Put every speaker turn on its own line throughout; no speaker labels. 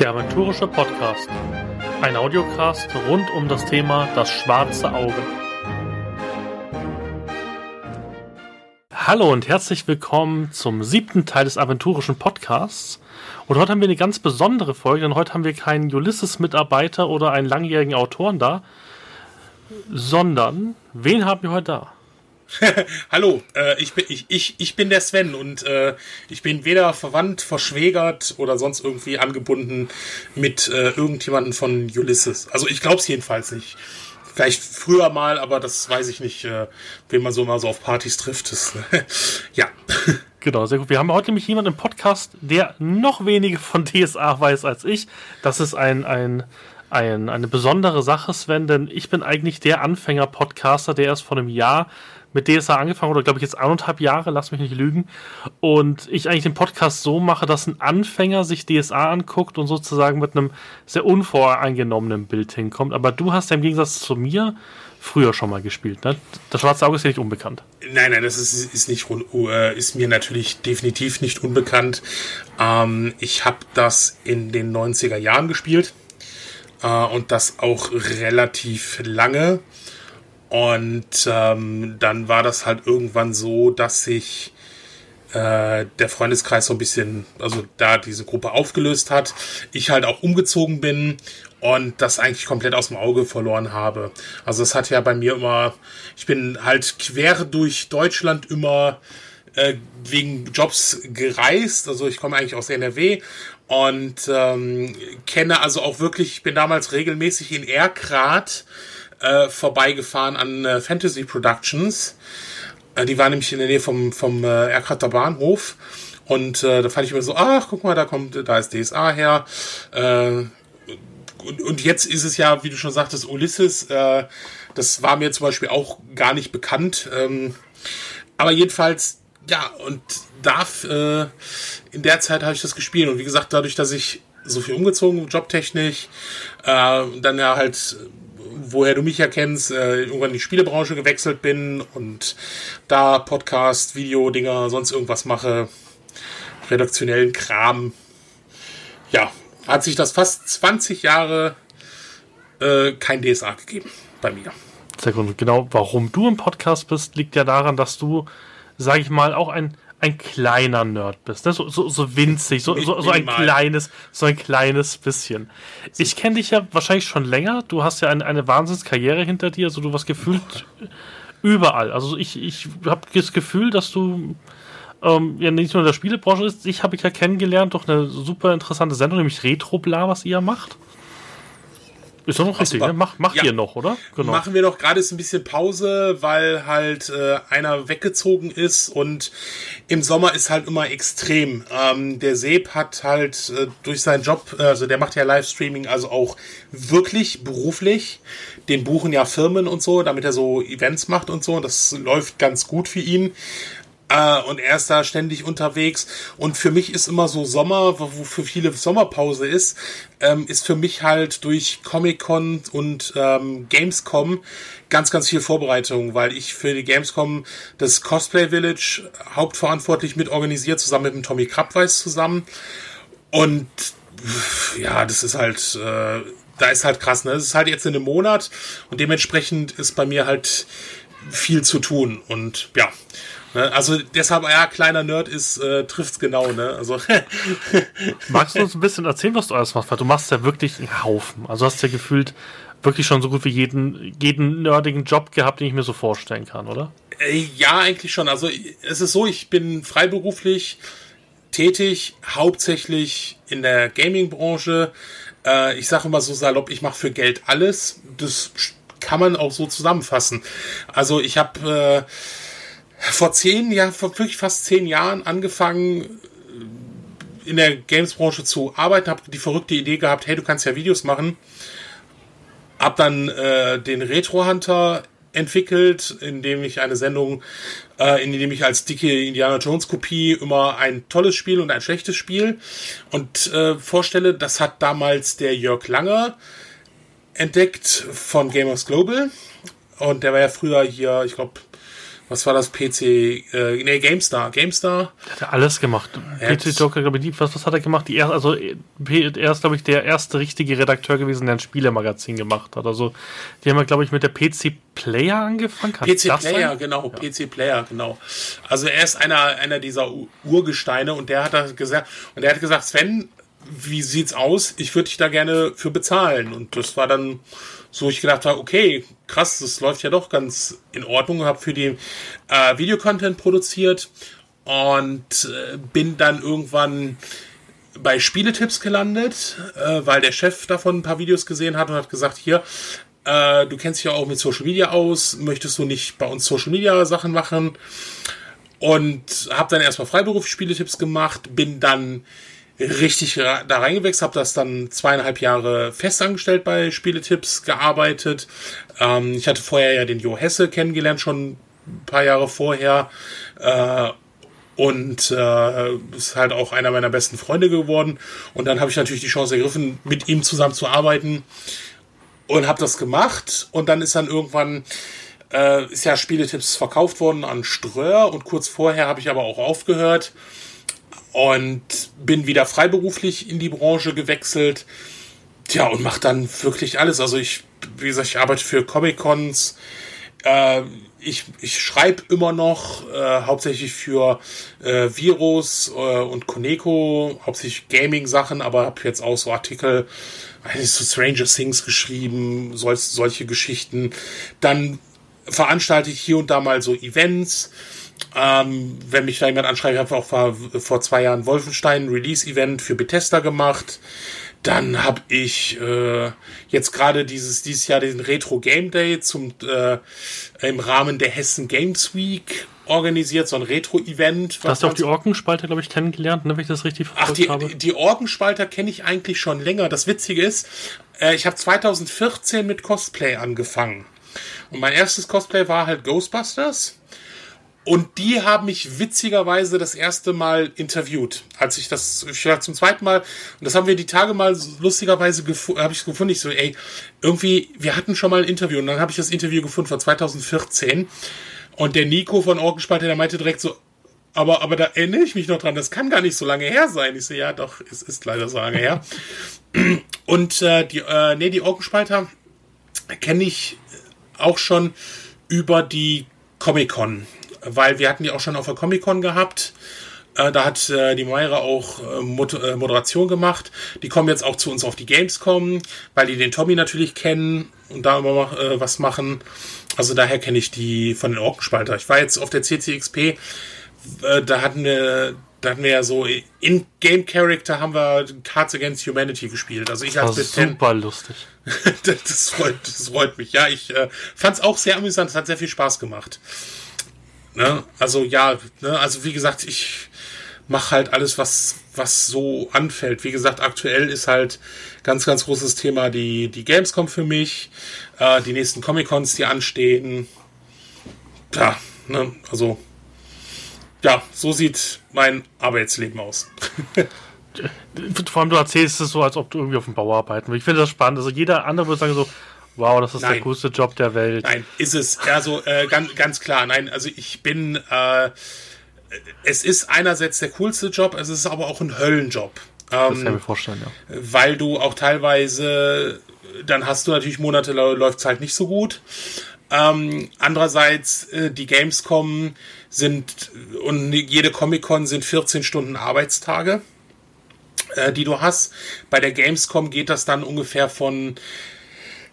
Der Aventurische Podcast. Ein Audiocast rund um das Thema das schwarze Auge. Hallo und herzlich willkommen zum siebten Teil des Aventurischen Podcasts. Und heute haben wir eine ganz besondere Folge, denn heute haben wir keinen Ulysses-Mitarbeiter oder einen langjährigen Autoren da, sondern wen haben wir heute da?
Hallo, äh, ich, bin, ich, ich, ich bin der Sven und äh, ich bin weder verwandt, verschwägert oder sonst irgendwie angebunden mit äh, irgendjemanden von Ulysses. Also ich glaube es jedenfalls nicht. Vielleicht früher mal, aber das weiß ich nicht, äh, wen man so mal so auf Partys trifft. Das, ja.
Genau, sehr gut. Wir haben heute nämlich jemanden im Podcast, der noch weniger von DSA weiß als ich. Das ist ein, ein, ein, eine besondere Sache, Sven, denn ich bin eigentlich der Anfänger-Podcaster, der erst vor einem Jahr mit DSA angefangen oder glaube ich jetzt anderthalb Jahre, lass mich nicht lügen. Und ich eigentlich den Podcast so mache, dass ein Anfänger sich DSA anguckt und sozusagen mit einem sehr unvoreingenommenen Bild hinkommt. Aber du hast ja im Gegensatz zu mir früher schon mal gespielt, ne? Das Schwarze Auge ist ja nicht unbekannt.
Nein, nein, das ist, ist, nicht, äh, ist mir natürlich definitiv nicht unbekannt. Ähm, ich habe das in den 90er Jahren gespielt äh, und das auch relativ lange. Und ähm, dann war das halt irgendwann so, dass sich äh, der Freundeskreis so ein bisschen, also da diese Gruppe aufgelöst hat, ich halt auch umgezogen bin und das eigentlich komplett aus dem Auge verloren habe. Also es hat ja bei mir immer, ich bin halt quer durch Deutschland immer äh, wegen Jobs gereist. Also ich komme eigentlich aus NRW und ähm, kenne also auch wirklich, ich bin damals regelmäßig in Erkrath äh, vorbeigefahren an äh, Fantasy Productions. Äh, die war nämlich in der Nähe vom, vom äh, Erkrater Bahnhof. Und äh, da fand ich mir so, ach, guck mal, da kommt, da ist DSA her. Äh, und, und jetzt ist es ja, wie du schon sagtest, Ulysses. Äh, das war mir zum Beispiel auch gar nicht bekannt. Ähm, aber jedenfalls, ja, und darf, äh, in der Zeit habe ich das gespielt. Und wie gesagt, dadurch, dass ich so viel umgezogen, jobtechnisch, äh, dann ja halt woher du mich ja kennst, äh, irgendwann in die Spielebranche gewechselt bin und da Podcast, Video-Dinger, sonst irgendwas mache, redaktionellen Kram. Ja, hat sich das fast 20 Jahre äh, kein DSA gegeben bei mir.
Sehr gut. Genau, warum du im Podcast bist, liegt ja daran, dass du, sage ich mal, auch ein ein kleiner Nerd bist, ne? so, so, so winzig, so, so, so ein kleines, so ein kleines bisschen. Ich kenne dich ja wahrscheinlich schon länger. Du hast ja eine, eine Wahnsinnskarriere hinter dir, also du warst gefühlt überall. Also ich, ich habe das Gefühl, dass du ähm, ja nicht nur in der Spielebranche ist. Ich habe ich ja kennengelernt durch eine super interessante Sendung, nämlich Retrobla, was ihr macht. Ist doch noch richtig, ne? Mach, macht ja. ihr noch, oder?
Genau. Machen wir noch gerade ist ein bisschen Pause, weil halt äh, einer weggezogen ist und im Sommer ist halt immer extrem. Ähm, der Seb hat halt äh, durch seinen Job, also der macht ja Livestreaming, also auch wirklich beruflich. Den buchen ja Firmen und so, damit er so Events macht und so. Das läuft ganz gut für ihn. Äh, und er ist da ständig unterwegs. Und für mich ist immer so Sommer, wo für viele Sommerpause ist, ähm, ist für mich halt durch Comic-Con und ähm, Gamescom ganz, ganz viel Vorbereitung, weil ich für die Gamescom das Cosplay Village hauptverantwortlich mit organisiert, zusammen mit dem Tommy Krabweis zusammen. Und ja, das ist halt, äh, da ist halt krass, ne? Das ist halt jetzt in einem Monat und dementsprechend ist bei mir halt viel zu tun. Und ja? Also deshalb, ja, kleiner Nerd ist, äh, trifft's genau, ne? Also.
Magst du uns ein bisschen erzählen, was du alles machst? Weil du machst ja wirklich einen Haufen. Also hast ja gefühlt wirklich schon so gut wie jeden, jeden nerdigen Job gehabt, den ich mir so vorstellen kann, oder?
Äh, ja, eigentlich schon. Also es ist so, ich bin freiberuflich tätig, hauptsächlich in der Gaming-Branche. Äh, ich sage immer so salopp, ich mache für Geld alles. Das kann man auch so zusammenfassen. Also ich habe äh, vor zehn Jahren, vor wirklich fast zehn Jahren angefangen, in der Games-Branche zu arbeiten, habe die verrückte Idee gehabt, hey, du kannst ja Videos machen. Hab dann äh, den Retro Hunter entwickelt, in dem ich eine Sendung, äh, in dem ich als dicke Indiana Jones Kopie immer ein tolles Spiel und ein schlechtes Spiel und äh, vorstelle. Das hat damals der Jörg Langer entdeckt von Gamers Global und der war ja früher hier, ich glaube was war das? PC, äh, nee, GameStar. GameStar.
Der hat ja alles gemacht. PC Joker, glaube ich, was, was hat er gemacht? Die erste, also er ist, glaube ich, der erste richtige Redakteur gewesen, der ein Spielemagazin gemacht hat. Also die haben ja, glaube ich, mit der PC Player angefangen.
Kann PC Player, sein? genau, ja. PC Player, genau. Also er ist einer, einer dieser Urgesteine und der hat das gesagt, und er hat gesagt, Sven, wie sieht's aus? Ich würde dich da gerne für bezahlen. Und das war dann so, ich gedacht habe, okay, krass, das läuft ja doch ganz in Ordnung. Habe für die äh, Videocontent produziert und äh, bin dann irgendwann bei Spieletipps gelandet, äh, weil der Chef davon ein paar Videos gesehen hat und hat gesagt, hier, äh, du kennst dich ja auch mit Social Media aus, möchtest du nicht bei uns Social Media Sachen machen? Und habe dann erstmal Freiberuf Spieletipps gemacht, bin dann richtig da reingewechselt, habe das dann zweieinhalb Jahre festangestellt bei Spieletipps gearbeitet. Ähm, ich hatte vorher ja den Jo Hesse kennengelernt, schon ein paar Jahre vorher. Äh, und äh, ist halt auch einer meiner besten Freunde geworden. Und dann habe ich natürlich die Chance ergriffen, mit ihm zusammen zu arbeiten und habe das gemacht. Und dann ist dann irgendwann äh, ist ja Spieletipps verkauft worden an Ströer und kurz vorher habe ich aber auch aufgehört und bin wieder freiberuflich in die Branche gewechselt. Tja, und mache dann wirklich alles. Also ich, wie gesagt, ich arbeite für Comic-Cons. Äh, ich, ich schreibe immer noch, äh, hauptsächlich für äh, Virus äh, und Coneco, hauptsächlich Gaming-Sachen, aber habe jetzt auch so Artikel, weiß ich, so Stranger Things geschrieben, sol solche Geschichten. Dann veranstalte ich hier und da mal so Events. Ähm, wenn mich da jemand anschreibt, ich habe auch vor, vor zwei Jahren Wolfenstein Release-Event für Bethesda gemacht. Dann habe ich äh, jetzt gerade dieses dieses Jahr den Retro Game Day zum äh, im Rahmen der Hessen Games Week organisiert, so ein Retro-Event.
Du hast du auch die Orkenspalter, glaube ich, kennengelernt, ne, wenn ich das richtig
verfolgt Ach, die, habe. die Orkenspalter kenne ich eigentlich schon länger. Das Witzige ist, äh, ich habe 2014 mit Cosplay angefangen. Und mein erstes Cosplay war halt Ghostbusters. Und die haben mich witzigerweise das erste Mal interviewt, als ich das, ich war zum zweiten Mal, und das haben wir die Tage mal lustigerweise habe ich gefunden, ich so, ey, irgendwie, wir hatten schon mal ein Interview, und dann habe ich das Interview gefunden von 2014, und der Nico von Orgenspalte, der meinte direkt so, aber, aber da erinnere ich mich noch dran, das kann gar nicht so lange her sein. Ich so, ja, doch, es ist leider so lange her. Und äh, die, äh, nee, die Orgenspalter kenne ich auch schon über die Comic-Con weil wir hatten die auch schon auf der Comic-Con gehabt. Äh, da hat äh, die Meire auch äh, Mod äh, Moderation gemacht. Die kommen jetzt auch zu uns auf die Gamescom, weil die den Tommy natürlich kennen und da immer äh, was machen. Also daher kenne ich die von den Orkenspalter. Ich war jetzt auf der CCXP, äh, da hatten wir da hatten wir ja so in Game Character haben wir Cards Against Humanity gespielt. Also ich
als das super lustig.
das, freut, das freut mich. Ja, ich äh, fand es auch sehr amüsant. Es hat sehr viel Spaß gemacht. Ne? Also ja, ne? also wie gesagt, ich mache halt alles, was, was so anfällt. Wie gesagt, aktuell ist halt ganz, ganz großes Thema die, die Gamescom für mich, äh, die nächsten Comic-Cons, die anstehen. Ja, ne? also ja, so sieht mein Arbeitsleben aus.
Vor allem du erzählst es so, als ob du irgendwie auf dem Bau arbeiten willst. Ich finde das spannend. Also jeder andere würde sagen so, Wow, das ist Nein. der coolste Job der Welt.
Nein, ist es. Also äh, ganz, ganz klar. Nein, also ich bin. Äh, es ist einerseits der coolste Job, es ist aber auch ein Höllenjob.
Ähm, das kann ich mir vorstellen, ja.
Weil du auch teilweise, dann hast du natürlich Monate, läuft es halt nicht so gut. Ähm, andererseits, äh, die Gamescom sind und jede Comic-Con sind 14 Stunden Arbeitstage, äh, die du hast. Bei der Gamescom geht das dann ungefähr von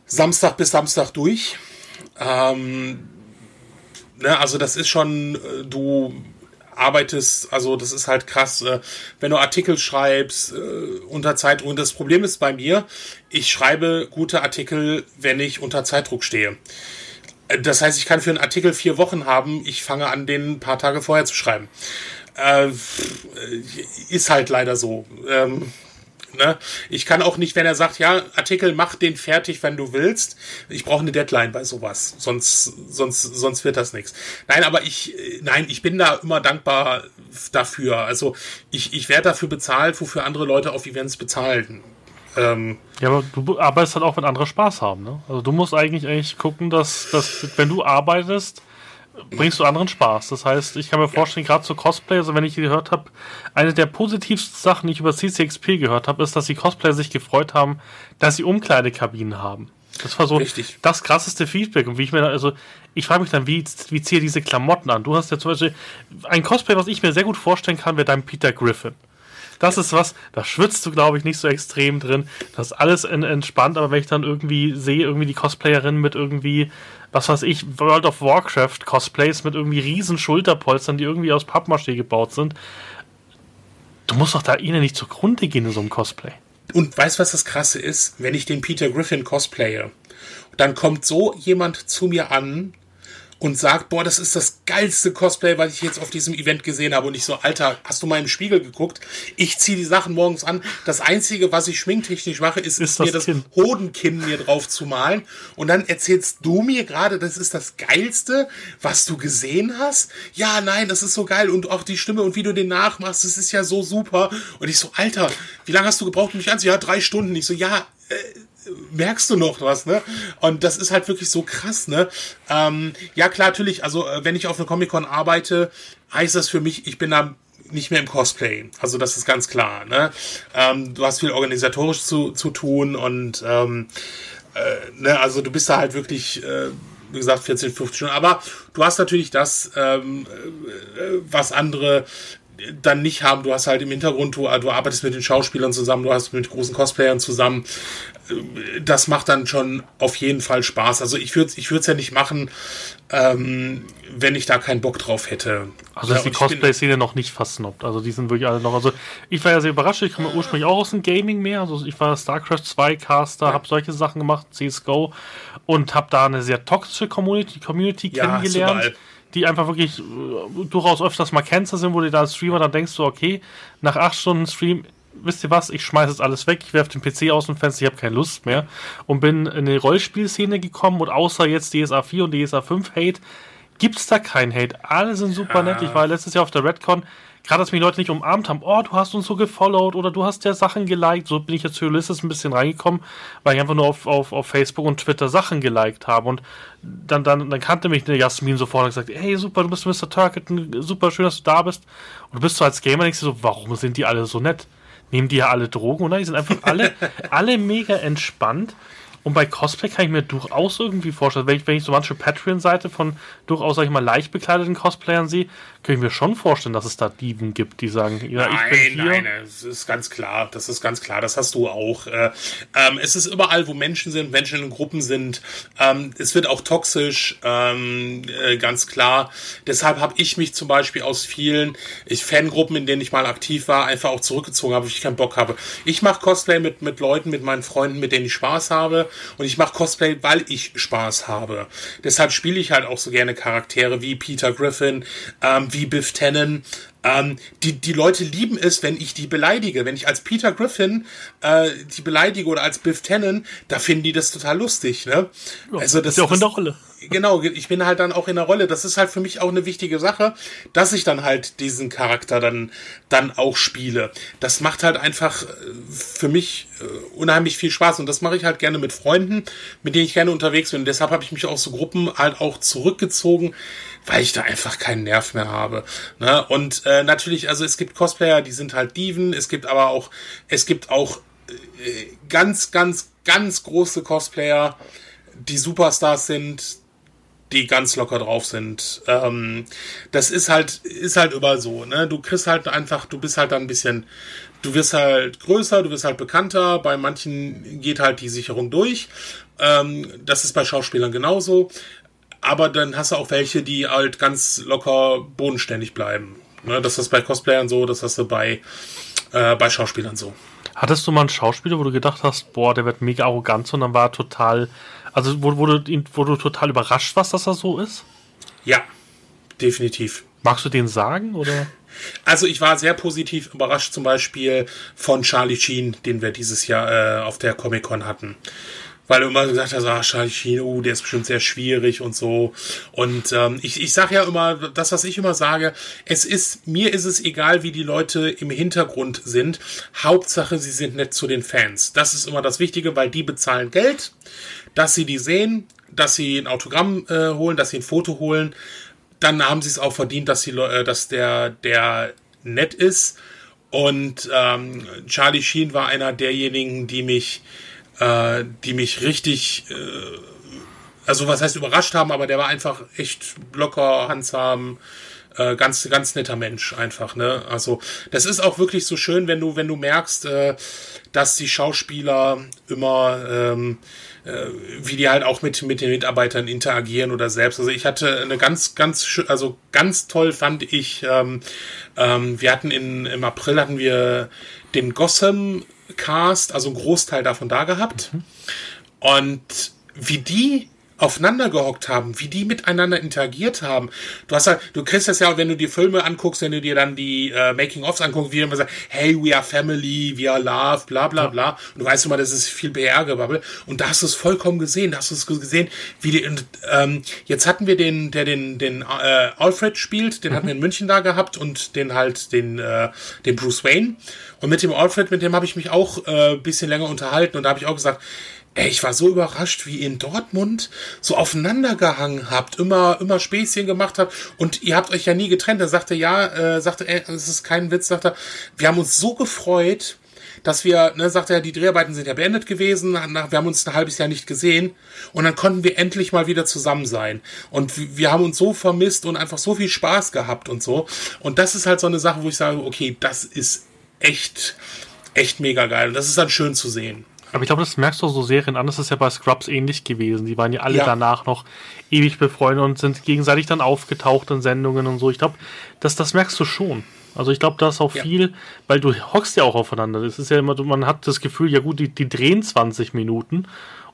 Samstag bis Samstag durch. Ähm, ne, also das ist schon, äh, du arbeitest, also das ist halt krass, äh, wenn du Artikel schreibst äh, unter Zeitdruck. Das Problem ist bei mir, ich schreibe gute Artikel, wenn ich unter Zeitdruck stehe. Äh, das heißt, ich kann für einen Artikel vier Wochen haben, ich fange an, den ein paar Tage vorher zu schreiben. Äh, ist halt leider so. Ähm, Ne? Ich kann auch nicht, wenn er sagt, ja, Artikel, mach den fertig, wenn du willst. Ich brauche eine Deadline bei sowas. Sonst, sonst, sonst wird das nichts. Nein, aber ich, nein, ich bin da immer dankbar dafür. Also ich, ich werde dafür bezahlt, wofür andere Leute auf Events bezahlen.
Ähm, ja, aber du arbeitest halt auch, wenn andere Spaß haben. Ne? Also du musst eigentlich eigentlich gucken, dass, dass wenn du arbeitest, bringst du anderen Spaß. Das heißt, ich kann mir vorstellen, gerade zu Cosplay, also wenn ich gehört habe, eine der positivsten Sachen, die ich über CCXP gehört habe, ist, dass die Cosplayer sich gefreut haben, dass sie Umkleidekabinen haben. Das war so Richtig. das krasseste Feedback. Und wie ich mir, also, ich frage mich dann, wie, wie ziehe diese Klamotten an? Du hast ja zum Beispiel ein Cosplay, was ich mir sehr gut vorstellen kann, wäre dein Peter Griffin. Das ist was, da schwitzt du, glaube ich, nicht so extrem drin. Das ist alles in, entspannt, aber wenn ich dann irgendwie sehe, irgendwie die Cosplayerin mit irgendwie, was weiß ich, World of Warcraft Cosplays mit irgendwie riesen Schulterpolstern, die irgendwie aus Pappmaché gebaut sind, du musst doch da ihnen nicht zugrunde gehen in so einem Cosplay.
Und weißt du, was das Krasse ist? Wenn ich den Peter Griffin cosplaye, dann kommt so jemand zu mir an und sagt, boah, das ist das geilste Cosplay, was ich jetzt auf diesem Event gesehen habe. Und ich so, Alter, hast du mal im Spiegel geguckt? Ich ziehe die Sachen morgens an. Das Einzige, was ich schminktechnisch mache, ist, ist mir das Kinn. Hodenkinn mir drauf zu malen. Und dann erzählst du mir gerade, das ist das Geilste, was du gesehen hast? Ja, nein, das ist so geil. Und auch die Stimme und wie du den nachmachst, das ist ja so super. Und ich so, Alter, wie lange hast du gebraucht, um mich anzuziehen? Ja, drei Stunden. Ich so, ja, äh, merkst du noch was, ne? Und das ist halt wirklich so krass, ne? Ähm, ja, klar, natürlich, also äh, wenn ich auf einer Comic-Con arbeite, heißt das für mich, ich bin da nicht mehr im Cosplay. Also das ist ganz klar, ne? Ähm, du hast viel organisatorisch zu, zu tun und ähm, äh, ne, also du bist da halt wirklich, äh, wie gesagt, 14, 15 Stunden. Aber du hast natürlich das, ähm, äh, was andere dann nicht haben. Du hast halt im Hintergrund, du, du arbeitest mit den Schauspielern zusammen, du hast mit großen Cosplayern zusammen. Das macht dann schon auf jeden Fall Spaß. Also ich würde ich es ja nicht machen, ähm, wenn ich da keinen Bock drauf hätte.
Also ist die Cosplay-Szene noch nicht versnobbt. Also die sind wirklich alle noch. Also ich war ja sehr überrascht. Ich komme ursprünglich auch aus dem Gaming mehr. Also ich war StarCraft 2 Caster, ja. habe solche Sachen gemacht, CSGO und habe da eine sehr toxische Community, Community ja, kennengelernt die einfach wirklich äh, durchaus öfters mal Cancer sind, wo du da als Streamer dann denkst du, okay, nach acht Stunden Stream, wisst ihr was, ich schmeiße jetzt alles weg, ich werfe den PC aus dem Fenster, ich habe keine Lust mehr und bin in die Rollspielszene gekommen und außer jetzt DSA 4 und DSA 5 Hate, gibt's da keinen Hate. Alle sind super ja. nett. Ich war letztes Jahr auf der Redcon, gerade dass mich Leute nicht umarmt haben, oh, du hast uns so gefollowed oder du hast ja Sachen geliked. So bin ich jetzt zu Ulysses ein bisschen reingekommen, weil ich einfach nur auf, auf, auf Facebook und Twitter Sachen geliked habe. Und dann, dann, dann kannte mich eine Jasmin sofort und gesagt, hey, super, du bist Mr. Turkett, super schön, dass du da bist. Und du bist so als Gamer, denkst du so, warum sind die alle so nett? Nehmen die ja alle Drogen, oder? Die sind einfach alle, alle mega entspannt. Und bei Cosplay kann ich mir durchaus irgendwie vorstellen, wenn ich, wenn ich so manche Patreon-Seite von durchaus, sag ich mal, leicht bekleideten Cosplayern sehe, kann ich mir schon vorstellen, dass es da Dieben gibt, die sagen, ja,
nein, ich bin hier. Nein, das ist ganz klar, das ist ganz klar, das hast du auch. Äh, ähm, es ist überall, wo Menschen sind, Menschen in Gruppen sind. Ähm, es wird auch toxisch, ähm, äh, ganz klar. Deshalb habe ich mich zum Beispiel aus vielen ich, Fangruppen, in denen ich mal aktiv war, einfach auch zurückgezogen habe, weil ich keinen Bock habe. Ich mache Cosplay mit, mit Leuten, mit meinen Freunden, mit denen ich Spaß habe. Und ich mache Cosplay, weil ich Spaß habe. Deshalb spiele ich halt auch so gerne Charaktere wie Peter Griffin, ähm, wie Biff Tannen. Ähm, die, die Leute lieben es, wenn ich die beleidige. Wenn ich als Peter Griffin äh, die beleidige oder als Biff Tannen, da finden die das total lustig. Ne?
Ja, also das ist ja auch in der Rolle
genau, ich bin halt dann auch in der Rolle. Das ist halt für mich auch eine wichtige Sache, dass ich dann halt diesen Charakter dann, dann auch spiele. Das macht halt einfach äh, für mich äh, unheimlich viel Spaß und das mache ich halt gerne mit Freunden, mit denen ich gerne unterwegs bin. Und deshalb habe ich mich aus so Gruppen halt auch zurückgezogen, weil ich da einfach keinen Nerv mehr habe. Ne? Und äh, natürlich, also es gibt Cosplayer, die sind halt Diven, es gibt aber auch, es gibt auch ganz, ganz, ganz große Cosplayer, die Superstars sind, die ganz locker drauf sind. Ähm, das ist halt, ist halt immer so, ne? Du kriegst halt einfach, du bist halt dann ein bisschen, du wirst halt größer, du wirst halt bekannter, bei manchen geht halt die Sicherung durch. Ähm, das ist bei Schauspielern genauso. Aber dann hast du auch welche, die halt ganz locker bodenständig bleiben. Ne? Das ist bei Cosplayern so, das hast du bei, äh, bei Schauspielern so.
Hattest du mal einen Schauspieler, wo du gedacht hast, boah, der wird mega arrogant und dann war er total also, du, wo du total überrascht warst, dass er so ist?
Ja, definitiv.
Magst du den sagen, oder?
Also ich war sehr positiv überrascht zum Beispiel von Charlie Sheen, den wir dieses Jahr äh, auf der Comic-Con hatten weil du immer gesagt hast, ah, Charlie Sheen, oh, der ist bestimmt sehr schwierig und so. Und ähm, ich, ich sage ja immer, das, was ich immer sage, es ist, mir ist es egal, wie die Leute im Hintergrund sind. Hauptsache, sie sind nett zu den Fans. Das ist immer das Wichtige, weil die bezahlen Geld, dass sie die sehen, dass sie ein Autogramm äh, holen, dass sie ein Foto holen. dann haben sie es auch verdient, dass, die, äh, dass der, der nett ist. Und ähm, Charlie Sheen war einer derjenigen, die mich, äh, die mich richtig, äh, also was heißt überrascht haben, aber der war einfach echt locker, handsam, äh, ganz, ganz netter Mensch einfach, ne? Also, das ist auch wirklich so schön, wenn du, wenn du merkst, äh, dass die Schauspieler immer, ähm, äh, wie die halt auch mit, mit den Mitarbeitern interagieren oder selbst. Also ich hatte eine ganz, ganz, also ganz toll fand ich, ähm, ähm, wir hatten in, im April hatten wir den Gotham Cast, also einen Großteil davon da gehabt. Mhm. Und wie die aufeinander gehockt haben, wie die miteinander interagiert haben. Du hast halt, du kriegst das ja auch, wenn du die Filme anguckst, wenn du dir dann die äh, Making-ofs anguckst, wie immer sagt, hey, we are family, we are love, bla bla bla. Und du weißt immer, das ist viel PR-Gebabbel. Und da hast du es vollkommen gesehen, da hast du es gesehen, wie die, und, ähm, jetzt hatten wir den, der den, den äh, Alfred spielt, den mhm. hatten wir in München da gehabt und den halt, den, äh, den Bruce Wayne. Und mit dem Alfred, mit dem habe ich mich auch äh, bisschen länger unterhalten und da habe ich auch gesagt, Ey, ich war so überrascht, wie ihr in Dortmund so aufeinander gehangen habt, immer, immer Späßchen gemacht habt und ihr habt euch ja nie getrennt. Er sagte, ja, äh, sagte, ey, es ist kein Witz, sagte, wir haben uns so gefreut, dass wir, ne, sagte er, die Dreharbeiten sind ja beendet gewesen, wir haben uns ein halbes Jahr nicht gesehen und dann konnten wir endlich mal wieder zusammen sein. Und wir haben uns so vermisst und einfach so viel Spaß gehabt und so. Und das ist halt so eine Sache, wo ich sage, okay, das ist echt, echt mega geil. Und das ist dann schön zu sehen.
Aber ich glaube, das merkst du so Serien an. Das ist ja bei Scrubs ähnlich gewesen. Die waren ja alle ja. danach noch ewig befreundet und sind gegenseitig dann aufgetaucht in Sendungen und so. Ich glaube, das, das merkst du schon. Also ich glaube, da ist auch ja. viel, weil du hockst ja auch aufeinander. Das ist ja immer, man hat das Gefühl, ja gut, die, die drehen 20 Minuten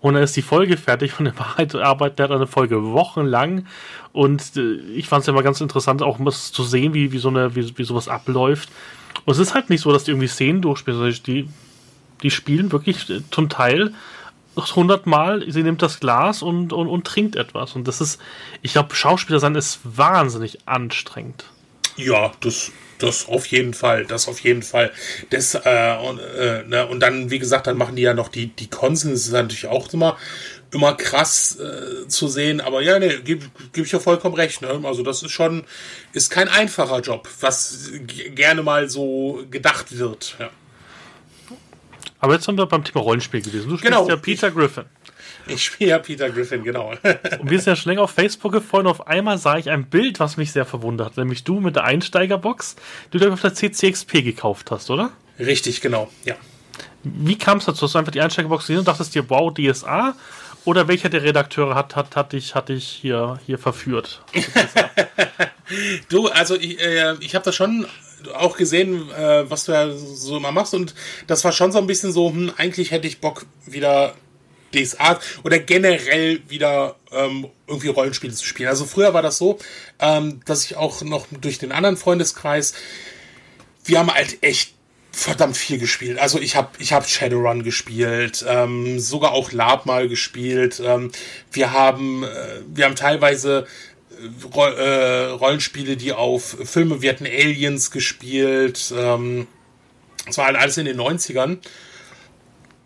und dann ist die Folge fertig und in Wahrheit arbeitet der eine Folge wochenlang und äh, ich fand es ja immer ganz interessant, auch mal zu sehen, wie, wie so eine, wie, wie sowas abläuft. Und es ist halt nicht so, dass die irgendwie Szenen durchspielen, sondern die die spielen wirklich äh, zum Teil hundertmal, sie nimmt das Glas und, und, und trinkt etwas. Und das ist, ich glaube, Schauspieler sein ist wahnsinnig anstrengend.
Ja, das, das auf jeden Fall, das auf jeden Fall. Das, äh, und, äh, ne, und dann, wie gesagt, dann machen die ja noch die, die Konsen, das ist natürlich auch immer, immer krass äh, zu sehen, aber ja, ne, gebe geb ich ja vollkommen recht, ne? Also das ist schon, ist kein einfacher Job, was gerne mal so gedacht wird, ja.
Aber jetzt sind wir beim Thema Rollenspiel gewesen. Du spielst genau. ja Peter Griffin.
Ich spiele ja Peter Griffin, genau.
und wir sind ja schon länger auf Facebook gefolgt. Auf einmal sah ich ein Bild, was mich sehr verwundert hat. Nämlich du mit der Einsteigerbox, die du auf der CCXP gekauft hast, oder?
Richtig, genau, ja.
Wie kam es dazu? Hast du einfach die Einsteigerbox gesehen und dachtest dir, wow, DSA? Oder welcher der Redakteure hat, hat, hat, dich, hat dich hier, hier verführt?
du, also ich, äh, ich habe das schon auch gesehen, äh, was du ja so immer machst und das war schon so ein bisschen so, hm, eigentlich hätte ich Bock wieder DSA oder generell wieder ähm, irgendwie Rollenspiele zu spielen. Also früher war das so, ähm, dass ich auch noch durch den anderen Freundeskreis, wir haben halt echt verdammt viel gespielt. Also ich habe ich hab Shadowrun gespielt, ähm, sogar auch Lab mal gespielt. Ähm, wir haben äh, wir haben teilweise äh, Rollenspiele, die auf Filme, wir hatten Aliens gespielt, ähm, das war halt alles in den 90ern.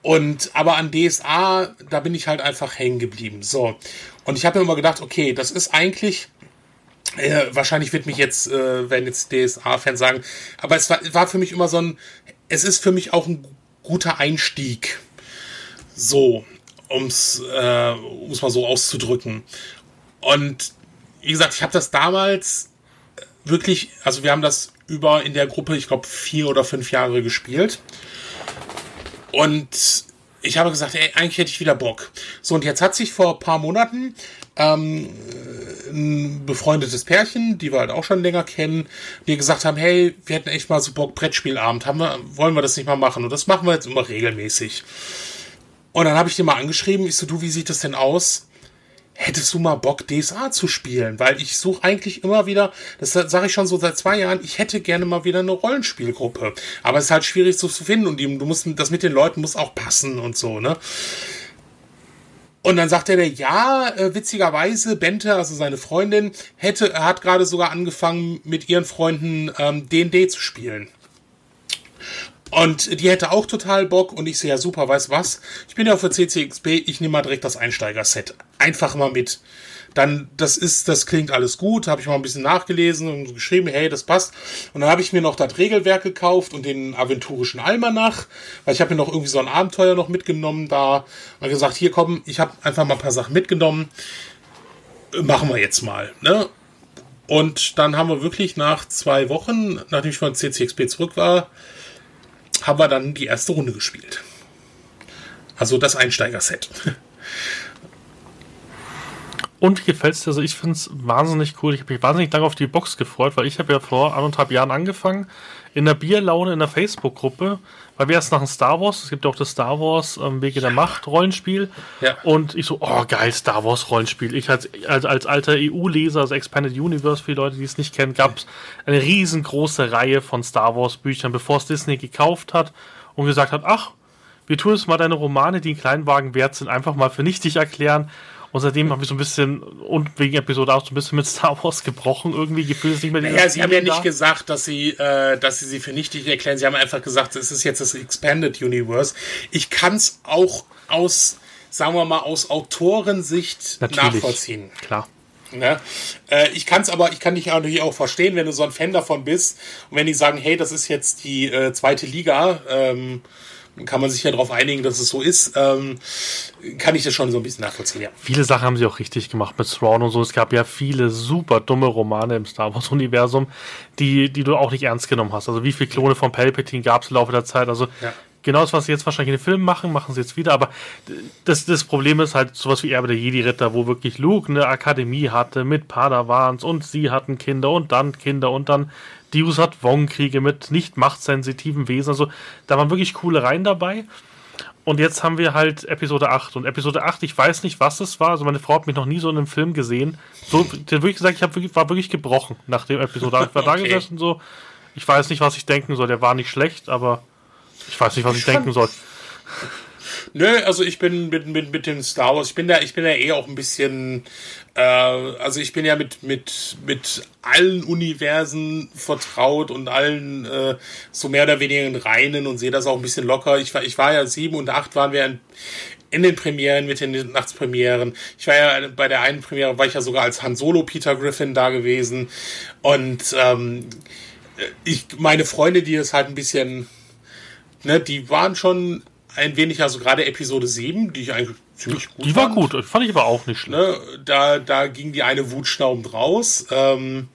Und aber an DSA, da bin ich halt einfach hängen geblieben. So. Und ich habe mir immer gedacht, okay, das ist eigentlich. Äh, wahrscheinlich wird mich jetzt, äh, werden jetzt DSA-Fans sagen, aber es war, war für mich immer so ein, es ist für mich auch ein guter Einstieg. So, äh, um es mal so auszudrücken. Und wie gesagt, ich habe das damals wirklich, also wir haben das über in der Gruppe, ich glaube, vier oder fünf Jahre gespielt. Und ich habe gesagt, ey, eigentlich hätte ich wieder Bock. So, und jetzt hat sich vor ein paar Monaten ähm, ein befreundetes Pärchen, die wir halt auch schon länger kennen, die gesagt haben, hey, wir hätten echt mal so Bock, Brettspielabend, haben wir, wollen wir das nicht mal machen? Und das machen wir jetzt immer regelmäßig. Und dann habe ich den mal angeschrieben, ich so, du, wie sieht das denn aus? Hättest du mal Bock, DSA zu spielen? Weil ich suche eigentlich immer wieder, das sage ich schon so seit zwei Jahren, ich hätte gerne mal wieder eine Rollenspielgruppe. Aber es ist halt schwierig so zu finden und du musst, das mit den Leuten muss auch passen und so, ne? Und dann sagt er, ja, äh, witzigerweise, Bente, also seine Freundin, hätte, hat gerade sogar angefangen, mit ihren Freunden ähm, D&D zu spielen. Und die hätte auch total Bock und ich sehe ja super, weiß was. Ich bin ja für CCXP, ich nehme mal direkt das Einsteiger-Set. Einfach mal mit. Dann, das ist, das klingt alles gut, habe ich mal ein bisschen nachgelesen und geschrieben, hey, das passt. Und dann habe ich mir noch das Regelwerk gekauft und den aventurischen Almanach, weil ich habe mir noch irgendwie so ein Abenteuer noch mitgenommen da und gesagt, hier komm, ich habe einfach mal ein paar Sachen mitgenommen. Machen wir jetzt mal, ne? Und dann haben wir wirklich nach zwei Wochen, nachdem ich von CCXP zurück war, haben wir dann die erste Runde gespielt. Also das Einsteiger-Set.
Und gefällt es dir? Also ich finde es wahnsinnig cool. Ich habe mich wahnsinnig lange auf die Box gefreut, weil ich habe ja vor anderthalb Jahren angefangen in der Bierlaune in der Facebook-Gruppe, weil wir erst nach dem Star Wars, es gibt ja auch das Star Wars ähm, Wege der Macht Rollenspiel. Ja. Und ich so, oh geil, Star Wars Rollenspiel. Ich als, als, als alter EU-Leser, also Expanded Universe, für die Leute, die es nicht kennen, gab es eine riesengroße Reihe von Star Wars Büchern, bevor es Disney gekauft hat und gesagt hat, ach, wir tun jetzt mal deine Romane, die einen Kleinwagen wert sind, einfach mal für nichtig erklären und seitdem habe ich so ein bisschen, und wegen Episode auch so ein bisschen mit Star Wars gebrochen, irgendwie gefühlt es nicht mehr
naja, sie haben ja nicht da. gesagt, dass sie, äh, dass sie sie für nichtig erklären. Sie haben einfach gesagt, es ist jetzt das Expanded Universe. Ich kann es auch aus, sagen wir mal, aus Autorensicht Natürlich, nachvollziehen.
Klar.
Ne? Äh, ich kann es aber, ich kann dich natürlich auch verstehen, wenn du so ein Fan davon bist und wenn die sagen, hey, das ist jetzt die äh, zweite Liga, ähm, kann man sich ja darauf einigen, dass es so ist, ähm, kann ich das schon so ein bisschen nachvollziehen, ja.
Viele Sachen haben sie auch richtig gemacht mit Thrawn und so. Es gab ja viele super dumme Romane im Star Wars-Universum, die, die du auch nicht ernst genommen hast. Also wie viele Klone von Palpatine gab es im Laufe der Zeit? Also ja. genau das, was sie jetzt wahrscheinlich in den Filmen machen, machen sie jetzt wieder. Aber das, das Problem ist halt sowas wie Erbe der Jedi-Ritter, wo wirklich Luke eine Akademie hatte mit Padawans und sie hatten Kinder und dann Kinder und dann die Usat Wong-Kriege mit nicht machtsensitiven Wesen. Also da waren wirklich coole Reihen dabei. Und jetzt haben wir halt Episode 8. Und Episode 8, ich weiß nicht, was es war. Also meine Frau hat mich noch nie so in einem Film gesehen. So, hat wirklich gesagt, ich hab, war wirklich gebrochen nach dem Episode 8. Ich war okay. da gesessen so. Ich weiß nicht, was ich denken soll. Der war nicht schlecht, aber ich weiß nicht, was ich, ich denken soll.
Nö, also ich bin mit, mit, mit dem Star Wars, ich bin da, ich bin da eh auch ein bisschen, äh, also ich bin ja mit, mit, mit allen Universen vertraut und allen äh, so mehr oder weniger in Reinen und sehe das auch ein bisschen locker. Ich war, ich war ja sieben und acht waren wir in, in den Premieren, mit den Nachtspremieren. Ich war ja bei der einen Premiere, war ich ja sogar als Han Solo Peter Griffin da gewesen. Und ähm, ich, meine Freunde, die es halt ein bisschen, ne, die waren schon ein wenig, also gerade Episode 7, die ich eigentlich ziemlich
gut Die war fand. gut, fand ich aber auch nicht schlimm.
Ne, da, da ging die eine Wut schnaubend raus. Ähm,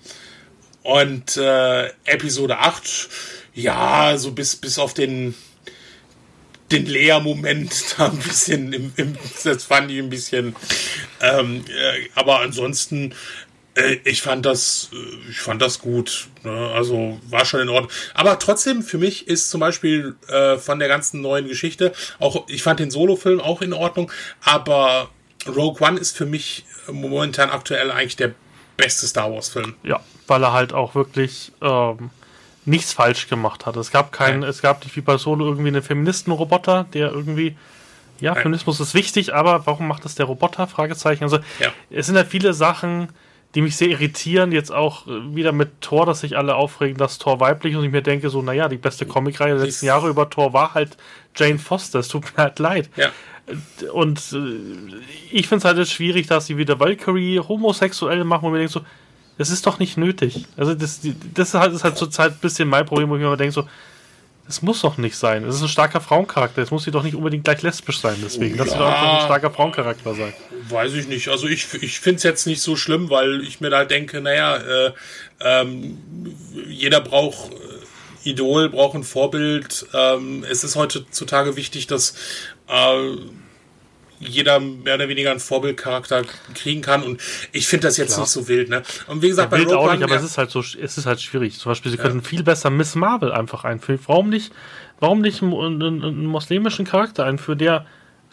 und äh, Episode 8, ja, so bis, bis auf den, den Leer-Moment da ein bisschen, im, im, das fand ich ein bisschen, ähm, äh, aber ansonsten ich fand das, äh, ich fand das gut. Ne? Also war schon in Ordnung. Aber trotzdem, für mich ist zum Beispiel äh, von der ganzen neuen Geschichte auch, ich fand den Solo-Film auch in Ordnung, aber Rogue One ist für mich momentan aktuell eigentlich der beste Star Wars-Film.
Ja, weil er halt auch wirklich ähm, nichts falsch gemacht hat. Es gab keinen, Nein. es gab nicht wie bei Solo irgendwie einen Feministenroboter, der irgendwie ja, Nein. Feminismus ist wichtig, aber warum macht das der Roboter? Fragezeichen. Also ja. es sind ja viele Sachen, die mich sehr irritieren. Jetzt auch äh, wieder mit Thor, dass sich alle aufregen, dass Thor weiblich und ich mir denke, so, naja, die beste Comicreihe der letzten Jahre über Thor war halt Jane Foster. Es tut mir halt leid. Ja. Und äh, ich finde es halt jetzt schwierig, dass sie wieder Valkyrie homosexuell machen und mir denke so, das ist doch nicht nötig. Also das, das ist halt, ist halt zurzeit ein bisschen mein Problem, wo ich mir denke so, das muss doch nicht sein. Es ist ein starker Frauencharakter. Es muss sie doch nicht unbedingt gleich lesbisch sein, deswegen. Ja, das soll einfach ein starker Frauencharakter sein.
Weiß ich nicht. Also ich, ich finde es jetzt nicht so schlimm, weil ich mir da denke, naja, äh, ähm, jeder braucht äh, Idol, braucht ein Vorbild. Ähm, es ist heutzutage wichtig, dass äh, jeder mehr oder weniger einen Vorbildcharakter kriegen kann. Und ich finde das jetzt Klar. nicht so wild. Ne? Und wie gesagt,
ja, bei Rogue auch nicht, aber ja. es ist halt so, es ist halt schwierig. Zum Beispiel, sie ja. könnten viel besser Miss Marvel einfach einführen. Warum nicht, warum nicht einen, einen, einen muslimischen Charakter einführen, der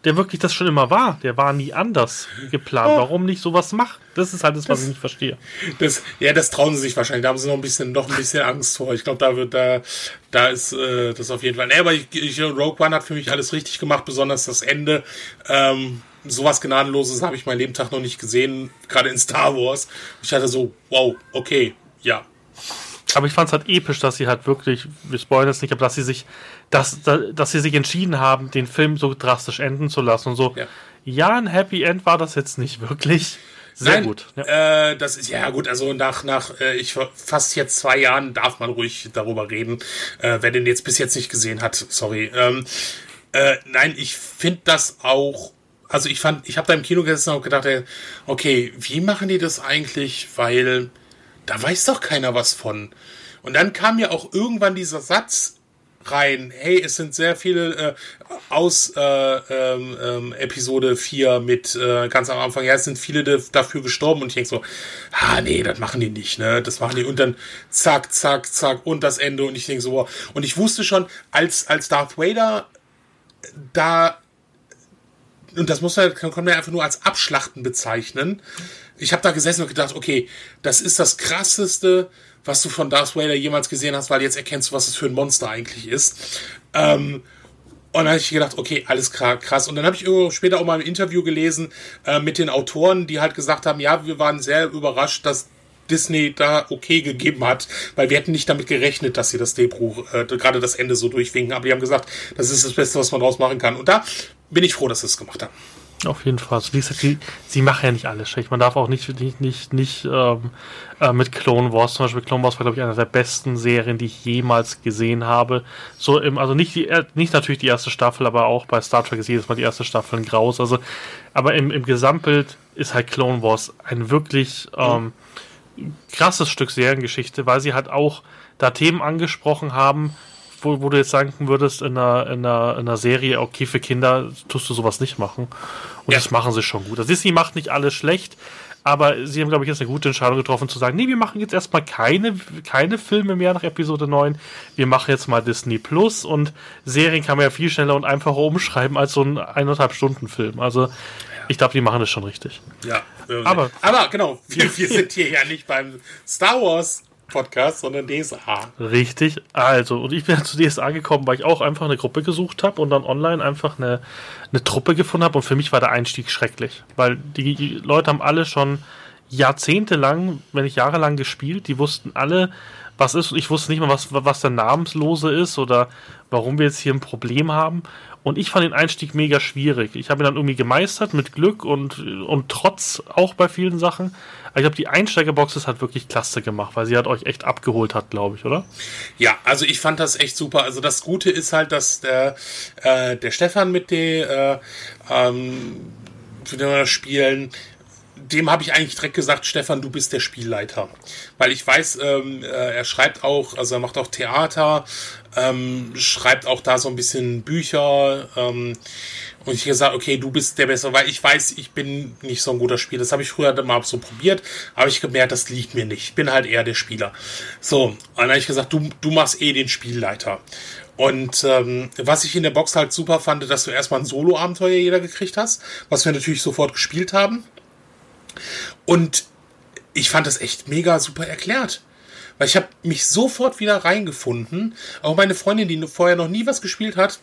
der wirklich das schon immer war. Der war nie anders geplant. Warum nicht sowas macht? Das ist halt das, was das, ich nicht verstehe.
Das, ja, das trauen sie sich wahrscheinlich. Da haben sie noch ein bisschen, noch ein bisschen Angst vor. Ich glaube, da wird da, da ist äh, das auf jeden Fall. Nee, aber ich, ich, Rogue One hat für mich alles richtig gemacht, besonders das Ende. Ähm, sowas Gnadenloses habe ich mein Lebtag noch nicht gesehen, gerade in Star Wars. Ich hatte so, wow, okay, ja.
Aber ich fand es halt episch, dass sie halt wirklich, wir spoilern es nicht, aber dass sie sich, dass, dass sie sich entschieden haben, den Film so drastisch enden zu lassen und so. Ja, ja ein Happy End war das jetzt nicht wirklich. Sehr Nein, gut.
Ja. Äh, das ist ja gut. Also nach nach äh, ich fast jetzt zwei Jahren darf man ruhig darüber reden. Äh, wer den jetzt bis jetzt nicht gesehen hat, sorry. Ähm, äh, nein, ich finde das auch. Also ich fand, ich habe da im Kino gesessen und gedacht, okay, wie machen die das eigentlich? Weil da weiß doch keiner was von. Und dann kam ja auch irgendwann dieser Satz rein, hey, es sind sehr viele äh, aus äh, ähm, ähm, Episode 4 mit äh, ganz am Anfang, ja, es sind viele dafür gestorben und ich denke so, ah nee, das machen die nicht, ne? Das machen die. Und dann zack, zack, zack und das Ende. Und ich denke so, und ich wusste schon, als, als Darth Vader da und das muss man, kann man einfach nur als Abschlachten bezeichnen. Ich habe da gesessen und gedacht, okay, das ist das krasseste, was du von Darth Vader jemals gesehen hast, weil jetzt erkennst du, was es für ein Monster eigentlich ist. Ähm, und dann habe ich gedacht, okay, alles krass. Und dann habe ich später auch mal ein Interview gelesen äh, mit den Autoren, die halt gesagt haben, ja, wir waren sehr überrascht, dass Disney da okay gegeben hat, weil wir hätten nicht damit gerechnet, dass sie das Drehbuch, äh, gerade das Ende so durchwinken. Aber die haben gesagt, das ist das Beste, was man draus machen kann. Und da bin ich froh, dass sie es gemacht haben.
Auf jeden Fall. Also, gesagt, die, sie machen ja nicht alles schlecht. Man darf auch nicht, nicht, nicht, nicht ähm, äh, mit Clone Wars, zum Beispiel Clone Wars war, glaube ich, eine der besten Serien, die ich jemals gesehen habe. So im, also nicht die, nicht natürlich die erste Staffel, aber auch bei Star Trek ist jedes Mal die erste Staffel ein Graus. Also, aber im, im Gesamtbild ist halt Clone Wars ein wirklich ähm, krasses Stück Seriengeschichte, weil sie halt auch da Themen angesprochen haben, wo, wo du jetzt sagen würdest, in einer, in, einer, in einer Serie, okay, für Kinder tust du sowas nicht machen. Und ja. das machen sie schon gut. Also Disney macht nicht alles schlecht, aber sie haben, glaube ich, jetzt eine gute Entscheidung getroffen, zu sagen, nee, wir machen jetzt erstmal keine, keine Filme mehr nach Episode 9. Wir machen jetzt mal Disney Plus und Serien kann man ja viel schneller und einfacher umschreiben als so ein eineinhalb Stunden Film. Also ich glaube, die machen das schon richtig.
Ja, aber, aber genau, wir, wir sind hier ja nicht beim Star Wars Podcast, sondern DSA.
Richtig. Also, und ich bin zu DSA gekommen, weil ich auch einfach eine Gruppe gesucht habe und dann online einfach eine, eine Truppe gefunden habe. Und für mich war der Einstieg schrecklich, weil die, die Leute haben alle schon jahrzehntelang, wenn nicht jahrelang gespielt. Die wussten alle, was ist. Ich wusste nicht mal, was, was der Namenslose ist oder warum wir jetzt hier ein Problem haben. Und ich fand den Einstieg mega schwierig. Ich habe ihn dann irgendwie gemeistert mit Glück und, und Trotz auch bei vielen Sachen. Aber ich glaube, die Einsteigerbox ist halt wirklich klasse gemacht, weil sie hat euch echt abgeholt hat, glaube ich, oder?
Ja, also ich fand das echt super. Also das Gute ist halt, dass der, äh, der Stefan mit der, äh, ähm, spielen, dem habe ich eigentlich direkt gesagt, Stefan, du bist der Spielleiter. Weil ich weiß, ähm, äh, er schreibt auch, also er macht auch Theater, ähm, schreibt auch da so ein bisschen Bücher. Ähm, und ich gesagt, okay, du bist der Bessere, weil ich weiß, ich bin nicht so ein guter Spieler. Das habe ich früher mal so probiert, aber ich gemerkt, das liegt mir nicht. Ich bin halt eher der Spieler. So, und dann habe ich gesagt, du, du machst eh den Spielleiter. Und ähm, was ich in der Box halt super fand, dass du erstmal ein Solo-Abenteuer jeder gekriegt hast, was wir natürlich sofort gespielt haben. Und ich fand das echt mega super erklärt. Weil ich habe mich sofort wieder reingefunden. Auch meine Freundin, die vorher noch nie was gespielt hat,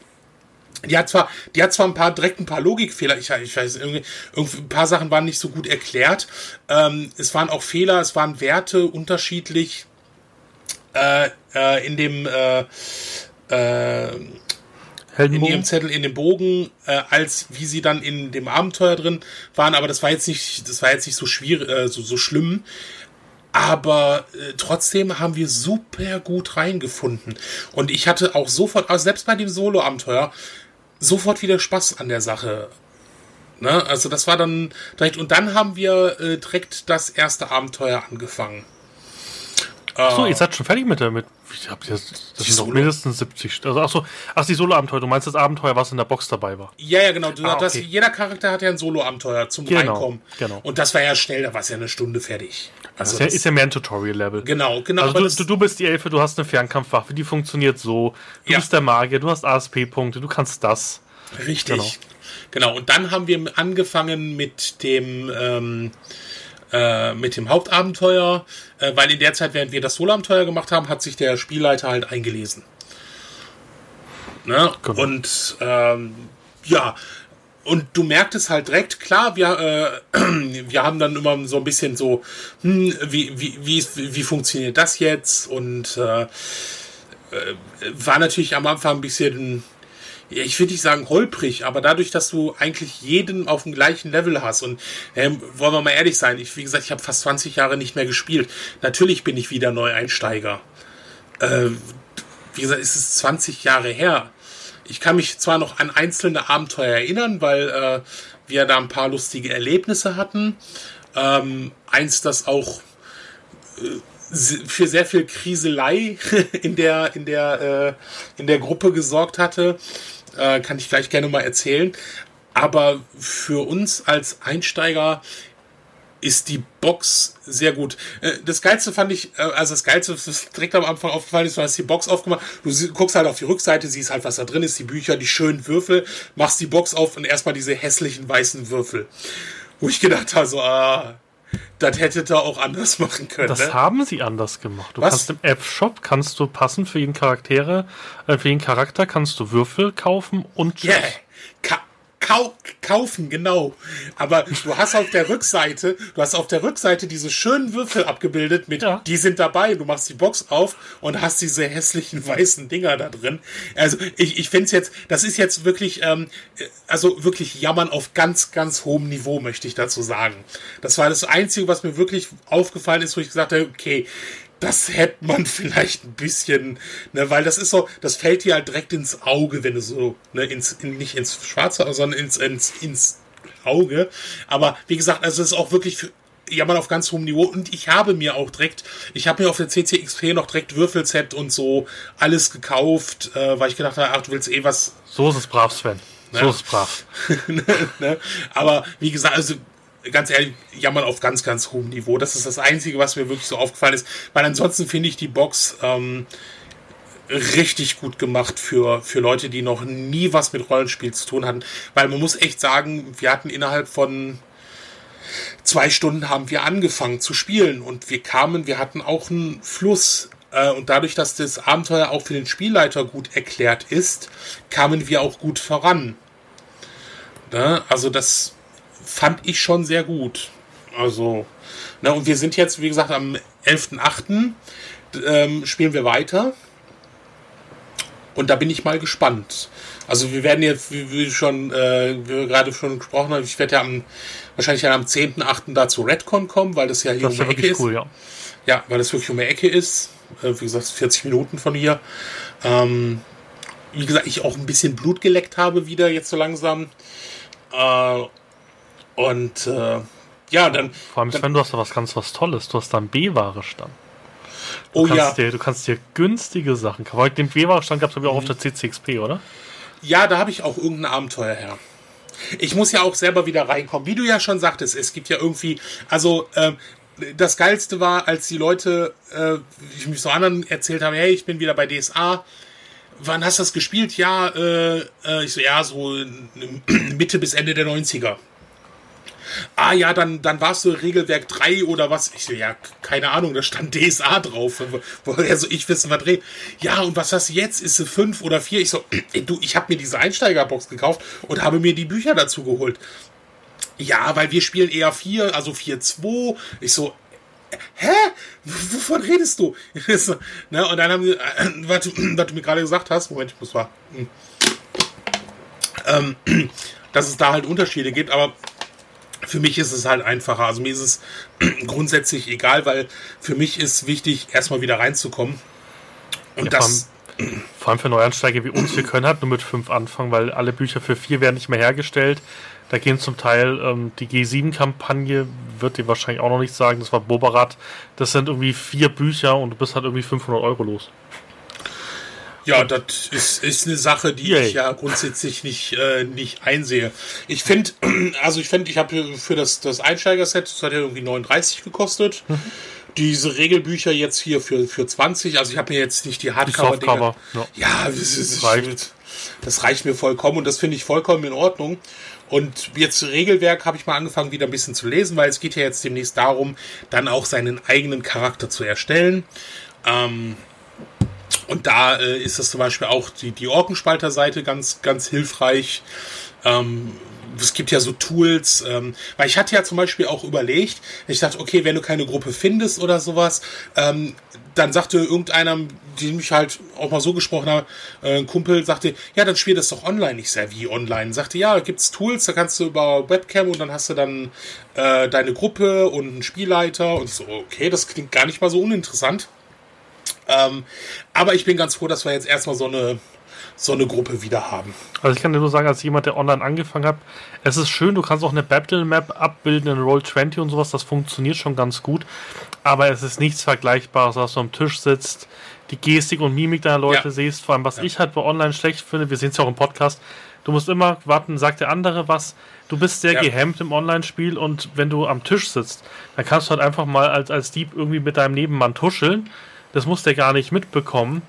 die hat zwar, die hat zwar ein paar direkt ein paar Logikfehler, ich, ich weiß, irgendwie, irgendwie ein paar Sachen waren nicht so gut erklärt. Ähm, es waren auch Fehler, es waren Werte unterschiedlich äh, äh, in dem äh, äh, in ihrem Zettel, in dem Bogen, äh, als wie sie dann in dem Abenteuer drin waren. Aber das war jetzt nicht, das war jetzt nicht so schwierig, äh, so, so schlimm. Aber äh, trotzdem haben wir super gut reingefunden. Und ich hatte auch sofort, also selbst bei dem Solo-Abenteuer, sofort wieder Spaß an der Sache. Ne? Also das war dann direkt, und dann haben wir äh, direkt das erste Abenteuer angefangen.
Achso, ihr seid schon fertig mit der, mit, ich hab das, das sind doch mindestens 70. Also, achso, ach, die Solo-Abenteuer. Du meinst das Abenteuer, was in der Box dabei war?
Ja, ja, genau. Du, ah, das, jeder Charakter hat ja ein Solo-Abenteuer zum genau, Reinkommen. Genau. Und das war ja schnell, da war es ja eine Stunde fertig.
Also das, das ist ja mehr ein Tutorial-Level.
Genau, genau.
Also du, du, bist die Elfe, du hast eine Fernkampfwaffe, die funktioniert so. Du ja. bist der Magier, du hast ASP-Punkte, du kannst das.
Richtig. Genau. genau. Und dann haben wir angefangen mit dem, ähm, äh, mit dem Hauptabenteuer, äh, weil in der Zeit, während wir das Solo-Abenteuer gemacht haben, hat sich der Spielleiter halt eingelesen. Ne? Genau. Und ähm, ja, und du merktest halt direkt, klar, wir, äh, wir haben dann immer so ein bisschen so, hm, wie, wie, wie, wie funktioniert das jetzt? Und äh, äh, war natürlich am Anfang ein bisschen, ich würde nicht sagen holprig, aber dadurch, dass du eigentlich jeden auf dem gleichen Level hast und äh, wollen wir mal ehrlich sein, ich, wie gesagt, ich habe fast 20 Jahre nicht mehr gespielt. Natürlich bin ich wieder Neueinsteiger. Äh, wie gesagt, es ist 20 Jahre her ich kann mich zwar noch an einzelne Abenteuer erinnern, weil äh, wir da ein paar lustige Erlebnisse hatten. Ähm, eins, das auch äh, für sehr viel Kriselei in der, in der, äh, in der Gruppe gesorgt hatte. Äh, kann ich gleich gerne mal erzählen. Aber für uns als Einsteiger ist die Box sehr gut. Äh, das Geilste fand ich, äh, also das Geilste, was direkt am Anfang aufgefallen ist, du hast die Box aufgemacht, du guckst halt auf die Rückseite, siehst halt, was da drin ist, die Bücher, die schönen Würfel, machst die Box auf und erstmal diese hässlichen weißen Würfel. Wo ich gedacht habe, so, ah, das hättet ihr auch anders machen können.
Das
ne?
haben sie anders gemacht. Du
Was?
kannst im App-Shop kannst du passend für jeden Charaktere, äh, für jeden Charakter kannst du Würfel kaufen und
Yeah. Ka kau kaufen, genau. Aber du hast auf der Rückseite, du hast auf der Rückseite diese schönen Würfel abgebildet mit,
Ja.
die sind dabei. Du machst die Box auf und hast diese hässlichen weißen Dinger da drin. Also ich, ich finde es jetzt, das ist jetzt wirklich, ähm, also wirklich jammern auf ganz, ganz hohem Niveau, möchte ich dazu sagen. Das war das Einzige, was mir wirklich aufgefallen ist, wo ich gesagt habe, okay, das hätte man vielleicht ein bisschen, ne, weil das ist so, das fällt dir halt direkt ins Auge, wenn du so, ne, ins, in, nicht ins Schwarze, sondern ins, ins, ins Auge. Aber wie gesagt, also es ist auch wirklich für, ja, mal auf ganz hohem Niveau. Und ich habe mir auch direkt, ich habe mir auf der CCXP noch direkt Würfelset und so alles gekauft, äh, weil ich gedacht habe, ach, du willst eh was
so ist es brav, Sven. So
Ja.
ist es brav.
ne? Aber wie gesagt, also ganz ehrlich, jammern auf ganz, ganz hohem Niveau. Das ist das Einzige, was mir wirklich so aufgefallen ist. Weil ansonsten finde ich die Box ähm, richtig gut gemacht für, für Leute, die noch nie was mit Rollenspiel zu tun hatten. Weil man muss echt sagen, wir hatten innerhalb von zwei Stunden haben wir angefangen zu spielen und wir kamen, wir hatten auch einen Fluss. Äh, Und dadurch, dass das Abenteuer auch für den Spielleiter gut erklärt ist, kamen wir auch gut voran. Ne? Also das fand ich schon sehr gut. Also, ne, und wir sind jetzt, wie gesagt, am 11.8. Ähm, spielen wir weiter. Und da bin ich mal gespannt. Also wir werden jetzt, wie schon, äh, wie wir gerade schon gesprochen haben, ich werde ja am, wahrscheinlich ja am 10.8. da zu Redcon kommen, weil das ja hier
Das
um die Ecke ist.
cool, ja.
Ja, weil das wirklich um die Ecke ist. Äh, wie gesagt, 40 Minuten von hier. Ähm, wie gesagt, ich auch ein bisschen Blut geleckt habe wieder jetzt so langsam. Äh, und äh, ja, dann.
Vor allem, Sven, du hast da was ganz was Tolles. Du hast da einen B-Ware-Stand. Du,
Oh ja,
dir, du kannst dir günstige Sachen kaufen. Den B-Ware-Stand gab es ja auch auf
Mhm.
der CCXP, oder?
ja, da habe ich auch irgendein Abenteuer her. Ich muss ja auch selber wieder reinkommen. Wie du ja schon sagtest, es gibt ja irgendwie, also ähm, das Geilste war, als die Leute, äh, ich mich so anderen erzählt haben, hey, ich bin wieder bei DSA. Wann hast du das gespielt? Ja, äh, äh, ich so, ja, so Mitte bis Ende der 90er. Ah ja, dann, dann warst du Regelwerk 3 oder was? Ich so, ja, keine Ahnung, da stand DSA drauf. Wo- Woher so ich wissen, was dreht. Ja, und was hast du jetzt? Ist sie 5 oder 4? Ich so, du, ich habe mir diese Einsteigerbox gekauft und habe mir die Bücher dazu geholt. Ja, weil wir spielen eher 4, also 4-2. Ich so, hä? Wovon redest du? Ne? Und dann haben sie, äh, was, was du mir gerade gesagt hast, Moment, ich muss mal. hm. Ähm, dass es da halt Unterschiede gibt, aber für mich ist es halt einfacher. Also mir ist es grundsätzlich egal, weil für mich ist wichtig, erstmal wieder reinzukommen. Und
Ja,
das.
Vor allem für Neuansteiger wie uns, wir können halt nur mit fünf anfangen, weil alle Bücher für vier werden nicht mehr hergestellt. Da gehen zum Teil ähm, die G7-Kampagne, wird dir wahrscheinlich auch noch nicht sagen, das war Bobarat. Das sind irgendwie vier Bücher und du bist halt irgendwie 500 Euro los.
Ja, das ist, ist eine Sache, die
Yay.
ich ja grundsätzlich nicht, äh, nicht einsehe. Ich finde, also ich finde, ich habe für das, das Einsteiger-Set, das hat ja irgendwie 39 gekostet.
Mhm.
Diese Regelbücher jetzt hier für, für 20, also ich habe mir jetzt nicht die Hardcover-Dinger.
Ja.
Ja, das, ist,
Reicht.
das reicht mir vollkommen und das finde ich vollkommen in Ordnung. Und jetzt Regelwerk habe ich mal angefangen, wieder ein bisschen zu lesen, weil es geht ja jetzt demnächst darum, dann auch seinen eigenen Charakter zu erstellen. Ähm, und da äh, ist das zum Beispiel auch die, die Orkenspalter-Seite ganz, ganz hilfreich. Ähm, es gibt ja so Tools, ähm, weil ich hatte ja zum Beispiel auch überlegt, ich dachte, okay, wenn du keine Gruppe findest oder sowas, ähm, dann sagte irgendeiner, die mich halt auch mal so gesprochen haben, äh, ein Kumpel sagte, ja, dann spiel das doch online. Ich sei wie online. Sagte, ja, gibt's Tools, da kannst du über Webcam und dann hast du dann äh, deine Gruppe und einen Spielleiter. Und so, okay, das klingt gar nicht mal so uninteressant. Ähm, aber ich bin ganz froh, dass wir jetzt erstmal so eine so eine Gruppe wieder haben.
Also ich kann dir nur sagen, als jemand, der online angefangen hat, es ist schön, du kannst auch eine Battle-Map abbilden in Roll20 und sowas, das funktioniert schon ganz gut, aber es ist nichts Vergleichbares, dass du am Tisch sitzt, die Gestik und Mimik deiner Leute ja. siehst, vor allem was ja. ich halt bei online schlecht finde, wir sehen es ja auch im Podcast, du musst immer warten, sagt der andere was, du bist sehr ja. gehemmt im Online-Spiel und wenn du am Tisch sitzt, dann kannst du halt einfach mal als, als Dieb irgendwie mit deinem Nebenmann tuscheln, das muss der gar nicht mitbekommen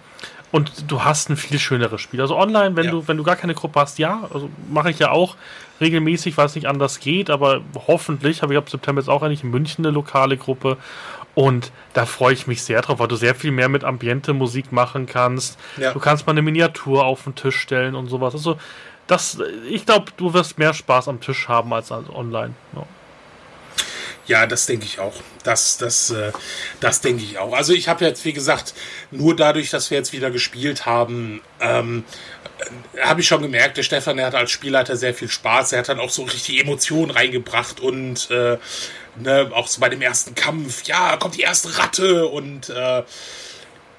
und du hast ein viel schöneres Spiel. Also online, wenn ja. du, wenn du gar keine Gruppe hast, ja, also mache ich ja auch regelmäßig, weil es nicht anders geht, aber hoffentlich habe ich ab September jetzt auch eigentlich in München eine lokale Gruppe. Und da freue ich mich sehr drauf, weil du sehr viel mehr mit Ambiente Musik machen kannst. Ja. Du kannst mal eine Miniatur auf den Tisch stellen und sowas. Also das, ich glaube, du wirst mehr Spaß am Tisch haben als online. Ja.
Ja, das denke ich auch. Das, das, äh, das denke ich auch. Also ich habe jetzt, wie gesagt, nur dadurch, dass wir jetzt wieder gespielt haben, ähm, äh, habe ich schon gemerkt, der Stefan, der hat als Spielleiter sehr viel Spaß. Er hat dann auch so richtig Emotionen reingebracht und äh, ne, auch so bei dem ersten Kampf, ja, kommt die erste Ratte und äh,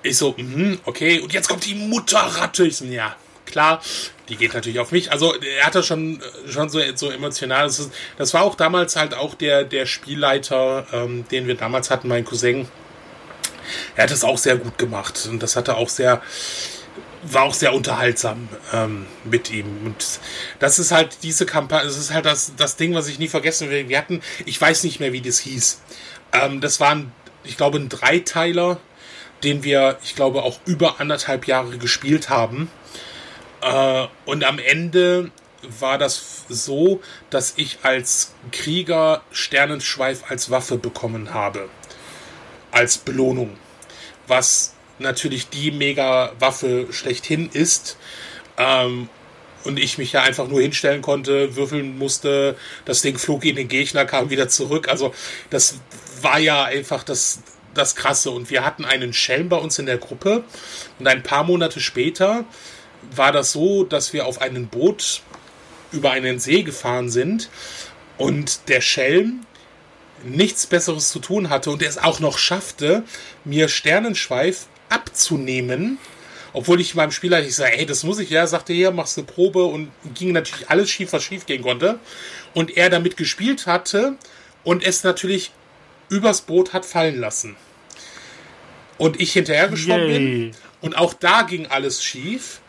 ich so, mh, okay, und jetzt kommt die Mutterratte. Ich so, ja, klar, die geht natürlich auf mich. Also er hat das schon, schon so, so emotional. Das, ist, das war auch damals halt auch der, der Spielleiter, ähm, den wir damals hatten, mein Cousin. Er hat es auch sehr gut gemacht und das hatte auch sehr, war auch sehr unterhaltsam ähm, mit ihm. Und das ist halt diese Kampagne, das ist halt das, das Ding, was ich nie vergessen will. Wir hatten, ich weiß nicht mehr, wie das hieß. Ähm, das waren, ich glaube, ein Dreiteiler, den wir, ich glaube, auch über anderthalb Jahre gespielt haben. Äh, und am Ende war das so, dass ich als Krieger Sternenschweif als Waffe bekommen habe. Als Belohnung. Was natürlich die Mega-Waffe schlechthin ist. Ähm, und ich mich ja einfach nur hinstellen konnte, würfeln musste, das Ding flog in den Gegner, kam wieder zurück. Also das war ja einfach das, das Krasse. Und wir hatten einen Schelm bei uns in der Gruppe. Und ein paar Monate später war das so, dass wir auf einem Boot über einen See gefahren sind und der Schelm nichts Besseres zu tun hatte und er es auch noch schaffte, mir Sternenschweif abzunehmen. Obwohl ich meinem Spieler ich sage, ey, das muss ich ja, sagte er, machst eine Probe und ging natürlich alles schief, was schief gehen konnte. Und er damit gespielt hatte und es natürlich übers Boot hat fallen lassen. Und ich hinterher geschwommen bin. Und auch da ging alles schief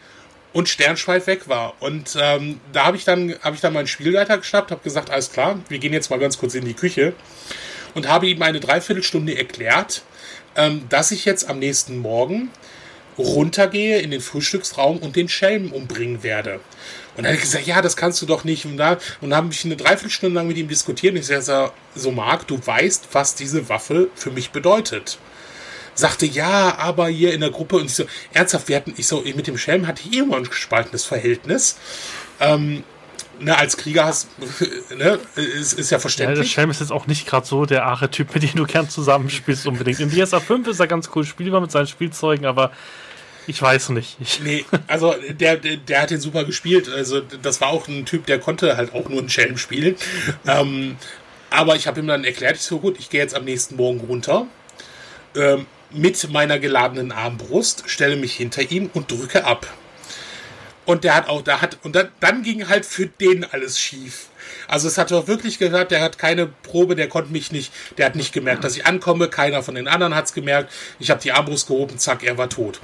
und Sternschweif weg war. Und ähm, da habe ich dann habe ich dann meinen Spielleiter geschnappt, habe gesagt, alles klar, wir gehen jetzt mal ganz kurz in die Küche und habe ihm eine Dreiviertelstunde erklärt, ähm, dass ich jetzt am nächsten Morgen runtergehe in den Frühstücksraum und den Schelm umbringen werde. Und dann hat er gesagt, ja, das kannst du doch nicht. Und da und habe ich eine Dreiviertelstunde lang mit ihm diskutiert. Und ich sage, so Marc, du weißt, was diese Waffe für mich bedeutet sagte, ja, aber hier in der Gruppe und ich so, ernsthaft, wir hatten, ich so, mit dem Schelm hatte ich immer ein gespaltenes Verhältnis. Ähm, ne, als Krieger hast, ne, ist, ist ja verständlich. Ja,
der Schelm ist jetzt auch nicht gerade so der Archetyp, mit dem du gern zusammenspielst unbedingt. In DSA 5 ist er ganz cool spielbar mit seinen Spielzeugen, aber ich weiß nicht. Ich
nee, also der, der, der, hat den super gespielt. Also das war auch ein Typ, der konnte halt auch nur einen Schelm spielen. ähm, aber ich habe ihm dann erklärt, ich so gut, ich gehe jetzt am nächsten Morgen runter. Ähm, mit meiner geladenen Armbrust, stelle mich hinter ihm und drücke ab. Und der hat auch, da hat, und dann, ging halt für den alles schief. Also es hat doch wirklich gehört, der hat keine Probe, der konnte mich nicht, der hat nicht gemerkt, dass ich ankomme, keiner von den anderen hat es gemerkt. Ich habe die Armbrust gehoben, zack, er war tot.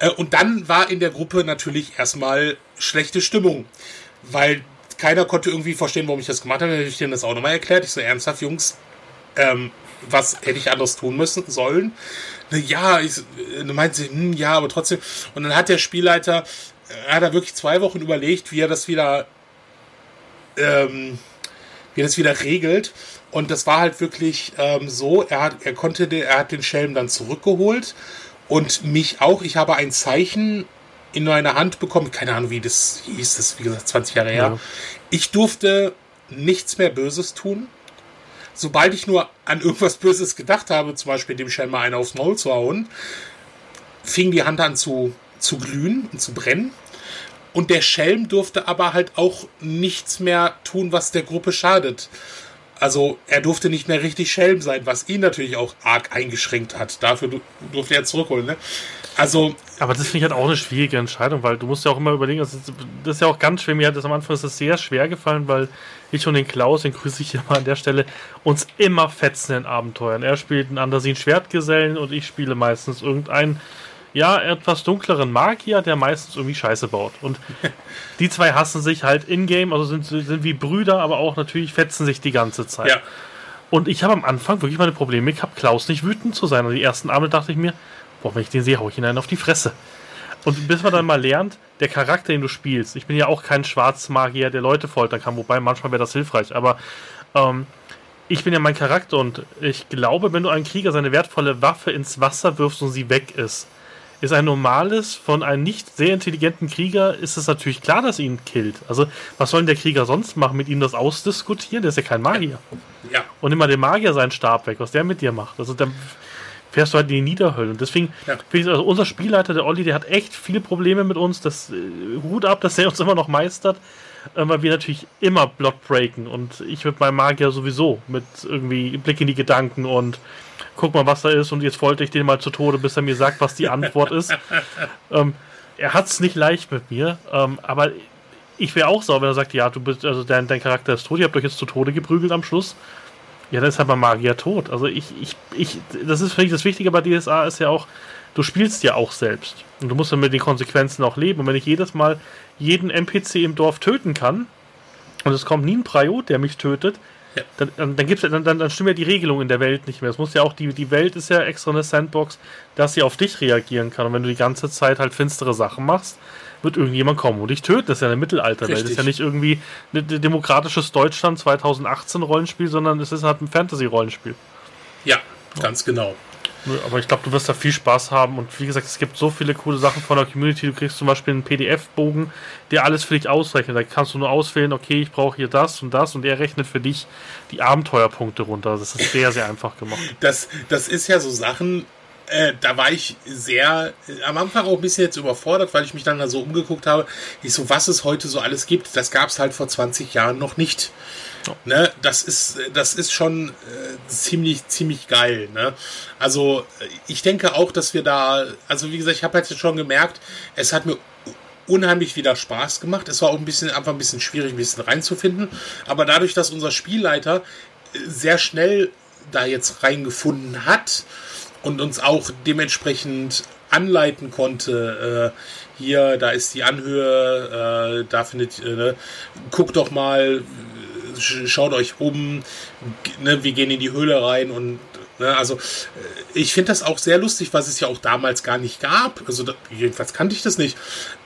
Äh, und dann war in der Gruppe natürlich erstmal schlechte Stimmung, weil keiner konnte irgendwie verstehen, warum ich das gemacht habe. Dann habe ich denen das auch nochmal erklärt. Ich so, ernsthaft, Jungs, ähm, was hätte ich anders tun müssen sollen? Ja, ich, du meinst, hm, ja, aber trotzdem. Und dann hat der Spielleiter, er hat da wirklich zwei Wochen überlegt, wie er das wieder, ähm, wie er das wieder regelt. Und das war halt wirklich ähm, so, er hat, er konnte, er hat den Schelm dann zurückgeholt und mich auch. Ich habe ein Zeichen in meine Hand bekommen. Keine Ahnung, wie das hieß, das ist wie gesagt 20 Jahre her. Ja. Ich durfte nichts mehr Böses tun. Sobald ich nur an irgendwas Böses gedacht habe, zum Beispiel dem Schelm mal einen aufs Maul zu hauen, fing die Hand an zu, zu glühen und zu brennen. Und der Schelm durfte aber halt auch nichts mehr tun, was der Gruppe schadet. Also er durfte nicht mehr richtig Schelm sein, was ihn natürlich auch arg eingeschränkt hat. Dafür durfte er zurückholen. Ne? Also.
Aber das finde ich halt auch eine schwierige Entscheidung, weil du musst ja auch immer überlegen, das ist, das ist ja auch ganz schwer. Mir hat das am Anfang ist das sehr schwer gefallen, weil ich und den Klaus, den grüße ich hier mal an der Stelle, uns immer fetzen in Abenteuern. Er spielt einen Andersin Schwertgesellen und ich spiele meistens irgendeinen ja, etwas dunkleren Magier, der meistens irgendwie Scheiße baut. Und die zwei hassen sich halt in-game, also sind, sind wie Brüder, aber auch natürlich fetzen sich die ganze Zeit. Ja. Und ich habe am Anfang wirklich meine Probleme gehabt, Klaus nicht wütend zu sein. Und die ersten Abende dachte ich mir, boah, wenn ich den sehe, hau ich ihn einen auf die Fresse. Und bis man dann mal lernt, der Charakter, den du spielst, ich bin ja auch kein Schwarzmagier, der Leute foltern kann, wobei manchmal wäre das hilfreich, aber ähm, ich bin ja mein Charakter und ich glaube, wenn du einen Krieger seine wertvolle Waffe ins Wasser wirfst und sie weg ist, ist ein normales, von einem nicht sehr intelligenten Krieger, ist es natürlich klar, dass ihn killt. Also, was soll denn der Krieger sonst machen? Mit ihm das ausdiskutieren? Der ist ja kein Magier. Ja. Und immer dem Magier seinen Stab weg, was der mit dir macht. Also, dann fährst du halt in die Niederhölle. Und deswegen, ja. also unser Spielleiter, der Olli, der hat echt viele Probleme mit uns. Das äh, Hut ab, dass er uns immer noch meistert. Äh, weil wir natürlich immer Block breaken. Und ich mit meinem Magier sowieso. Mit irgendwie Blick in die Gedanken und guck mal, was da ist und jetzt wollte ich den mal zu Tode, bis er mir sagt, was die Antwort ist. Ähm, er hat es nicht leicht mit mir, ähm, aber ich wäre auch sauer, wenn er sagt, ja, du bist, also dein, dein Charakter ist tot, ihr habt euch jetzt zu Tode geprügelt am Schluss. Ja, dann ist mal Magier tot. Also ich, ich, ich, das ist für mich das Wichtige bei DSA ist ja auch, du spielst ja auch selbst. Und du musst dann mit den Konsequenzen auch leben. Und wenn ich jedes Mal jeden NPC im Dorf töten kann, und es kommt nie ein Priot, der mich tötet, ja. Dann, dann, dann, gibt's, dann, dann, dann stimmen ja die Regelungen in der Welt nicht mehr. Es muss ja auch, die, die Welt ist ja extra eine Sandbox, dass sie auf dich reagieren kann. Und wenn du die ganze Zeit halt finstere Sachen machst, wird irgendjemand kommen und dich töten. Das ist ja eine Mittelalterwelt. Das ist ja nicht irgendwie ein demokratisches Deutschland 2018 Rollenspiel, sondern es ist halt ein Fantasy-Rollenspiel.
Ja, ganz genau.
Aber ich glaube, du wirst da viel Spaß haben. Und wie gesagt, es gibt so viele coole Sachen von der Community. Du kriegst zum Beispiel einen PDF-Bogen, der alles für dich ausrechnet. Da kannst du nur auswählen, okay, ich brauche hier das und das. Und er rechnet für dich die Abenteuerpunkte runter. Das ist sehr, sehr einfach gemacht.
Das, das ist ja so Sachen, äh, da war ich sehr äh, am Anfang auch ein bisschen jetzt überfordert, weil ich mich dann da so umgeguckt habe. Ich so, was es heute so alles gibt, das gab es halt vor 20 Jahren noch nicht. Ne, das ist, das ist schon äh, ziemlich, ziemlich geil. Ne? Also ich denke auch, dass wir da, also wie gesagt, ich habe jetzt schon gemerkt, es hat mir unheimlich wieder Spaß gemacht. Es war auch ein bisschen einfach ein bisschen schwierig, ein bisschen reinzufinden. Aber dadurch, dass unser Spielleiter sehr schnell da jetzt reingefunden hat und uns auch dementsprechend anleiten konnte, äh, hier, da ist die Anhöhe, äh, da findet, äh, ne, guck doch mal, schaut euch um, ne, wir gehen in die Höhle rein und ne, also äh, ich finde das auch sehr lustig, was es ja auch damals gar nicht gab. Also da, jedenfalls kannte ich das nicht.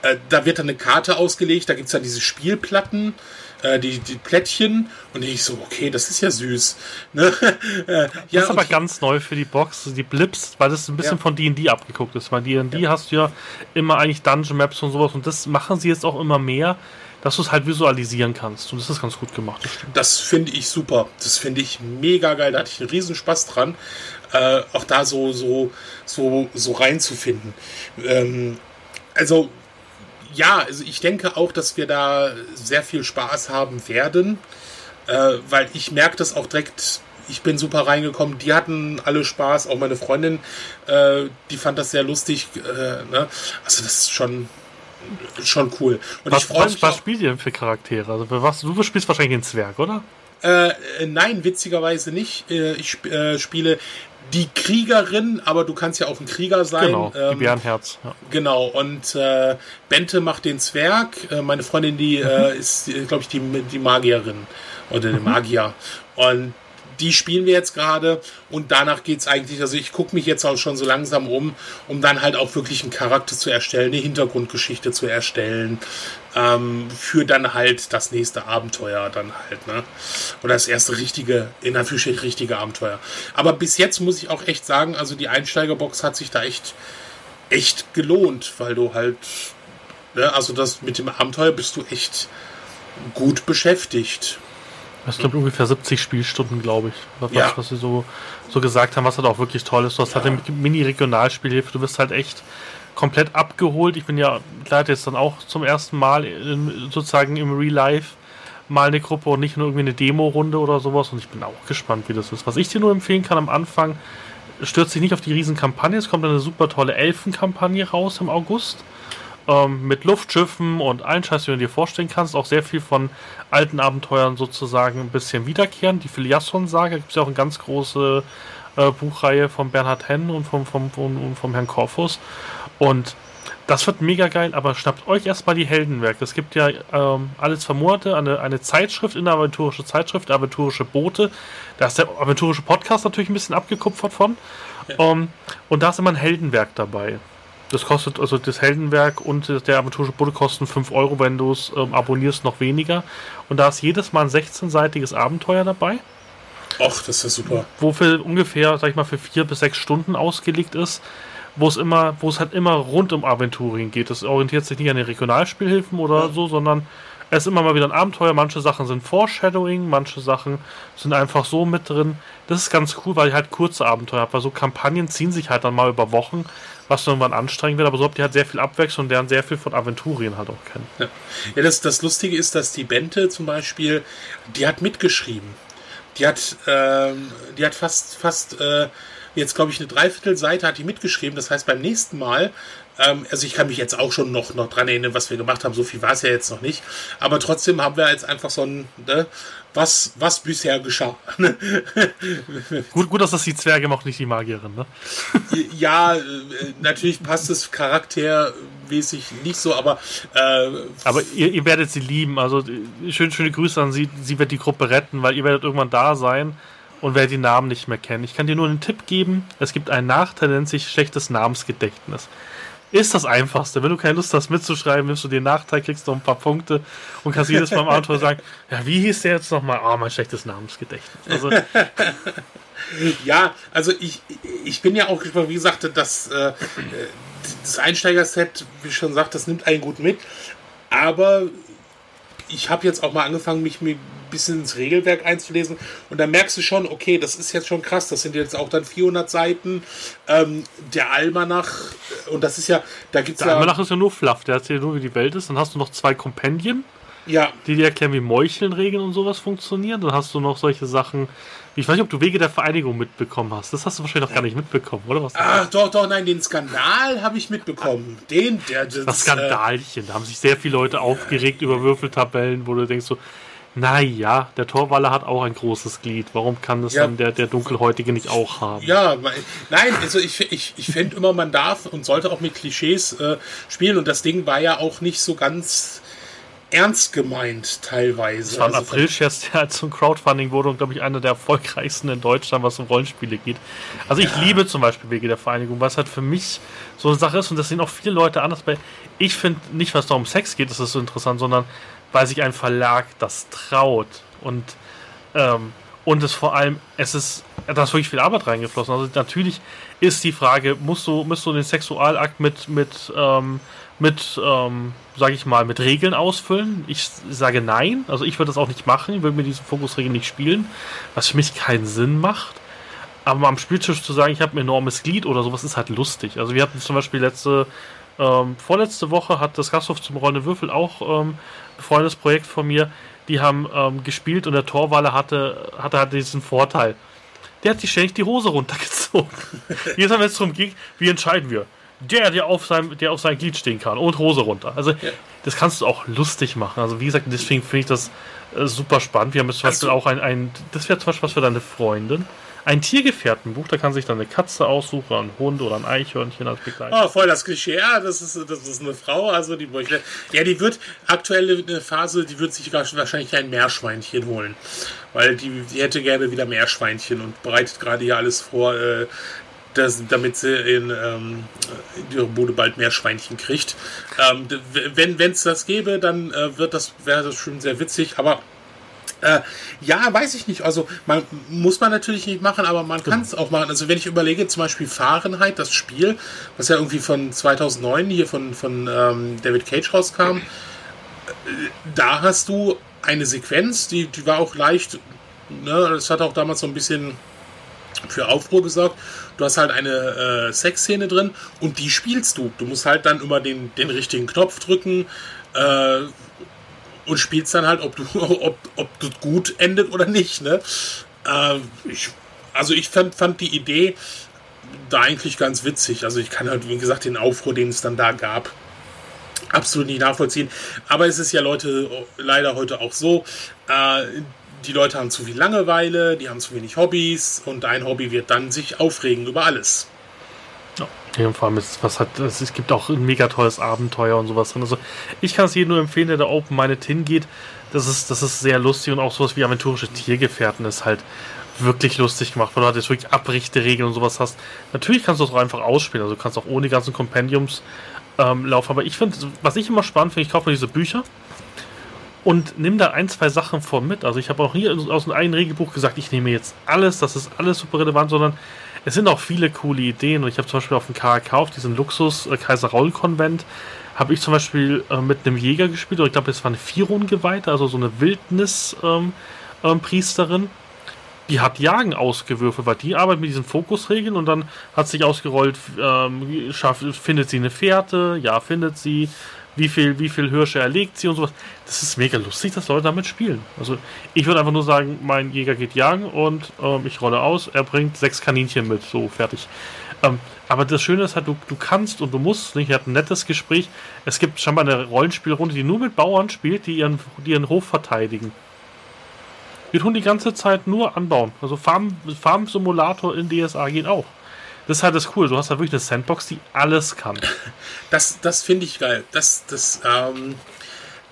Äh, da wird dann eine Karte ausgelegt, da gibt es ja diese Spielplatten äh, die, die Plättchen und ich so, okay, das ist ja süß. Ne?
Äh, ja, das ist aber ganz neu für die Box, die Blips, weil das ein bisschen ja. von D&D abgeguckt ist, weil D&D ja. hast du ja immer eigentlich Dungeon Maps und sowas und das machen sie jetzt auch immer mehr dass du es halt visualisieren kannst. Und das ist ganz gut gemacht.
Das, das finde ich super. Das finde ich mega geil. Da hatte ich einen riesen Spaß dran, äh, auch da so, so, so, so reinzufinden. Ähm, also, ja, also ich denke auch, dass wir da sehr viel Spaß haben werden, äh, weil ich merke das auch direkt ich bin super reingekommen. Die hatten alle Spaß, auch meine Freundin, äh, die fand das sehr lustig. Äh, ne? Also das ist schon, schon cool.
Und was, ich was, was spielt ihr denn für Charaktere? Also was, du spielst wahrscheinlich den Zwerg, oder?
Äh, nein, witzigerweise nicht. Äh, ich äh, spiele die Kriegerin, aber du kannst ja auch ein Krieger sein.
Genau, die ähm, Bärenherz.
Ja. Genau, und äh, Bente macht den Zwerg. Äh, meine Freundin, die mhm. ist, glaube ich, die, die Magierin oder der mhm. Magier. Und die spielen wir jetzt gerade und danach geht es eigentlich, also ich gucke mich jetzt auch schon so langsam um, um dann halt auch wirklich einen Charakter zu erstellen, eine Hintergrundgeschichte zu erstellen, ähm, für dann halt das nächste Abenteuer dann halt, ne? Oder das erste richtige, in Anführungsstrichen richtige Abenteuer. Aber bis jetzt muss ich auch echt sagen, also die Einsteigerbox hat sich da echt, echt gelohnt, weil du halt Ne? Also das mit dem Abenteuer bist du echt gut beschäftigt.
Das glaube ungefähr 70 Spielstunden, glaube ich. Was, ja. was sie so, so gesagt haben, was halt auch wirklich toll ist. Du hast ja. halt eine Mini-Regionalspielhilfe, du bist halt echt komplett abgeholt. Ich bin ja leider jetzt dann auch zum ersten Mal in, sozusagen im Real Life mal eine Gruppe und nicht nur irgendwie eine Demo-Runde oder sowas. Und ich bin auch gespannt, wie das ist. Was ich dir nur empfehlen kann am Anfang, stürzt dich nicht auf die Riesenkampagne. Es kommt eine super tolle Elfenkampagne raus im August. Ähm, mit Luftschiffen und allen Scheiß, wie du dir vorstellen kannst. Auch sehr viel von alten Abenteuern sozusagen ein bisschen wiederkehren. Die Filiasson-Sage, gibt es ja auch eine ganz große äh, Buchreihe von Bernhard Henn und vom, vom, vom, vom Herrn Korfus. Und das wird mega geil, aber schnappt euch erstmal die Heldenwerke. Es gibt ja ähm, alles für Monate eine, eine Zeitschrift, eine aventurische Zeitschrift, aventurische Boote. Da ist der aventurische Podcast natürlich ein bisschen abgekupfert von. Ja. Um, ähm, und da ist immer ein Heldenwerk dabei. Das kostet, also das Heldenwerk und der aventurische Boote kosten 5 Euro, wenn du es ähm, abonnierst, noch weniger. Und da ist jedes Mal ein 16-seitiges Abenteuer dabei.
Ach, das ist super.
Wofür ungefähr, sag ich mal, für vier bis sechs Stunden ausgelegt ist wo es immer, wo es halt immer rund um Aventurien geht. Es orientiert sich nicht an den Regionalspielhilfen oder ja. so, sondern es ist immer mal wieder ein Abenteuer. Manche Sachen sind Foreshadowing, manche Sachen sind einfach so mit drin. Das ist ganz cool, weil ich halt kurze Abenteuer habe, weil so Kampagnen ziehen sich halt dann mal über Wochen, was irgendwann anstrengend wird, aber so habt ihr halt sehr viel Abwechslung und lernen sehr viel von Aventurien halt auch kennen.
Ja, ja das, das Lustige ist, dass die Bente zum Beispiel, die hat mitgeschrieben. Die hat, ähm, die hat fast, fast äh, jetzt, glaube ich, eine Dreiviertelseite hat die mitgeschrieben. Das heißt, beim nächsten Mal, ähm, also ich kann mich jetzt auch schon noch, noch dran erinnern, was wir gemacht haben. So viel war es ja jetzt noch nicht. Aber trotzdem haben wir jetzt einfach so ein, ne, was, was bisher geschah.
gut, gut, dass das die Zwerge macht, nicht die Magierin, ne?
ja, äh, natürlich passt es charaktermäßig nicht so, aber. Äh,
aber ihr, ihr, werdet sie lieben. Also schön, schöne Grüße an sie. Sie wird die Gruppe retten, weil ihr werdet irgendwann da sein und wer die Namen nicht mehr kennt. Ich kann dir nur einen Tipp geben: Es gibt einen Nachteil, nennt sich schlechtes Namensgedächtnis. Ist das einfachste. Wenn du keine Lust hast mitzuschreiben, nimmst du den Nachteil, kriegst noch ein paar Punkte und kannst jedes Mal im Autor sagen: Ja, wie hieß der jetzt nochmal? Ah, oh, mein schlechtes Namensgedächtnis. Also.
ja, also ich, ich bin ja auch gespannt, wie gesagt, das, äh, das Einsteiger-Set, wie schon gesagt, das nimmt einen gut mit. Aber ich habe jetzt auch mal angefangen, mich ein bisschen ins Regelwerk einzulesen und da merkst du schon, okay, das ist jetzt schon krass, das sind jetzt auch dann 400 Seiten. Ähm, der Almanach, äh, und das ist ja, da gibt es
ja... Almanach ist ja nur fluff, der erzählt nur, wie die Welt ist. Dann hast du noch zwei Kompendien,
ja.
die dir erklären, wie Meuchelnregeln und sowas funktionieren. Dann hast du noch solche Sachen ich weiß nicht, ob du Wege der Vereinigung mitbekommen hast. Das hast du wahrscheinlich noch gar nicht mitbekommen, oder was?
Ah, doch, doch, nein, den Skandal habe ich mitbekommen. Den, der,
das, das Skandalchen. Da haben sich sehr viele Leute aufgeregt über Würfeltabellen, wo du denkst so, naja, der Torwaller hat auch ein großes Glied. Warum kann das ja. dann der, der Dunkelhäutige nicht auch haben?
Ja, nein, also ich, ich, ich finde immer, man darf und sollte auch mit Klischees äh, spielen. Und das Ding war ja auch nicht so ganz ernst gemeint teilweise.
Das war ein also April-Scherz, der halt zum Crowdfunding wurde und glaube ich einer der erfolgreichsten in Deutschland, was um Rollenspiele geht. Also ich ja. liebe zum Beispiel Wege der Vereinigung, was halt für mich so eine Sache ist und das sehen auch viele Leute anders bei. Ich finde nicht, was da um Sex geht, das ist so interessant, sondern weil sich ein Verlag das traut und ähm, und es vor allem, es ist, da ist wirklich viel Arbeit reingeflossen. Also natürlich ist die Frage, musst du, musst du den Sexualakt mit, mit ähm, mit, ähm, sage ich mal, mit Regeln ausfüllen. Ich sage nein, also ich würde das auch nicht machen, ich würde mir diese Fokusregeln nicht spielen, was für mich keinen Sinn macht. Aber am Spieltisch zu sagen, ich habe ein enormes Glied oder sowas, ist halt lustig. Also wir hatten zum Beispiel letzte, ähm, vorletzte Woche hat das Gasthof zum Rollen Würfel auch ähm, ein freundes Projekt von mir, die haben ähm, gespielt und der Torwaller hatte, hatte halt diesen Vorteil. Der hat sich ständig die Hose runtergezogen. Jedes Mal, wenn es darum ging, wie entscheiden wir? der, der auf seinem, der auf seinem Glied stehen kann und Hose runter. Also ja. das kannst du auch lustig machen. Also wie gesagt, deswegen finde ich das äh, super spannend. Wir haben jetzt zum Beispiel auch ein, ein das wäre zum Beispiel was für deine Freundin. Ein Tiergefährtenbuch, da kann sich dann eine Katze aussuchen, ein Hund oder ein Eichhörnchen als
Begleiter. Oh, voll das Klischee. Ja, das ist, das ist eine Frau, also die möchte. Ja, die wird aktuell eine Phase, die wird sich wahrscheinlich ein Meerschweinchen holen. Weil die, die hätte gerne wieder Meerschweinchen und bereitet gerade hier alles vor, äh, das, damit sie in, ähm, in ihre Bude bald mehr Schweinchen kriegt. Ähm, wenn es das gäbe, dann äh, wird das, wäre das schon sehr witzig, aber Äh, ja, weiß ich nicht. Also man muss man natürlich nicht machen, aber man kann es auch machen. Also wenn ich überlege, zum Beispiel Fahrenheit, das Spiel, was ja irgendwie von 2009 hier von, von ähm, David Cage rauskam, äh, da hast du eine Sequenz, die, die war auch leicht, ne, das hat auch damals so ein bisschen für Aufruhr gesorgt. Du hast halt eine äh, Sexszene drin und die spielst du. Du musst halt dann immer den, den richtigen Knopf drücken. Äh, und spielst dann halt, ob du, ob, ob das gut endet oder nicht. Ne? Äh, ich, also ich fand, fand die Idee da eigentlich ganz witzig. Also ich kann halt, wie gesagt, den Aufruhr, den es dann da gab, absolut nicht nachvollziehen. Aber es ist ja Leute leider heute auch so, äh, die Leute haben zu viel Langeweile, die haben zu wenig Hobbys und ein Hobby wird dann sich aufregen über alles.
Ja, vor allem ist, was hat, es gibt auch ein mega tolles Abenteuer und sowas drin. Also ich kann es jedem nur empfehlen, der da Open-Minded hingeht. Das ist, das ist sehr lustig und auch sowas wie aventurische Tiergefährten ist halt wirklich lustig gemacht, weil du halt jetzt wirklich Abrichteregeln und sowas hast. Natürlich kannst du das auch einfach ausspielen, also du kannst auch ohne ganzen Compendiums ähm, laufen. Aber ich finde, was ich immer spannend finde, ich kaufe mir diese Bücher und nimm da ein, zwei Sachen vor mit. Also ich habe auch nie aus einem eigenen Regelbuch gesagt, ich nehme jetzt alles, das ist alles super relevant, sondern es sind auch viele coole Ideen und ich habe zum Beispiel auf dem KRK, auf diesem Luxus äh, Kaiser Raul Konvent, habe ich zum Beispiel äh, mit einem Jäger gespielt und ich glaube, es war eine Firon-Geweihte, also so eine Wildnis-Priesterin. Ähm, ähm, die hat Jagen ausgewürfelt, weil die arbeitet mit diesen Fokusregeln und dann hat sich ausgerollt, ähm, schafft, findet sie eine Fährte, ja, findet sie, wie viel, wie viel Hirsche erlegt sie und sowas. Das ist mega lustig, dass Leute damit spielen. Also ich würde einfach nur sagen, mein Jäger geht jagen und ähm, ich rolle aus, er bringt sechs Kaninchen mit, so fertig. Ähm, aber das Schöne ist halt, du, du kannst und du musst nicht. Ich hatte ein nettes Gespräch. Es gibt scheinbar eine Rollenspielrunde, die nur mit Bauern spielt, die ihren, die ihren Hof verteidigen. Wir tun die ganze Zeit nur anbauen. Also Farm, Farm Simulator in DSA geht auch. Das ist halt das Cool. Du hast halt wirklich eine Sandbox, die alles kann.
Das, das finde ich geil. Das, das, ähm,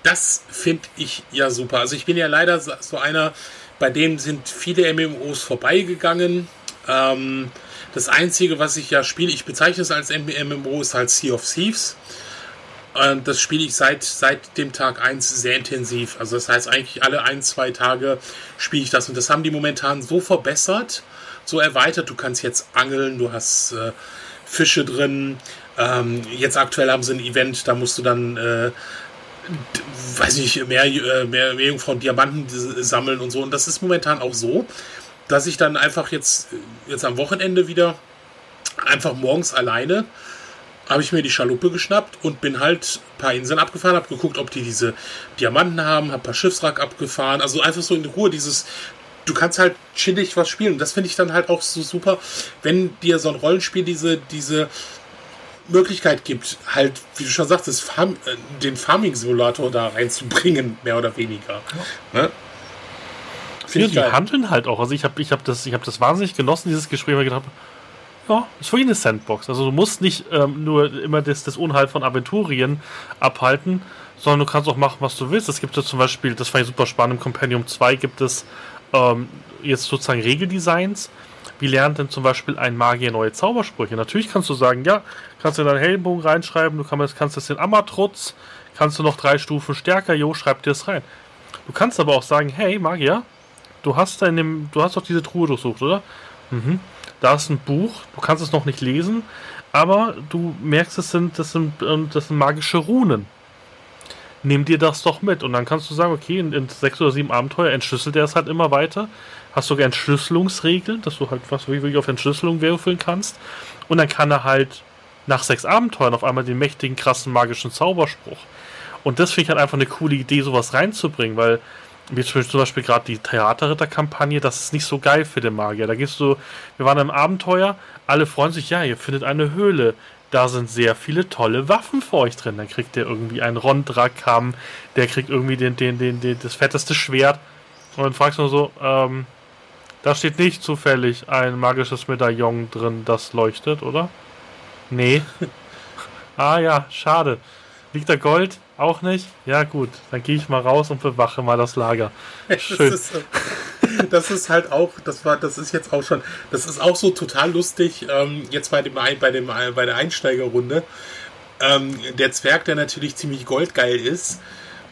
das finde ich ja super. Also ich bin ja leider so einer, bei dem sind viele MMOs vorbeigegangen. Ähm, das Einzige, was ich ja spiele, ich bezeichne es als MMO, ist halt Sea of Thieves. Und das spiele ich seit, seit dem Tag 1 sehr intensiv. Also das heißt, eigentlich alle ein, zwei Tage spiele ich das. Und das haben die momentan so verbessert, so erweitert. Du kannst jetzt angeln, du hast äh, Fische drin. Ähm, jetzt aktuell haben sie ein Event, da musst du dann, äh, weiß nicht, mehr, äh, mehr, mehr Jungfrauen Diamanten sammeln und so. Und das ist momentan auch so, dass ich dann einfach jetzt, jetzt am Wochenende wieder einfach morgens alleine habe ich mir die Schaluppe geschnappt und bin halt ein paar Inseln abgefahren, habe geguckt, ob die diese Diamanten haben, habe ein paar Schiffswrack abgefahren. Also einfach so in Ruhe dieses, du kannst halt chillig was spielen. Und das finde ich dann halt auch so super, wenn dir so ein Rollenspiel diese, diese Möglichkeit gibt, halt, wie du schon sagtest, Farm, äh, den Farming-Simulator da reinzubringen, mehr oder weniger. Ja. Ne?
Ja, die geil. handeln halt auch. Also ich habe ich hab das, hab das wahnsinnig genossen, dieses Gespräch, weil ich gedacht habe, ja, ist wirklich eine Sandbox. Also du musst nicht ähm, nur immer das, das Unheil von Aventurien abhalten, sondern du kannst auch machen, was du willst. Es gibt ja zum Beispiel, das fand ich super spannend, im Compendium 2 gibt es ähm, jetzt sozusagen Regeldesigns. Wie lernt denn zum Beispiel ein Magier neue Zaubersprüche? Natürlich kannst du sagen, ja, kannst du in deinen Heldenbogen reinschreiben, du kannst, kannst das in Amatrutz, kannst du noch drei Stufen stärker, jo, schreib dir das rein. Du kannst aber auch sagen, hey, Magier, du hast in dem, du hast doch diese Truhe durchsucht, oder? Mhm da ist ein Buch, du kannst es noch nicht lesen, aber du merkst, das sind, das sind, ähm, das sind magische Runen. Nimm dir das doch mit und dann kannst du sagen, okay, in, in sechs oder sieben Abenteuer entschlüsselt er es halt immer weiter. Hast sogar Entschlüsselungsregeln, dass du halt was wirklich auf Entschlüsselung würfeln kannst. Und dann kann er halt nach sechs Abenteuern auf einmal den mächtigen, krassen, magischen Zauberspruch. Und das finde ich halt einfach eine coole Idee, sowas reinzubringen, weil wie zum Beispiel gerade die Theaterritter-Kampagne, das ist nicht so geil für den Magier. Da gehst du, wir waren im Abenteuer, alle freuen sich, ja, ihr findet eine Höhle. Da sind sehr viele tolle Waffen für euch drin. Dann kriegt der irgendwie einen Rondrakam, der kriegt irgendwie den, den, den, den, das fetteste Schwert. Und dann fragst du nur so, ähm, da steht nicht zufällig ein magisches Medaillon drin, das leuchtet, oder? Nee. ah ja, schade. Liegt da Gold? Auch nicht? Ja, gut. Dann gehe ich mal raus und bewache mal das Lager. Schön.
Das ist, halt auch, das war, das ist jetzt auch schon, das ist auch so total lustig, ähm, jetzt bei dem, bei dem, bei der Einsteigerrunde. Ähm, der Zwerg, der natürlich ziemlich goldgeil ist